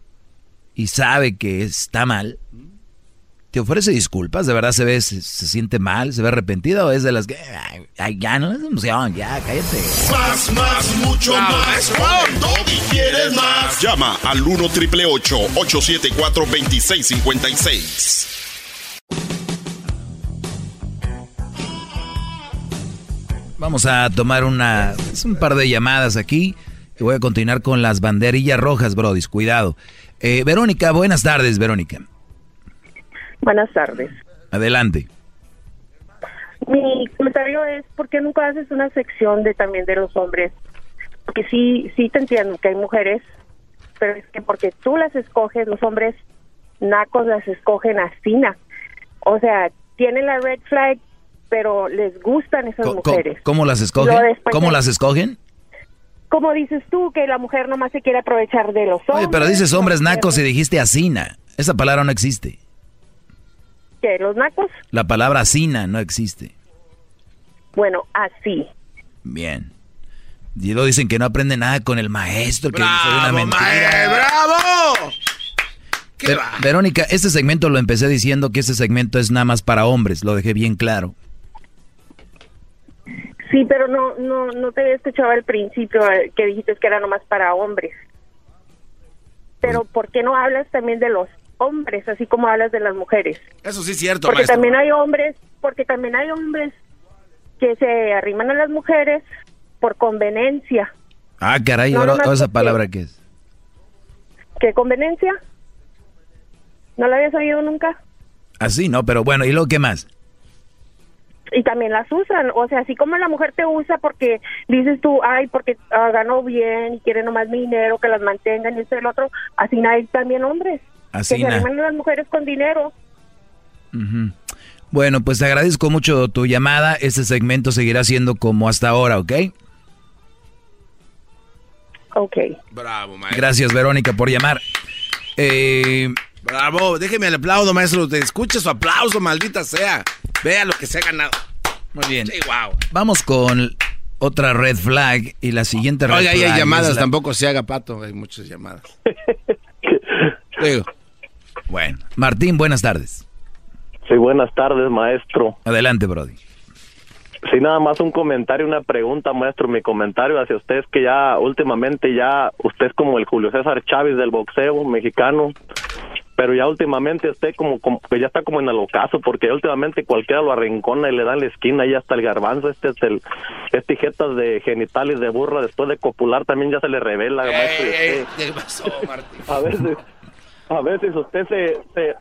y sabe que está mal, te ofrece disculpas, de verdad se ve, se, siente mal, se ve arrepentida o es de las que, ay, ya no es emoción, ya cállate. Más, más, mucho más. Cuando quieres más. Llama al 1 triple 874 2656. Vamos a tomar una, un par de llamadas aquí y voy a continuar con las banderillas rojas, brodis, cuidado. Eh, Verónica, buenas tardes, Verónica. Buenas tardes. Adelante. Mi comentario es, ¿por qué nunca haces una sección de también de los hombres? Porque sí, sí te entiendo que hay mujeres, pero es que porque tú las escoges, los hombres nacos las escogen así, O sea, tienen la red flag, pero les gustan esas mujeres. ¿Cómo, las escogen? ¿Cómo las escogen? Como dices tú, que la mujer nomás se quiere aprovechar de los hombres. Oye, pero dices hombres nacos y dijiste asina. Esa palabra no existe. ¿Los nacos? La palabra sina no existe. Bueno, así. Bien. Y luego dicen que no aprende nada con el maestro, que ¡Bravo, una mentira. ¡Bravo! Verónica, este segmento lo empecé diciendo que este segmento es nada más para hombres, lo dejé bien claro. Sí, pero no, no, no te había escuchado al principio eh, que dijiste que era nomás para hombres. Pero pues ¿por qué no hablas también de los hombres, así como hablas de las mujeres. Eso sí es cierto, Porque también hay hombres, porque también hay hombres que se arriman a las mujeres por conveniencia. Ah, caray, esa palabra qué es? ¿Qué conveniencia? ¿No la habías oído nunca? Así, no, pero bueno, ¿y luego qué más? y también las usan, o sea, así como la mujer te usa porque dices tú, ay, porque ah, ganó bien y quiere nomás mi dinero, que las mantengan y esto y el otro, así hay también hombres. Así que se animan las mujeres con dinero. Bueno, pues te agradezco mucho tu llamada. Este segmento seguirá siendo como hasta ahora, ¿ok? Ok. Bravo, maestro. Gracias, Verónica, por llamar. Eh, Bravo, déjeme el aplauso, maestro. Te escucha su aplauso, maldita sea. Vea lo que se ha ganado. Muy bien. Sí, wow. Vamos con otra red flag y la siguiente red Oiga, ahí flag. hay es llamadas, la- tampoco se haga pato. Hay muchas llamadas. (laughs) Digo. Bueno, Martín, buenas tardes. Sí, buenas tardes, maestro. Adelante, Brody. Sí, nada más un comentario, una pregunta, maestro. Mi comentario hacia usted es que ya últimamente ya usted es como el Julio César Chávez del boxeo mexicano, pero ya últimamente usted como, como que ya está como en el ocaso, porque últimamente cualquiera lo arrincona y le da en la esquina y hasta el garbanzo, este es el, es tijetas de genitales de burra después de copular también ya se le revela, maestro. y usted- ¿Qué pasó, Martín? a veces, a veces usted se, se-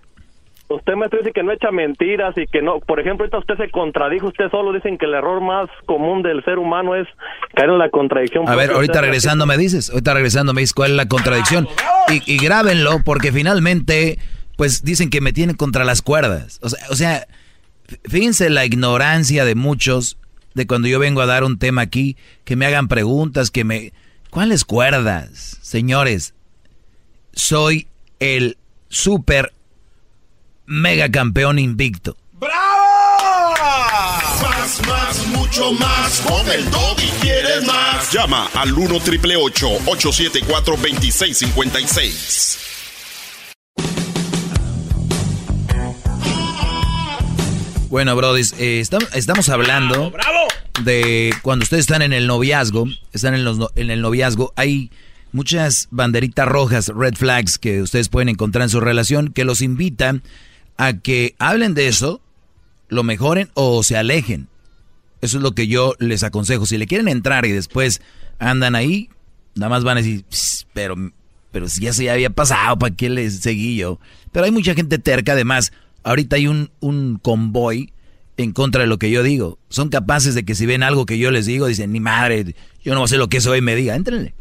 usted me dice que no echa mentiras y que no, por ejemplo, ahorita usted se contradijo usted solo, dicen que el error más común del ser humano es caer en la contradicción. A ver, ahorita regresando me dices, ahorita regresando me dices cuál es la contradicción. Y, y grábenlo porque finalmente, pues dicen que me tienen contra las cuerdas. O sea, o sea, fíjense la ignorancia de muchos de cuando yo vengo a dar un tema aquí, que me hagan preguntas, que me... ¿Cuáles cuerdas? Señores, soy el super mega campeón invicto. Más, más, mucho más. Con el y quieres más. Llama al 1 triple 874 2656. Bueno, Brody, estamos hablando de cuando ustedes están en el noviazgo, están en, los en el noviazgo, hay muchas banderitas rojas, red flags, que ustedes pueden encontrar en su relación, que los invitan a que hablen de eso, lo mejoren o se alejen. Eso es lo que yo les aconsejo. Si le quieren entrar y después andan ahí, nada más van a decir, "Pss, pero, pero si ya se había pasado, ¿para qué les seguí yo? Pero hay mucha gente terca, además, ahorita hay un, un convoy en contra de lo que yo digo. Son capaces de que si ven algo que yo les digo, dicen, ni madre, yo no sé lo que eso hoy me diga, entrenle.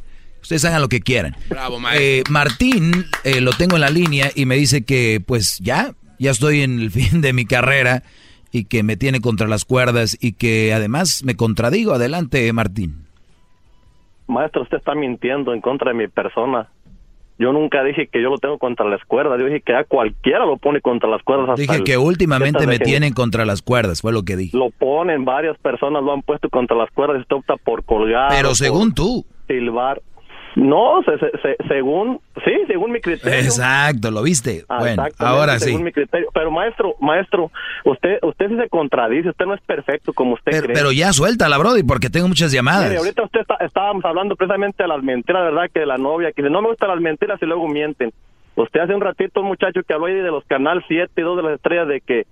Ustedes hagan lo que quieran. Bravo, maestro. Eh, Martín eh, lo tengo en la línea y me dice que pues ya, ya estoy en el (laughs) fin de mi carrera y que me tiene contra las cuerdas y que además me contradigo. Adelante, Martín. Maestro, usted está mintiendo en contra de mi persona. Yo nunca dije que yo lo tengo contra las cuerdas. Yo dije que a cualquiera lo pone contra las cuerdas. hasta Dije que últimamente me tienen contra las cuerdas, fue lo que dije. Lo ponen, varias personas lo han puesto contra las cuerdas y usted opta por colgar. Pero según tú. Silbar. No, se- se- se- según, sí, según mi criterio. Exacto, ¿lo viste? Ah, Bueno, ahora sí. según mi criterio. Pero maestro, maestro, usted, usted sí se contradice, usted no es perfecto como usted Pero, cree. pero ya suéltala, Brody, porque tengo muchas llamadas. Mire, ahorita usted está- estábamos hablando precisamente de las mentiras, ¿verdad? Que de la novia, que dice, no me gustan las mentiras y luego mienten. Usted hace un ratito, un muchacho que habló ahí de los canales 7 y 2 de las estrellas, de que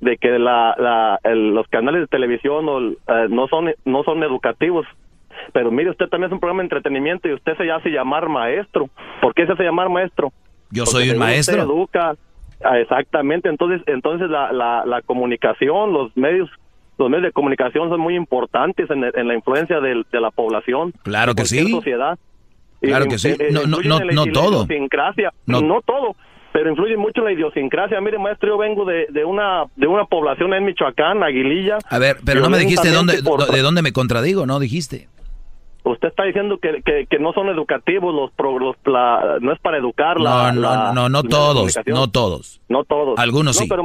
de que la, la, el- los canales de televisión o, eh, no son no son educativos. Pero mire, usted también es un programa de entretenimiento y usted se hace llamar maestro. ¿Por qué se hace llamar maestro? Yo Porque soy un maestro. usted educa. Ah, exactamente. Entonces, entonces la, la, la comunicación, los medios, los medios de comunicación son muy importantes en, en la influencia de, la población. Claro que sí. sociedad. Claro Y- que sí. eh, No, no, no, no todo. idiosincrasia. No. No. todo, pero influye mucho en la idiosincrasia. Mire, maestro, yo vengo de, de una de una población en Michoacán, Aguililla. A ver, pero no me dijiste dónde, por- de dónde me contradigo, ¿no? Dijiste. Usted está diciendo que, que, que no son educativos los, pro- los la- no es para educar la, No, no, la- no, no la todos, no todos. No todos. Algunos No, sí. pero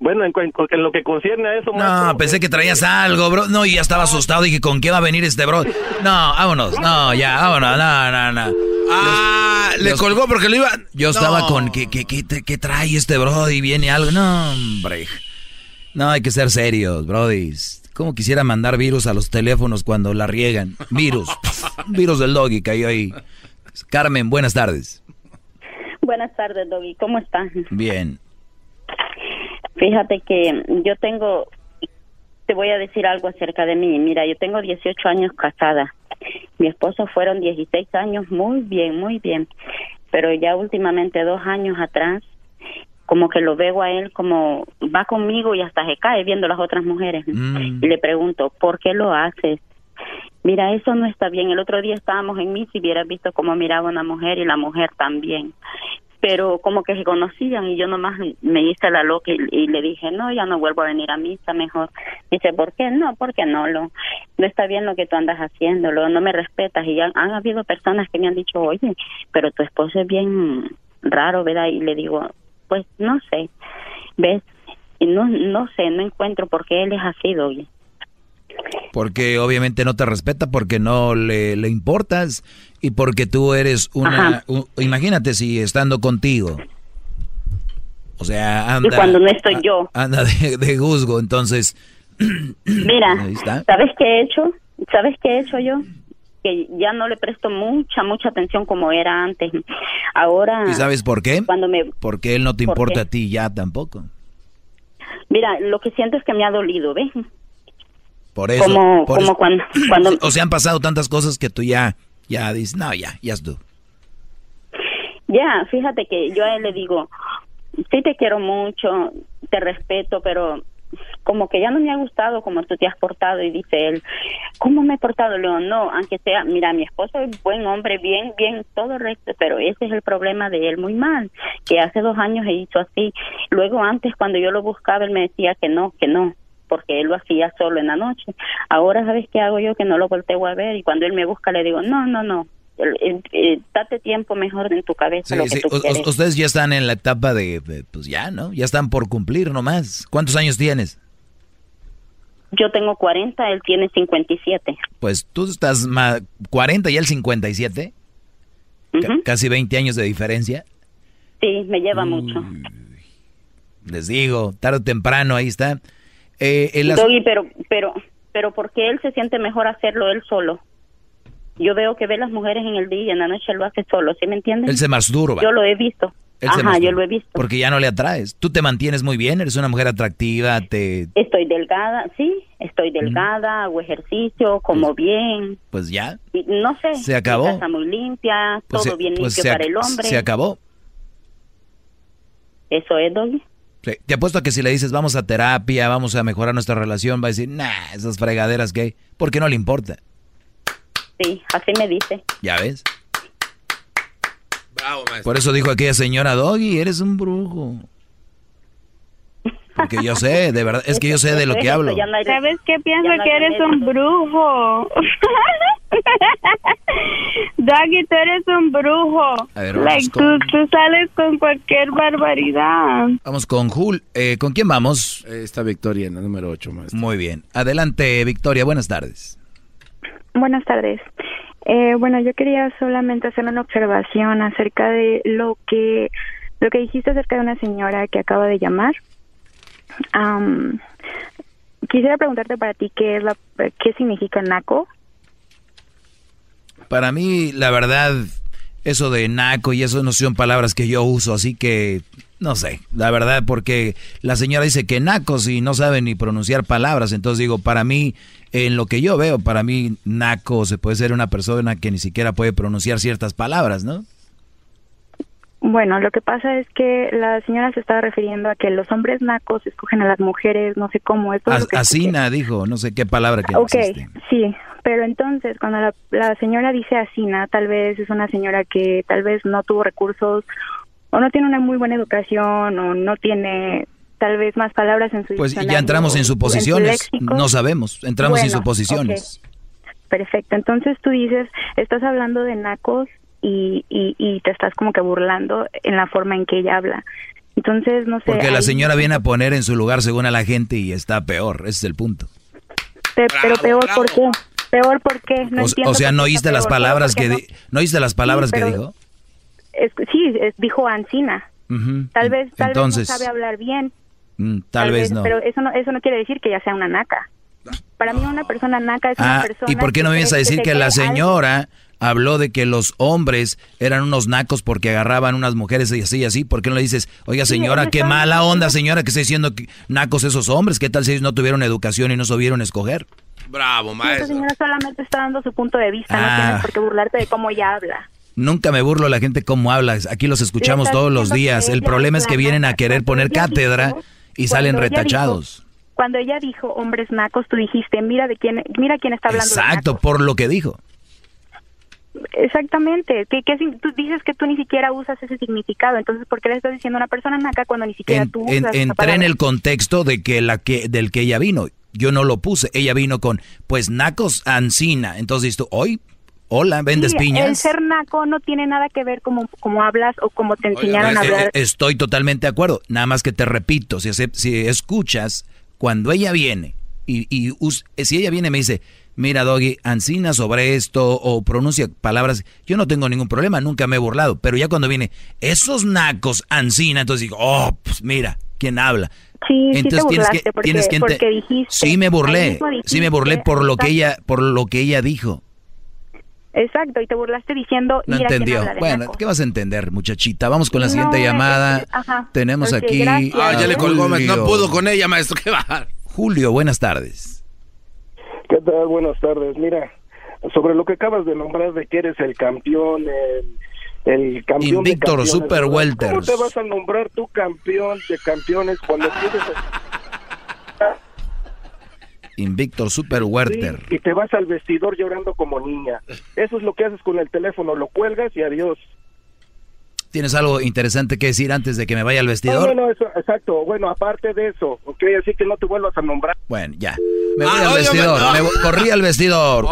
bueno, en, en- en lo que concierne a eso, No, pensé que traías algo, bro. No, y ya estaba asustado. Dije, ¿con qué va a venir este bro? No, vámonos. No, ya, vámonos. No, no, no. Ah, le colgó porque lo iba. Yo No. estaba con, ¿qué, qué, qué, te- qué trae este bro? Y viene algo. No, hombre. No, hay que ser serios, brody. ¿Cómo quisiera mandar virus a los teléfonos cuando la riegan? Virus. (laughs) virus del doggy cayó ahí. Carmen, buenas tardes. Buenas tardes, Doggy. ¿Cómo estás? Bien. Fíjate que yo tengo, te voy a decir algo acerca de mí. Mira, yo tengo 18 años casada. Mi esposo fueron 16 años, muy bien, muy bien. Pero ya últimamente, dos años atrás, como que lo veo a él como va conmigo y hasta se cae viendo las otras mujeres. Mm. Y le pregunto, ¿por qué lo haces? Mira, eso no está bien. El otro día estábamos en mí, si hubieras visto cómo miraba una mujer y la mujer también. pero como que se conocían y yo nomás me hice la loca y, le dije, no, ya no vuelvo a venir a misa, mejor. Dice, ¿por qué? No, porque no, lo, no está bien lo que tú andas haciendo, lo, no me respetas. Y han, han habido personas que me han dicho, oye, pero tu esposo es bien raro, ¿verdad? Y le digo, pues no sé, ¿ves? Y no, no sé, no encuentro por qué él es así, oye. Porque obviamente no te respeta, porque no le, le importas y porque tú eres una... imagínate si estando contigo. O sea, anda... Y cuando no estoy yo. Anda de, de juzgo, entonces... (clears throat) Mira, ¿sabes qué he hecho? ¿Sabes qué he hecho yo? Que ya no le presto mucha, mucha atención como era antes. Ahora... ¿Y sabes por qué? Cuando me... Porque él no te importa a ti ya tampoco. Mira, lo que siento es que me ha dolido, ¿ves? Por eso. Como, como Cuando, cuando... (clears throat) O sea, han pasado tantas cosas que tú ya, ya dices, no, ya, ya es tú. Ya, fíjate que yo a él le digo, sí te quiero mucho, te respeto, pero como que ya no me ha gustado como tú te has portado y dice él, ¿cómo me he portado? León? no, aunque sea, mira, mi esposo es buen hombre, bien, bien, todo recto, pero ese es el problema de él, muy mal, que hace dos años he hizo así. Luego antes cuando yo lo buscaba, él me decía que no, que no, porque él lo hacía solo en la noche. Ahora, ¿sabes qué hago yo? Que no lo volteo a ver y cuando él me busca le digo, no, no, no, eh, date tiempo mejor en tu cabeza. lo que tú ustedes ya están en la etapa de, pues ya, ¿no? Ya están por cumplir nomás. ¿Cuántos años tienes? Yo tengo 40, él tiene 57. Pues tú estás más 40 y él 57. Casi 20 años de diferencia. Sí, me lleva mucho. Les digo, tarde o temprano, ahí está. Eh, pero, pero, pero, ¿por qué él se siente mejor hacerlo él solo? Yo veo que ve las mujeres en el día y en la noche él lo hace solo, ¿sí me entiendes? Él se masturba. Yo lo he visto. Ajá, yo lo he visto. Porque ya no le atraes. Tú te mantienes muy bien, eres una mujer atractiva, te... Estoy delgada, sí, estoy delgada, hago ejercicio, como pues, bien. Pues ya. no sé. Se acabó. casa muy limpia, pues todo bien pues limpio para el hombre. Se acabó. Eso es, Doggy. Te apuesto a que si le dices vamos a terapia, vamos a mejorar nuestra relación, va a decir, nah, esas fregaderas hay, porque no le importa. Sí, así me dice. ¿Ya ves? Bravo, maestro. Por eso dijo aquella señora Doggy, eres un brujo. Porque yo sé, de verdad, es que yo sé de lo que hablo. ¿Sabes qué? Pienso que eres un brujo. (laughs) Doggy, tú eres un brujo. A ver, like, tú, sales con cualquier barbaridad. Vamos con Jul. Eh, ¿Con quién vamos? Está Victoria en la número 8, maestro. Muy bien. Adelante, Victoria. Buenas tardes. Buenas tardes. Eh, bueno, yo quería solamente hacer una observación acerca de lo que lo que dijiste acerca de una señora que acaba de llamar. quisiera preguntarte para ti qué es la qué significa naco. Para mí, la verdad, eso de naco y eso no son palabras que yo uso, así que no sé, la verdad, porque la señora dice que nacos y no sabe ni pronunciar palabras, entonces digo, para mí, en lo que yo veo, para mí naco se puede ser una persona que ni siquiera puede pronunciar ciertas palabras, ¿no? Bueno, lo que pasa es que la señora se estaba refiriendo a que los hombres nacos escogen a las mujeres, no sé cómo. Esto es asina dijo, no sé qué palabra que Ok, sí, pero entonces cuando la, la señora dice asina, tal vez es una señora que tal vez no tuvo recursos o no tiene una muy buena educación o no tiene tal vez más palabras en su Pues ya entramos en suposiciones, no sabemos, entramos en suposiciones. Perfecto, entonces tú dices, estás hablando de nacos y, y, te estás como que burlando en la forma en que ella habla. Entonces, no sé. Porque la señora viene a poner en su lugar según a la gente y está peor, ese es el punto. pero peor, ¿por qué? Peor, ¿por qué? No o, sea, ¿no oíste las palabras que, no? oíste las palabras que dijo? Sí, dijo Ancina. Tal vez, tal vez no sabe hablar bien. Mm, tal, vez, no. Pero eso no, eso no quiere decir que ya sea una naca. Para mí una persona naca es una ah, persona... ¿Y por qué no me vienes a decir que, la señora habló de que los hombres eran unos nacos porque agarraban unas mujeres y así y así? ¿Por qué no le dices, oiga señora, qué mala onda señora que está diciendo nacos esos hombres? ¿Qué tal si ellos no tuvieron educación y no supieron escoger? Bravo, maestro. Esa señora solamente está dando su punto de vista, no ah. tienes por qué burlarte de cómo ella habla. Nunca me burlo la gente cómo habla. Aquí los escuchamos todos los días. El problema es que vienen a querer poner cátedra y salen retachados. cuando ella dijo hombres nacos, tú dijiste, mira de quién, mira quién está hablando. Exacto, por lo que dijo. Exactamente. ¿Qué, qué, tú dices que tú ni siquiera usas ese significado. Entonces, ¿por qué le estás diciendo a una persona naca cuando ni siquiera tú usas en, Entré en el contexto de que la que del que ella vino. Yo no lo puse. Ella vino con, pues, nacos ancina. Entonces, tú, hoy, hola, vendes piñas. El ser naco no tiene nada que ver como, como hablas o como te enseñaron a hablar. Estoy totalmente de acuerdo. Nada más que te repito, si, si escuchas, cuando ella viene y, y si ella viene y me dice, mira Doggy, Ancina sobre esto o pronuncia palabras, yo no tengo ningún problema, nunca me he burlado, pero ya cuando viene esos nacos Ancina, entonces digo, oh, pues mira, ¿quién habla? Sí, entonces sí tienes que, porque, tienes que dijiste, sí me burlé, sí me burlé por lo que ella, por lo que ella dijo. Exacto, y te burlaste diciendo. No entendió. Bueno, ¿qué vas a entender, muchachita? Vamos con la siguiente llamada. Tenemos aquí. Ah, ya le colgó, no pudo con ella, maestro. ¿Qué va? Julio, buenas tardes. ¿Qué tal? Buenas tardes. Mira, sobre lo que acabas de nombrar de que eres el campeón, el, el campeón Invictor Super Welter. ¿Cómo te vas a nombrar tu campeón de campeones cuando tienes... (laughs) Invictor Super Welter. y te vas al vestidor llorando como niña. Eso es lo que haces con el teléfono, lo cuelgas y adiós. ¿Tienes algo interesante que decir antes de que me vaya al vestidor? No, no, eso, exacto. Bueno, aparte de eso, ok, así que no te vuelvas a nombrar. Bueno, ya. Me voy ah, al vestidor. Me corrí al vestidor.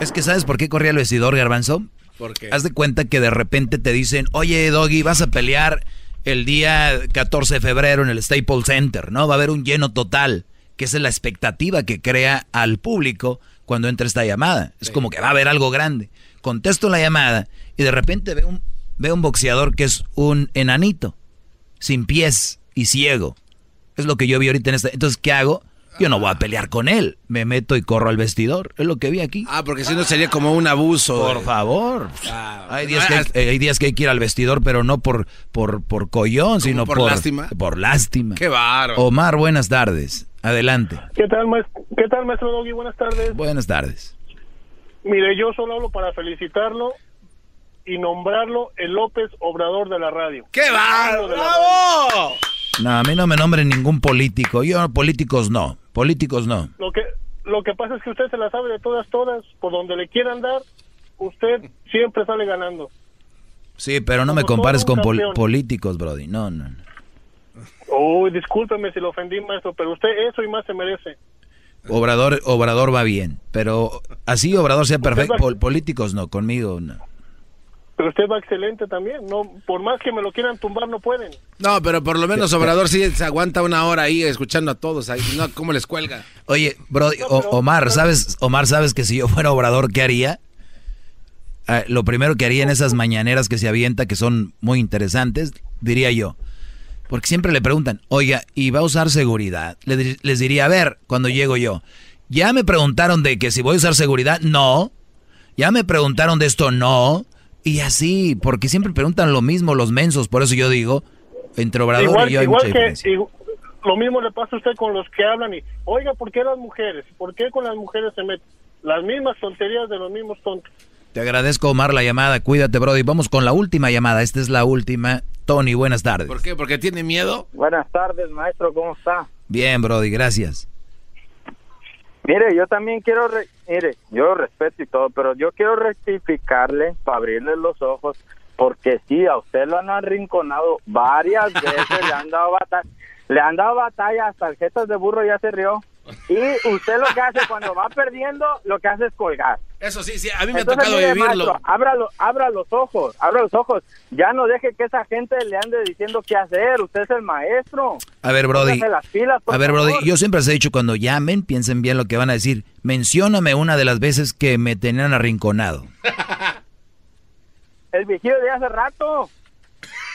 Es que ¿sabes por qué corrí al vestidor, Garbanzo? Porque Haz de cuenta que de repente te dicen, oye, Doggy, vas a pelear el día 14 de febrero en el Staples Center, ¿no? Va a haber un lleno total, que es la expectativa que crea al público cuando entra esta llamada. Es como que va a haber algo grande. Contesto la llamada y de repente veo un, veo un boxeador que es un enanito, sin pies y ciego. Es lo que yo vi ahorita en esta. Entonces, ¿qué hago? Yo no voy a pelear con él. Me meto y corro al vestidor. Es lo que vi aquí. Ah, porque si no sería como un abuso. Por favor. Ah, hay, días que hay, eh, hay, días que hay que ir al vestidor, pero no por, por, por collón, sino por, por lástima. Por lástima. Qué bárbaro. Omar, buenas tardes. Adelante. ¿Qué tal, maestro, ¿Qué tal, maestro Doggy? Buenas tardes. Buenas tardes. Mire, yo solo hablo para felicitarlo y nombrarlo el López Obrador de la radio. ¡Qué bárbaro! ¡Bravo! No, a mí no me nombren ningún político. Yo, políticos no. Políticos no. Lo que, lo que pasa es que usted se la sabe de todas, todas. Por donde le quieran dar, usted siempre sale ganando. Sí, pero no me compares con políticos, Brody. No, no, no. Uy, discúlpeme si lo ofendí, maestro, pero usted eso y más se merece. Obrador, Obrador va bien, pero así Obrador sea perfecto. políticos no, conmigo no. Pero usted va excelente también, no por más que me lo quieran tumbar no pueden. No, pero por lo menos (laughs) Obrador sí se aguanta una hora ahí escuchando a todos, ahí, no cómo les cuelga. Oye, bro, Omar, ¿sabes? Omar, ¿sabes que si yo fuera Obrador qué haría? Ah, lo primero que haría en esas mañaneras que se avienta que son muy interesantes, diría yo, porque siempre le preguntan, "Oiga, ¿y va a usar seguridad?" Les, diría, "A ver, cuando llego yo, ya me preguntaron de que si voy a usar seguridad, no. Ya me preguntaron de esto, no. Y así, porque siempre preguntan lo mismo los mensos, por eso yo digo, entre Obrador y yo hay mucha que, lo mismo le pasa a usted con los que hablan y, oiga, ¿por qué las mujeres? ¿Por qué con las mujeres se meten? Las mismas tonterías de los mismos tontos. Te agradezco, Omar, la llamada. Cuídate, Brody. Vamos con la última llamada. Esta es la última. Tony, buenas tardes. ¿Por qué? ¿Porque tiene miedo? Buenas tardes, maestro. ¿Cómo está? Bien, Brody. Gracias. Mire, yo también quiero, mire, yo respeto y todo, pero yo quiero rectificarle para abrirle los ojos, porque sí, a usted lo han arrinconado varias veces, (laughs) le han dado batalla, le han dado batalla, tarjetas de burro ya se rió. Y usted lo que hace cuando va perdiendo, lo que hace es colgar. Eso sí, sí, a mí me ha tocado vivirlo. abra, abra los ojos, abra los ojos. Ya no deje que esa gente le ande diciendo qué hacer. Usted es el maestro. A ver, Brody. a ver, Brody, yo siempre les he dicho cuando llamen, piensen bien lo que van a decir. Mencióname una de las veces que me tenían arrinconado. (laughs) el viejito de hace rato.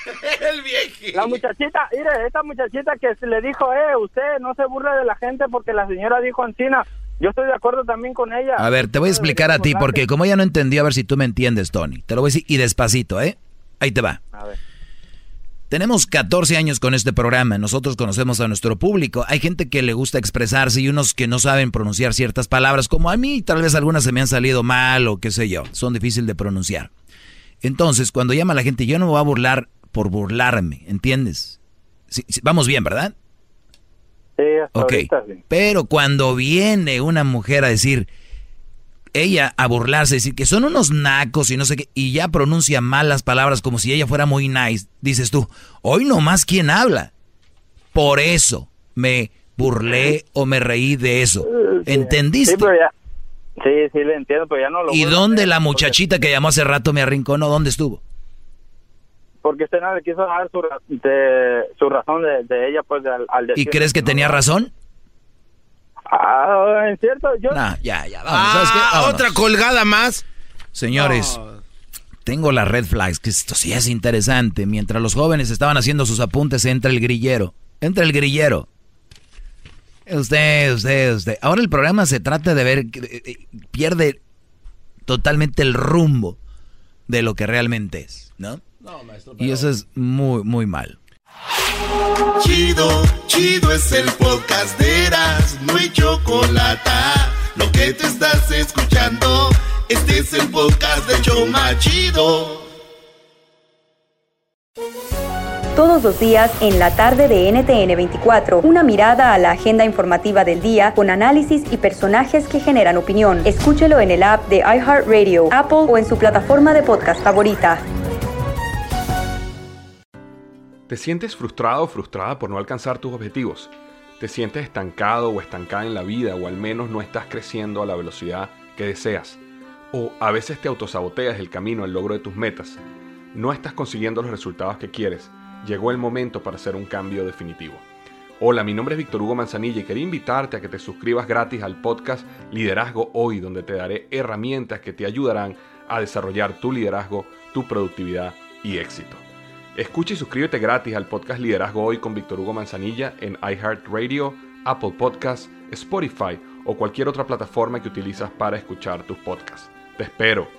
(laughs) el viejito. La muchachita, mire, esta muchachita que le dijo, eh, usted no se burle de la gente porque la señora dijo Encina. Yo estoy de acuerdo también con ella. A ver, te voy a explicar a ti porque como ella no entendió, a ver si tú me entiendes, Tony. Te lo voy a decir y despacito, ¿eh? Ahí te va. A ver. Tenemos 14 años con este programa, nosotros conocemos a nuestro público. Hay gente que le gusta expresarse y unos que no saben pronunciar ciertas palabras, como a mí, tal vez algunas se me han salido mal o qué sé yo, son difíciles de pronunciar. Entonces, cuando llama la gente, yo no me voy a burlar por burlarme, ¿entiendes? vamos bien, ¿verdad? Sí, ok. Pero cuando viene una mujer a decir, ella a burlarse, decir que son unos nacos y no sé qué, y ya pronuncia mal las palabras como si ella fuera muy nice, dices tú, hoy nomás quién habla. Por eso me burlé o me reí de eso. ¿Entendiste? Sí, pero ya, sí, sí, le entiendo, pero ya no lo... ¿Y dónde la muchachita que llamó hace rato me arrinconó? ¿Dónde estuvo? Porque usted no le quiso dar su, de, su razón de, ella, pues, al, al ¿Y crees que tenía razón? Ah, en cierto, yo... ya, ya, vamos. ¿sabes qué? Otra colgada más. Señores, tengo las red flags, que esto sí es interesante. Mientras los jóvenes estaban haciendo sus apuntes, entra el grillero. Entra el grillero. Usted, usted, usted. Ahora el programa se trata de ver, eh, pierde totalmente el rumbo de lo que realmente es, ¿no? No, maestro. Y eso es muy, muy mal. Chido, chido es el podcast de Eras, no hay chocolate. Lo que te estás escuchando, este es el podcast de Choma Chido. Todos los días en la tarde de NTN 24, una mirada a la agenda informativa del día con análisis y personajes que generan opinión. Escúchelo en el app de iHeartRadio, Apple o en su plataforma de podcast favorita. ¿Te sientes frustrado o frustrada por no alcanzar tus objetivos? ¿Te sientes estancado o estancada en la vida o al menos no estás creciendo a la velocidad que deseas? ¿O a veces te autosaboteas el camino al logro de tus metas? ¿No estás consiguiendo los resultados que quieres? Llegó el momento para hacer un cambio definitivo. Hola, mi nombre es Víctor Hugo Manzanilla y quería invitarte a que te suscribas gratis al podcast Liderazgo Hoy, donde te daré herramientas que te ayudarán a desarrollar tu liderazgo, tu productividad y éxito. Escucha y suscríbete gratis al podcast Liderazgo Hoy con Víctor Hugo Manzanilla en iHeartRadio, Apple Podcasts, Spotify o cualquier otra plataforma que utilizas para escuchar tus podcasts. Te espero.